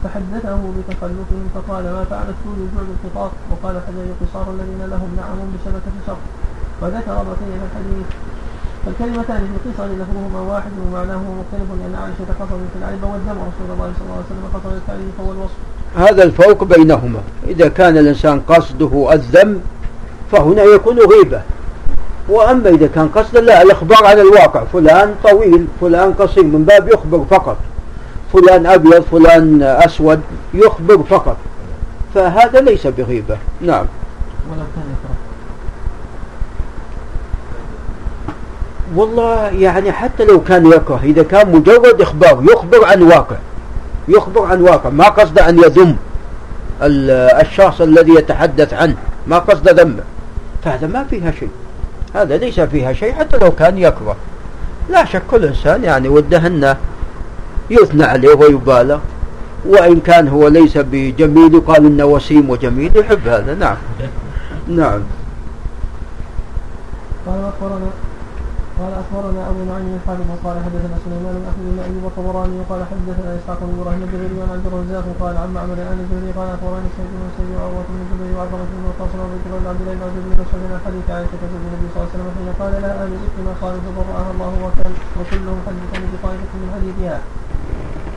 فحدثه بتخلفهم فقال ما فعلت سود الجوع القطاط وقال حجاج قصار الذين لهم نعم بشبكة شر. وذكر بقية الحديث. فالكلمتان في القصر لفظهما واحد ومعناه مختلف لأن عائشة قصرت في العيب والدم ورسول الله صلى الله عليه وسلم قصر التعريف هو الوصف. هذا الفرق بينهما. إذا كان الإنسان قصده الذم فهنا يكون غيبة. وأما إذا كان قصد لا الإخبار عن الواقع. فلان طويل فلان قصير من باب يخبر فقط. فلان أبيض فلان أسود يخبر فقط. فهذا ليس بغيبة. نعم. والله يعني حتى لو كان يكره إذا كان مجرد إخبار يخبر عن واقع. يخبر عن واقع. ما قصد أن يذم الشخص الذي يتحدث عنه. ما قصد ذمه. فهذا ما فيها شيء. هذا ليس فيها شيء حتى لو كان يكره. لا شك كل إنسان يعني وده أنه يثنى عليه ويبالغ وإن كان هو ليس بجميل يقال إنه وسيم وجميل يحب هذا. نعم. نعم. قال أخبرنا قال أخبرنا أبو نعيم الحافظ قال حدثنا سليمان بن أحمد بن ايوب الطبراني وقال حدثنا إسحاق بن إبراهيم الجبري عن عبد الرزاق قال عن معمر عن الزهري قال أخبرني سيد بن مسيب وعروه بن الزبير وعبد بن وقاص الله عن عبد الله بن عبد بن مسعود عن حديث عائشة زوج النبي صلى الله عليه وسلم حين قال لها أهل الافك ما قالوا فبرأها الله وكان وكلهم حدثني بطائفه من حديثها.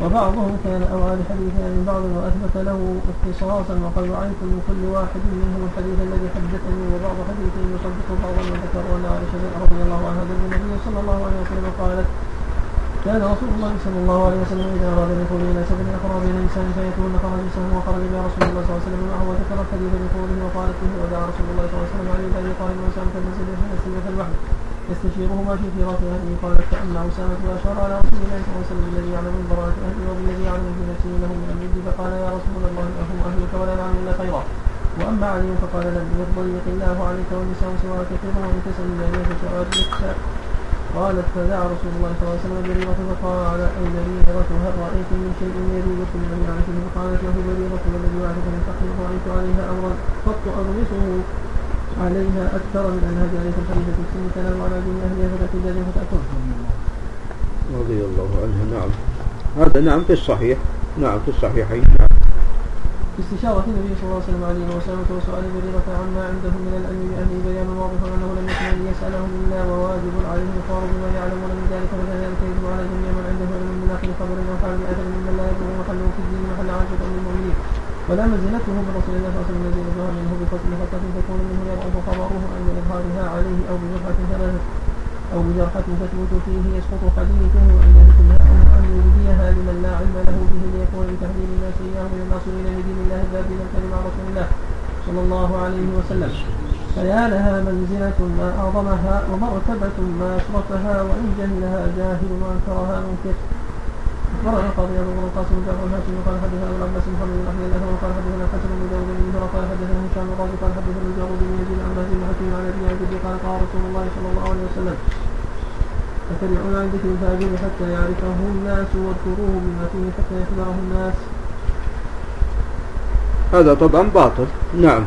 وبعضهم كان أوعى حديثها من بعض وأثبت له اختصاصا وقد رأيت من كل واحد منهم الحديث الذي حدثني وبعض حديثه يصدق بعضا وذكر أن عائشة رضي الله عنها أن النبي صلى الله عليه وسلم قالت كان رسول الله صلى الله عليه وسلم إذا أراد الدخول إلى سبع أقرب إلى إنسان فيكون خرج سهم وخرج بها رسول الله صلى الله عليه وسلم معه وذكر الحديث بقوله وقالت به ودعا رسول الله صلى الله عليه وسلم عليه بأبي طالب وسلم فنزل في الوحي. يستشيرهما في فراق أهله. قالت فأن أسامة وأشار على رسول الله صلى الله عليه وسلم الذي يعلم من براءة أهله وبالذي يعلم في نفسه له من الجد فقال يا رسول الله أهم أهلك ولا نعلم إلا خيرا. وأما علي فقال لم يضيق الله عليك والنساء سواء كثير وإن تسأل إلى فسؤالك. قالت فدعا رسول الله صلى الله عليه وسلم بريرة فقال أي بريرة هل رأيت من شيء يريدكم من يعرفه؟ فقالت له بريرة والذي يعرف من فقر رأيت عليها أمرا قط أغمسه عليها أكثر من أن هذه عليه الخليفة السن تنام على دين أهلها ذلك فتأكل رضي الله عنها نعم. هذا نعم في الصحيح. نعم في الصحيحين نعم. استشارة النبي صلى الله عليه وسلم عليه وسلم وسؤال بريرة عما عندهم من العلم بأهله بيان واضح أنه لم يكن أن يسألهم إلا وواجب عليه الإخبار بما يعلمون من ذلك فكذلك يجب على جميع من عنده علم من آخر خبر حال بأثر ممن لا يبلغ محله في الدين محل عاجة للمؤمنين ولا منزلته من رسول الله صلى الله عليه وسلم الذي ظهر منه بفضل خطة تكون منه يضعف خبره عند إظهارها عليه أو بجرحة ثلاثة أو بجرحة تثبت فيه يسقط حديثه عند مثلها أو أن يبديها لمن لا علم له به ليكون بتحذير الناس إياه من الناصرين لدين الله الذابين الكريم مع رسول الله صلى الله عليه وسلم. فيا لها منزلة ما أعظمها ومرتبة ما أشرفها وإن جهلها جاهل وأنكرها منكر. أخبرنا القاضي أبو بكر القاسم بن جعفر الهاشمي قال حدثنا أبو العباس محمد بن أحمد الأثر قال حدثنا الحسن بن داود بن هرى قال حدثنا هشام الرازي قال حدثنا الجارود بن يزيد عن مهدي بن حكيم عن أبي عن قال قال رسول الله صلى الله عليه وسلم أتبعون عن ذكر الفاجر حتى يعرفه الناس واذكروه بما فيه حتى يحذره الناس. هذا طبعا باطل. نعم.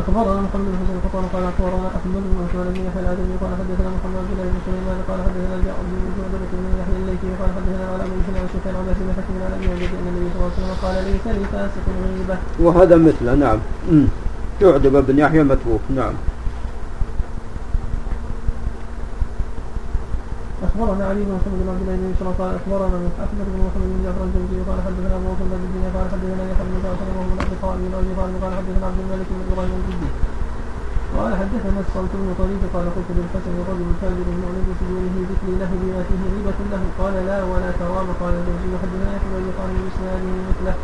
اخبرنا محمد بن حسين الخطان قال اخبرنا احمد بن عثمان بن يحيى الادمي قال حدثنا محمد بن بن سليمان قال حدثنا جعفر بن جعبة بن يحيى الليثي قال حدثنا على ابن عن سفيان عن بن حكيم عن ابي عبد ان النبي صلى الله عليه وسلم قال ليس لفاسق غيبه وهذا مثله نعم يعجب ابن يحيى متروك نعم أخبرنا علي بن محمد بن عبد الله بن يسرى قال أخبرنا احمد بن محمد بن جعفر الجوزي قال حدثنا أبو بكر بن الدين قال حدثنا يحيى بن جعفر وهو من أبي طالب بن أبي طالب قال حدثنا عبد الملك بن إبراهيم الجدي قال حدثنا الصوت بن طريق قال قلت للحسن الرجل الفاجر المعلن بسجوره ذكري له بما فيه غيبة له قال لا ولا كرام قال الجوزي حدثنا يحيى بن قال بإسناده مثله.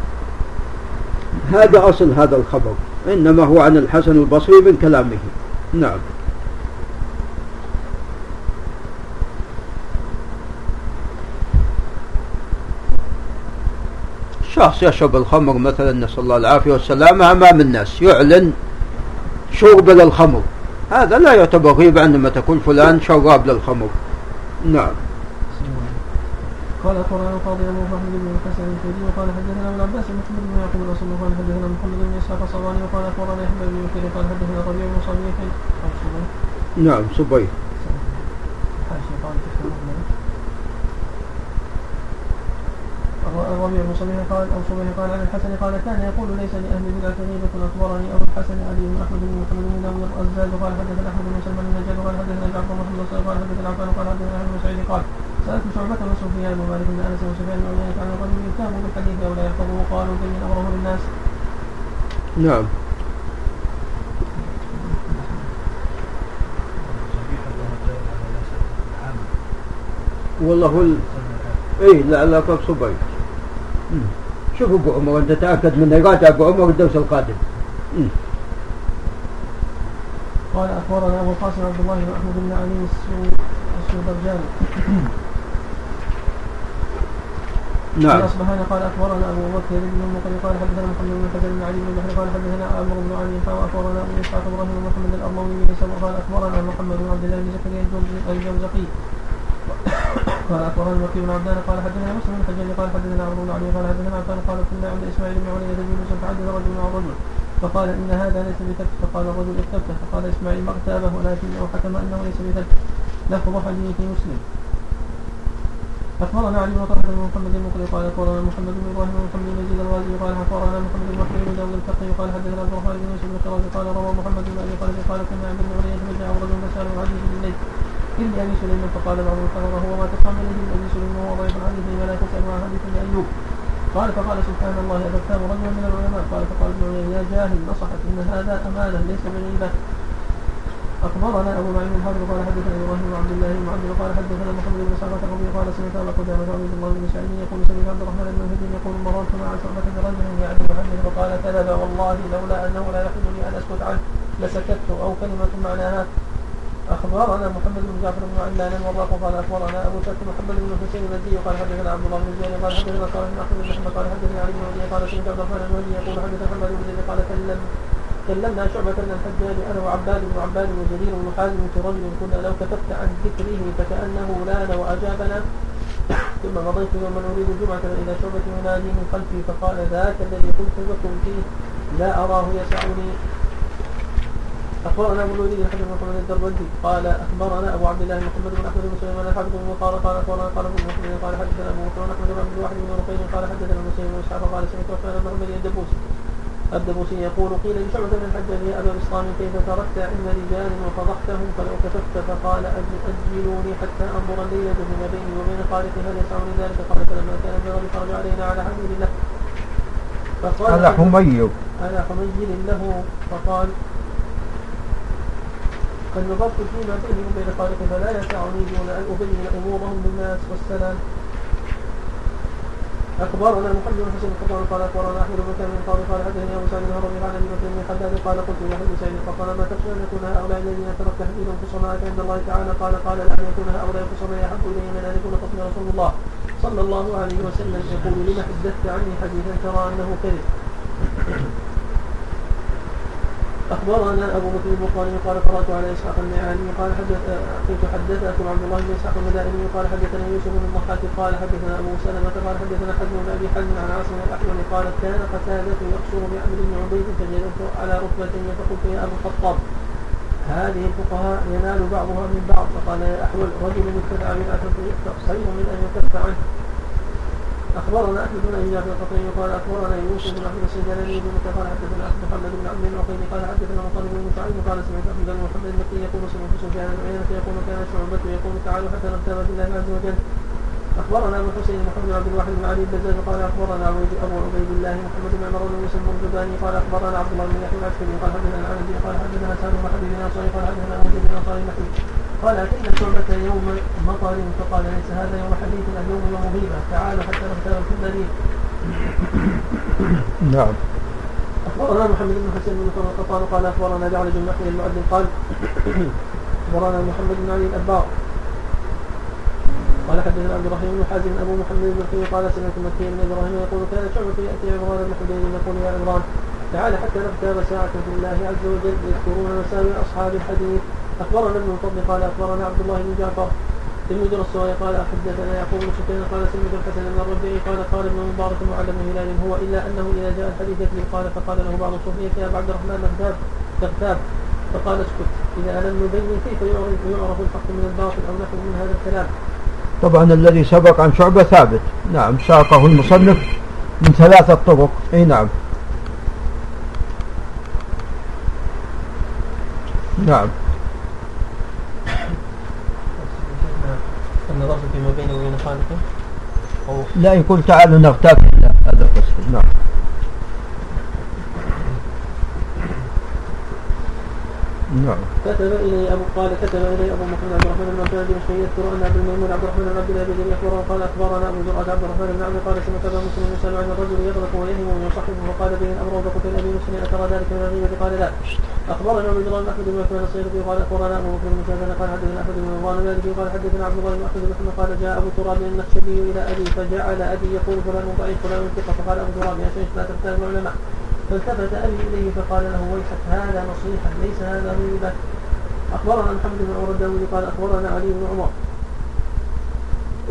هذا أصل هذا الخبر إنما هو عن الحسن البصري من كلامه. نعم. شخص يشرب الخمر مثلا نسأل الله العافية والسلامة أمام الناس يعلن شرب للخمر. هذا لا يعتبر غيبة عندما تقول فلان شراب للخمر. نعم. قال اخبرنا القاضي أبو محمد بن الحسن الفيدي وقال حدثنا ابو العباس محمد بن يعقوب الاصم وقال حدثنا محمد بن إسحاق الصواني وقال أخبرنا يحيى بن يكير قال حدثنا ربيع بن صبيح. نعم صبيح. الربيع بن صبيح قال أو صبيح قال عن الحسن قال كان يقول ليس لأهل البدعه غيبه اخبرني ابو الحسن علي بن أحمد بن محمد بن داوود الزاد قال حدثنا أحمد بن سلمان النجاد قال حدثنا جعفر بن محمد قال حدثنا عفان قال حدثنا احمد بن سعيد قال سألت شعبة وسفيان ومالك بن أنس وسفيان بن عيينة عن الرجل يتهم بالحديث أو لا يحفظه قالوا بين أمره للناس. نعم. والله هو ال... إيه لا لا صبي شوف أبو عمر أنت تأكد من يراجع أبو عمر الدرس القادم. قال أخبرنا أبو القاسم عبد الله بن أحمد بن علي السودرجاني. نعم. أصبحنا قال أخبرنا أبو بكر بن المقري قال حدثنا محمد بن حجر بن علي بن بحر قال حدثنا عمرو بن علي قال أخبرنا أبو إسحاق إبراهيم بن محمد الأرموي بن قال أخبرنا محمد بن عبد الله بن زكريا الجوزقي. قال اخبرنا وكيل بن عبدان قال حدثنا مسلم بن الحجاج قال حدثنا عمرو بن علي قال حدثنا عبدان قال كنا عند إسماعيل بن علي جلوسا فحدث رجل مع رجل فقال إن هذا ليس بكتف فقال الرجل اكتبته فقال إسماعيل ما اغتابه ولكنه حكم أنه ليس بكتف لفظ حديث مسلم. أخبرنا علي بن طلحة بن محمد المقري قال أخبرنا محمد بن إبراهيم بن محمد بن يزيد الغازي قال أخبرنا محمد بن محمد بن داود الفقي قال حدثنا عبد الرحمن بن يوسف بن قال روى محمد بن خالد قال كنا عند ابن علي فجاء رجل فساله الحديث بالليل إلا أبي سليمان فقال بعض هو ما تقام إليه من أبي سليمان وهو ضيف عنه ولا تسأل عن حديث أيوب. قال فقال سبحان الله أبكتام رجلا من العلماء؟ قال فقال ابن يا جاهل نصحت إن هذا أمانة ليس بغيبة أخبرنا أبو معين الحافظ قال حدثنا إبراهيم بن عبد الله بن عبد قال حدثنا محمد بن سعد الربيع قال سمعت أبا قدامه عبد الله بن سعيد يقول سمعت عبد الرحمن بن مهدي يقول مررت مع شعبة برجل يعني محمد. فقال كذب والله لولا أنه لا يحب لي أن أسكت عنه لسكت أو كلمة معناها اخبرنا محمد بن جعفر بن علان والراق قال أخبرنا أبو بكر محمد بن حسين الذي قال حدثنا عبد الله بن زيد قال حدثنا صالح بن أحمد بن محمد قال حدثنا علي بن قال سمعت عبد الرحمن بن يقول حدثنا محمد بن زيد قال كلم كلمنا شعبة بن الحجاج أنا وعباد بن عباد وجرير بن حازم رجل كنا لو كتبت عن ذكره فكأنه لأن وأجابنا. ثم مضيت يوما أريد الجمعة إلى شعبة ينادي من خلفي فقال ذاك الذي قلت لكم فيه لا أراه يسعني. أخبرنا أبو الوليد بن بن محمد الدربندي قال أخبرنا أبو عبد الله محمد بن أحمد بن سليمان الحافظ بن قال قال أخبرنا قال ابن محمد قال حدثنا أبو بكر أحمد بن عبد الواحد بن رقيق قال حدثنا مسلم بن إسحاق قال سمعت عثمان بن محمد الدبوسي الدبوسي يقول قيل لشعبة بن الحجاج يا أبا بسطام كيف تركت علم رجال وفضحتهم فلو كتبت فقال أجلوني حتى أنظر الليلة فيما بيني وبين خالق هل يسعني ذلك؟ قال فلما كان الجبل خرج علينا على حميد الله. فقال على حمي على حمي له. فقال نظرت فيما بيني وبين خالق فلا يسعني دون أن أبين أمورهم للناس والسلام. اخبرنا محمد بن حسين القطان قال أخبرنا أحمد بن كامل قال قال حدثني أبو سعيد الهرمي عن بكر بن حداد قال قلت له ابو سعيد فقال ما تخشى أن يكون هؤلاء الذين تركت حديثهم خصماء عند الله تعالى؟ قال قال لأن يكون هؤلاء خصماء أحب الي من أن يكون خصم رسول الله صلى الله عليه وسلم. يقول لما حدثت عني حديثا ترى أنه كذب. أخبرنا أبو بكر البخاري قال قرأت على إسحاق المعاني قال حدث قلت حدثكم عبد الله بن إسحاق المدائني قال حدثنا يوسف بن الضحاك قال حدثنا أبو سلمة قال حدثنا حزم بن أبي حزم عن عاصم الأحول قال كان قتادة يقصر بعمر بن عبيد فجلست على ركبتي فقلت يا ابا الخطاب هذه الفقهاء ينال بعضها من بعض فقال يا أحول رجل اتبع بدعه خير من أن يكف عنه. أخبرنا أحمد بن ابي جعفر القطري قال أخبرنا يوسف بن احمد السجلاني بن قال حدثنا محمد بن عبد العقيل قال حدثنا مطالب بن سعيد قال سمعت احمد بن محمد المكي يقول سمعت سفيان بن يقول كان شعبة يقول تعالوا حتى نغتاب بالله عز وجل أخبرنا أبو الحسين محمد بن عبد الواحد بن علي البزاز قال أخبرنا أبو عبيد الله محمد بن عمر بن موسى البرجباني قال أخبرنا عبد الله بن يحيى العسكري قال حدثنا عن قال حدثنا سالم بن حبيب بن قال حدثنا أبو بن أنصاري قال أتينا شعبة يوم مطر فقال ليس هذا يوم حديث اليوم يوم غيبة تعالوا حتى نختار في الدليل نعم. أخبرنا محمد بن حسين بن قطان قال أخبرنا جعل بن محمد المؤذن قال أخبرنا محمد بن علي الأبار قال حدثنا عبد الرحيم بن حازم أبو محمد بن قال سمعت مكي بن إبراهيم يقول كان شعبة يأتي عمران بن حدين يقول يا عمران تعال حتى نختار ساعة في الله عز وجل يذكرون مساوي أصحاب الحديث. أخبرنا ابن الفضل قال أخبرنا عبد الله بن جعفر. تلميذ الرسول قال حدثنا يعقوب بن سفيان قال سمعت الحسن بن الربيع قال قال ابن مبارك معلم هلال هو إلا أنه إذا جاء الحديث يكذب قال فقال له بعض الصوفيه يا عبد الرحمن اغتاب اغتاب فقال اسكت إذا لم نبين كيف يعرف الحق من الباطل أو نحو من هذا الكلام. طبعا الذي سبق عن شعبة ثابت. نعم ساقه المصنف من ثلاثة طرق. إي نعم. نعم. النظر فيما بينه وبين خالقه لا يقول تعالوا نغتاب هذا القصد نعم. نعم. كتب إلي أبو قال كتب إلي أبو محمد عبد الرحمن بن عبد الله يذكر أن عبد الميمون عبد الرحمن بن عبد الله بن اخبره قال أخبرنا أبو زرعة عبد الرحمن بن عبد قال سمعت ابا مسلم يسال عن الرجل يغلق ويهم ويصحبه وقال به الأمر وقتل أبي مسلم أترى ذلك من الغيبة؟ قال لا. أخبرنا عبد الله بن أحمد بن عثمان الصيرفي قال أخبرنا أبو بكر بن شهبان قال حدثنا أحمد بن رضوان المالكي قال حدثنا عبد الله بن أحمد بن محمد قال جاء أبو تراب النخشبي إلى أبي فجعل أبي يقول فلان ضعيف فلان ثقة فقال أبو تراب يا شيخ لا تختار العلماء. فالتفت أبي إليه فقال له ويحك هذا نصيحة ليس هذا غيبه أخبرنا محمد بن عمر الداودي قال أخبرنا علي بن عمر.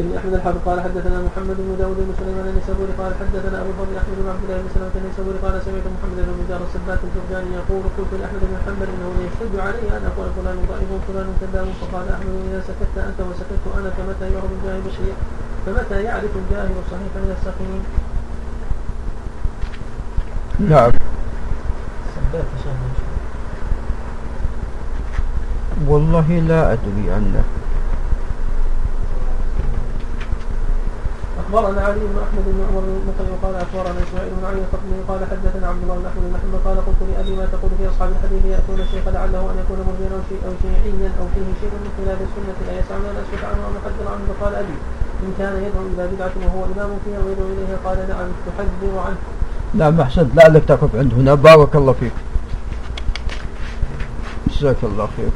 ابن أحمد الحافظ قال حدثنا محمد بن داود بن سليمان النسابوري قال حدثنا أبو الفضل أحمد بن عبد الله بن سلمة النسابوري قال سمعت محمد بن مجار السبات الجرجاني يقول قلت لأحمد بن محمد إنه يشتد علي أن أقول فلان ضعيف وفلان كذاب. فقال أحمد إذا سكت أنت وسكت أنا فمتى يعرف الجاهل الشيء فمتى يعرف الجاهل الصحيح من السقيم نعم. والله لا أدري عنه أخبرنا علي بن أحمد بن عمر بن قال أخبرنا إسماعيل بن علي القطني قال حدثنا عبد الله بن أحمد بن محمد قال قلت لأبي ما تقول في أصحاب الحديث يأتون الشيخ لعله أن يكون مرجيا أو شيء أو شيعيا أو فيه شيء من خلاف السنة لا يسعنا ان اسكت عنه أو نحذر عنه. فقال أبي إن كان يدعو إلى بدعة وهو إمام فيها ويدعو إليها قال نعم تحذر عنه. نعم أحسنت لعلك تقف عند هنا بارك الله فيك. جزاك الله خير.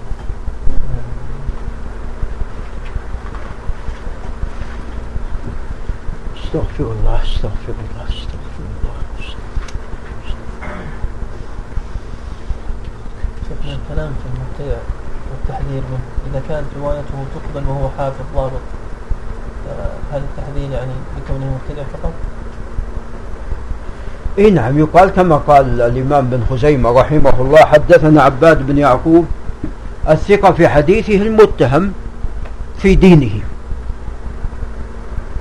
استغفر الله استغفر الله استغفر الله شفنا الكلام في المبتدع والتحذير منه إذا كانت روايته تقبل وهو حافظ ضابط هل التحذير يعني بكونه مبتدع فقط؟ اي نعم يقال كما قال الإمام بن خزيمة رحمه الله حدثنا عباد بن يعقوب الثقة في حديثه المتهم في دينه.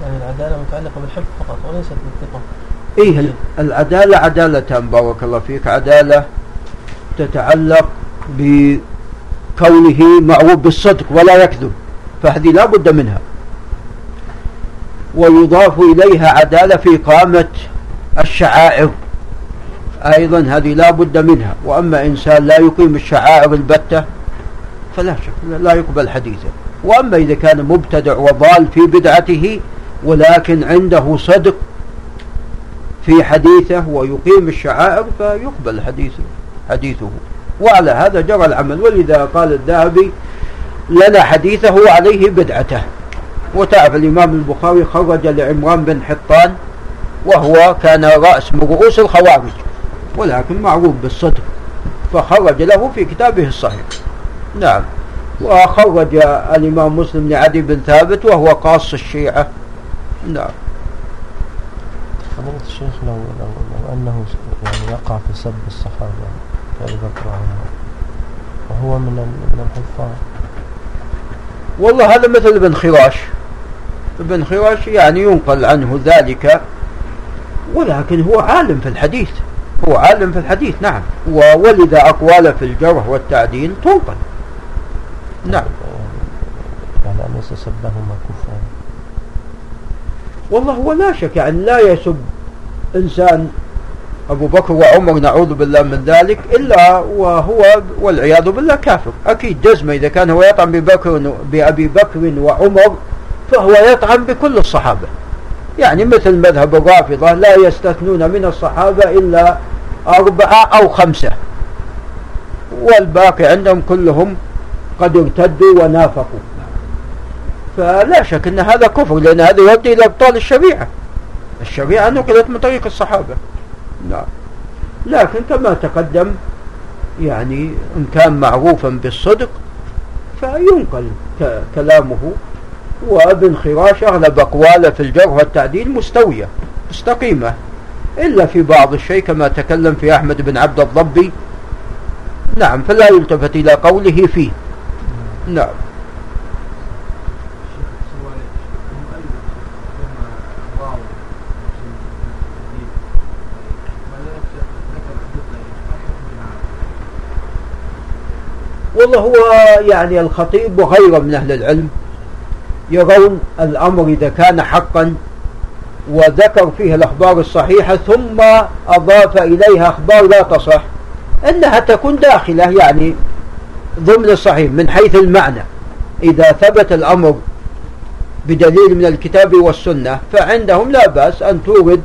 يعني العدالة متعلقة بالحفظ فقط وليست بالثقة. إيه العدالة عدالتان بارك الله فيك. عدالة تتعلق بكونه معروف بالصدق ولا يكذب فهذه لا بد منها. ويضاف إليها عدالة في إقامة الشعائر. أيضا هذه لا بد منها. وأما إنسان لا يقيم الشعائر البتة فلا شك لا يقبل حديثه. وأما إذا كان مبتدع وضال في بدعته ولكن عنده صدق في حديثه ويقيم الشعائر فيقبل حديثه حديثه. وعلى هذا جرى العمل. ولذا قال الذهبي لنا حديثه عليه بدعته. وتعرف الإمام البخاري خرج لعمران بن حطان وهو كان رأس من رؤوس الخوارج. ولكن معروف بالصدق فخرج له في كتابه الصحيح. نعم. وخرج الإمام مسلم لعدي بن ثابت وهو قاص الشيعة. نعم. فضيلة الشيخ لو, لو, لو أنه يعني يقع في سب الصحابة كأبي بكر وهو من من الحفاظ. والله هذا مثل ابن خراش. ابن خراش يعني ينقل عنه ذلك ولكن هو عالم في الحديث. هو عالم في الحديث نعم. وولد أقواله في الجرح والتعديل تنقل نعم. يعني أليس سبهما كفرا. والله هو لا شك يعني لا يسب إنسان أبو بكر وعمر نعوذ بالله من ذلك إلا وهو والعياذ بالله كافر. أكيد جزمة إذا كان هو يطعن ببكر بأبي بكر وعمر فهو يطعن بكل الصحابة. يعني مثل مذهب الرافضة لا يستثنون من الصحابة إلا أربعة أو خمسة. والباقي عندهم كلهم قد ارتدوا ونافقوا. فلا شك أن هذا كفر لأن هذا يؤدي إلى إبطال الشريعة. الشريعة نقلت من طريق الصحابة. نعم. لكن كما تقدم يعني إن كان معروفا بالصدق فينقل كلامه وابن خراش أغلب أقواله في الجرح والتعديل مستوية مستقيمة. إلا في بعض الشيء كما تكلم في أحمد بن عبد الضبي. نعم فلا يلتفت إلى قوله فيه. نعم. والله هو يعني الخطيب وغيره من أهل العلم. يرون الأمر إذا كان حقا وذكر فيه الأخبار الصحيحة ثم أضاف إليها أخبار لا تصح. أنها تكون داخلة يعني ضمن الصحيح من حيث المعنى. إذا ثبت الأمر بدليل من الكتاب والسنة فعندهم لا بأس أن تورد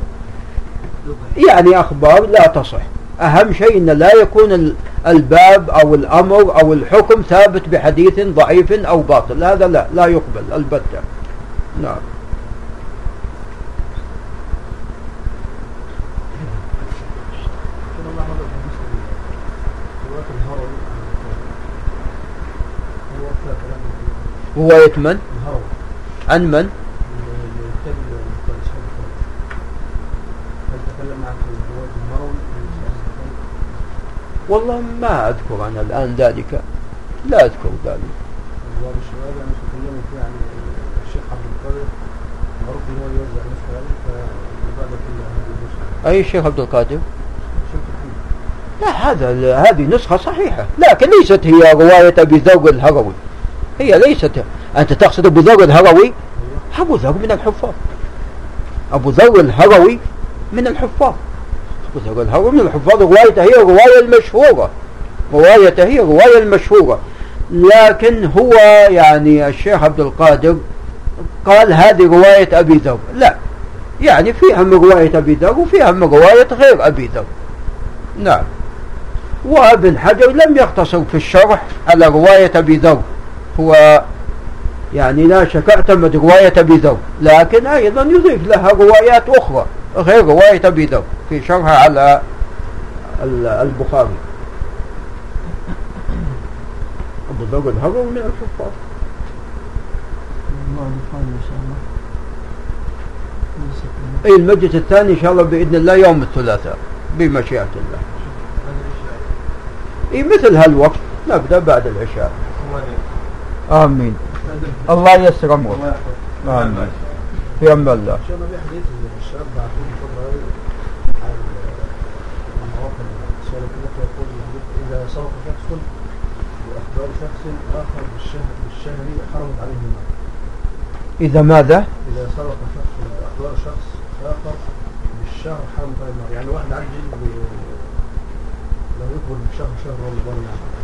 يعني أخبار لا تصح. أهم شيء أن لا يكون الباب أو الأمر أو الحكم ثابت بحديث ضعيف أو باطل هذا لا لا يقبل البتة نعم رواية من؟ عن من؟ والله ما أذكر أنا الآن ذلك. لا أذكر ذلك. أبواب الشباب يعني تكلموا فيه عن الشيخ عبد القادر. معروف يوزع نسخة فبعد كل هذه أي الشيخ عبد القادر؟ شيخ لا هذا هذه نسخة صحيحة. لكن ليست هي رواية أبي ذر الهروي. هي ليست أنت تقصد أبو ذر الهروي؟ أبو ذر من الحفاظ. أبو ذر الهروي من الحفاظ. من الحفاظ روايته هي الرواية المشهورة روايته هي الرواية المشهورة لكن هو يعني الشيخ عبد القادر قال هذه رواية أبي ذر. لا يعني فيها من رواية أبي ذر وفيها من رواية غير أبي ذر. نعم. وابن حجر لم يقتصر في الشرح على رواية أبي ذر. هو يعني لا شك اعتمد رواية أبي ذر لكن أيضا يضيف لها روايات أخرى. غير رواية أبي ذر في شرحها على البخاري. أبو ذر الهروي من الحفاظ أي المجلس الثاني إن شاء الله بإذن الله يوم الثلاثاء بمشيئة الله. اي مثل هالوقت نبدأ بعد العشاء. آمين. الله يسر أمرك آمين. في أم الله إن شاء الله في حديث الشباب بعثوه فترة عن المواقع السؤال كده يقول إذا سبق شخص شخص آخر بالشهر بالشهر حرمت عليه إذا ماذا؟ إذا سبق شخص بأخبار شخص آخر بالشهر حرمت عليه النار يعني واحد عنده لو يكبر بالشهر شهر رمضان يعني.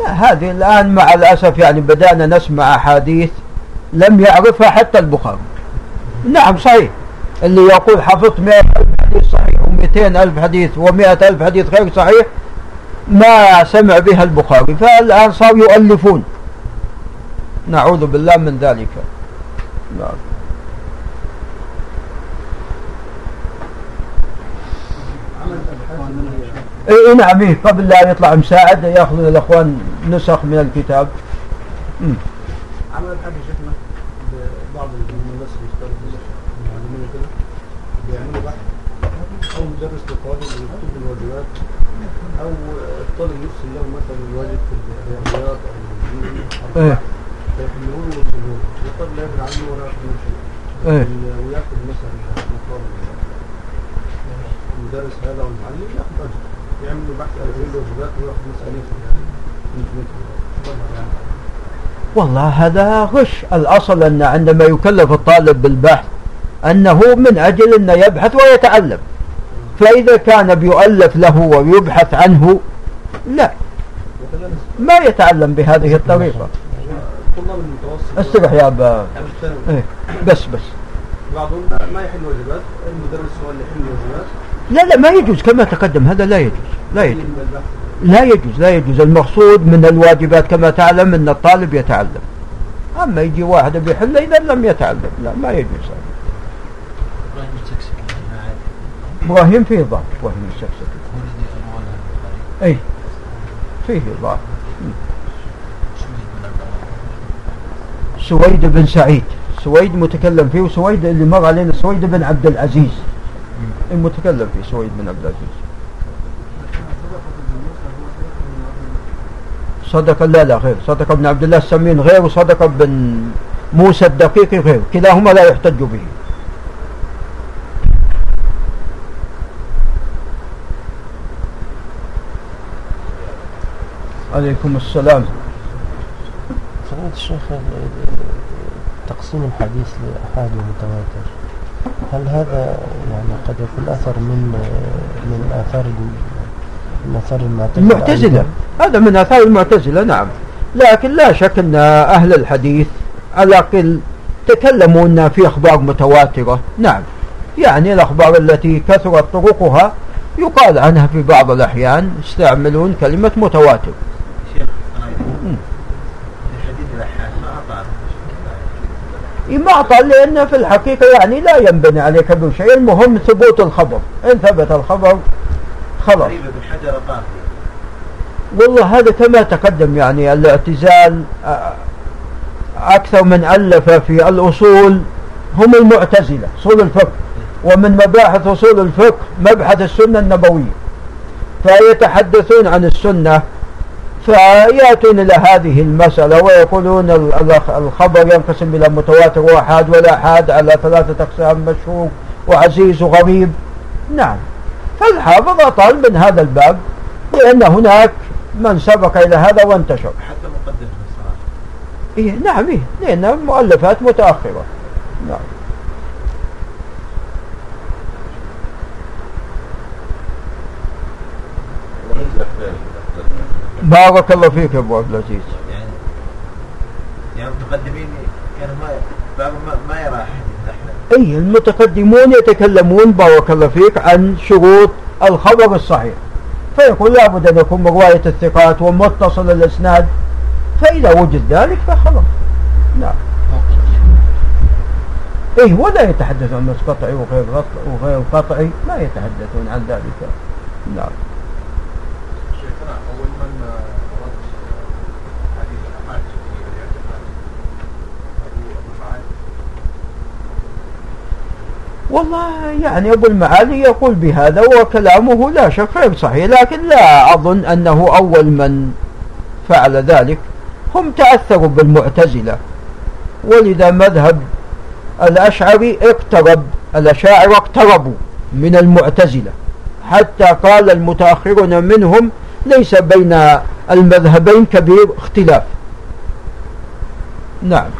لا هذه الآن مع الأسف يعني بدأنا نسمع أحاديث لم يعرفها حتى البخاري. نعم صحيح. اللي يقول حفظت مئة ألف حديث صحيح ومئتين ألف حديث ومئة ألف حديث غير صحيح ما سمع بها البخاري فالآن صار يؤلفون. نعوذ بالله من ذلك. نعم. اي نعم إيه قبل لا يطلع مساعد يأخذ الأخوان نسخ من الكتاب. مم. عمل حاجة شيخنا بعض بيشتغلوا المعلمين كده؟ بيعملوا بحث؟ أو مدرس للطالب يكتب الواجبات أو الطالب يرسل له مثلا في الرياضيات أو الدين أو إيه فيحملوه ويرسلوه الطالب لا يدري عنه ولا منه شيء. إيه. مثلا مقام المدرس هذا والمعلم أجر. يعملوا بحث على كل الواجبات ويأخذ مثلا يعني يعني والله هذا غش. الأصل أن عندما يكلف الطالب بالبحث أنه من أجل أن يبحث ويتعلم. فإذا كان بيؤلف له ويبحث عنه لا. ما يتعلم بهذه الطريقة. استرح يا أبا. إيه. بس بس. بعضهم ما يحل واجبات المدرس هو اللي يحل واجبات لا لا ما يجوز. كما تقدم هذا لا يجوز. لا يجوز. لا يجوز لا يجوز. المقصود من الواجبات كما تعلم أن الطالب يتعلم. أما يجي واحد بيحل إذا لم يتعلم. لا ما يجوز. إبراهيم فيه ضعف إبراهيم السكسكي أي فيه ضعف سويد بن سعيد. سويد متكلم فيه وسويد اللي مر علينا سويد بن عبد العزيز. المتكلم فيه سويد بن عبد العزيز. صدق لا لا غير صدق ابن عبد الله السمين غير وصدق بن موسى الدقيق غير. كلاهما لا يحتج به. عليكم السلام. فضيلة الشيخ تقسيم الحديث لأحاد ومتواتر. هل هذا يعني قد يكون أثر من من آثار من آثار المعتزلة المعتزلة. هذا من آثار المعتزلة نعم. لكن لا شك أن أهل الحديث على الأقل تكلموا أن في أخبار متواترة. نعم. يعني الأخبار التي كثرت طرقها يقال عنها في بعض الأحيان يستعملون كلمة متواتر. أعطى لأن في الحقيقة يعني لا ينبني عليه كبير شيء المهم ثبوت الخبر. إن ثبت الخبر خلاص. والله هذا كما تقدم يعني الاعتزال أكثر من ألف في الأصول هم المعتزلة أصول الفقه. ومن مباحث أصول الفقه مبحث السنة النبوية. فيتحدثون عن السنة فيأتون إلى هذه المسألة ويقولون الخبر ينقسم إلى متواتر وأحاد والآحاد على ثلاثة أقسام مشهور وعزيز وغريب نعم. فالحافظ أطال من هذا الباب لأن هناك من سبق إلى هذا وانتشر. حتى مقدمة إيه نعم إيه لأن المؤلفات متأخرة. نعم. بارك الله فيك يا أبو عبد العزيز. يعني يعني المتقدمين كانوا ما ما, يرى أحد اي المتقدمون يتكلمون بارك الله فيك عن شروط الخبر الصحيح. فيقول لابد أن يكون رواية الثقات ومتصل الأسناد. فإذا وجد ذلك فخلاص. نعم. إيه ولا يتحدث عن قطعي وغير وغير قطعي ما يتحدثون عن ذلك. نعم. والله يعني أبو المعالي يقول بهذا وكلامه لا شك غير صحيح لكن لا أظن أنه أول من فعل ذلك. هم تأثروا بالمعتزلة ولذا مذهب الأشعري اقترب الأشاعر اقتربوا من المعتزلة حتى قال المتأخرون منهم ليس بين المذهبين كبير اختلاف. نعم.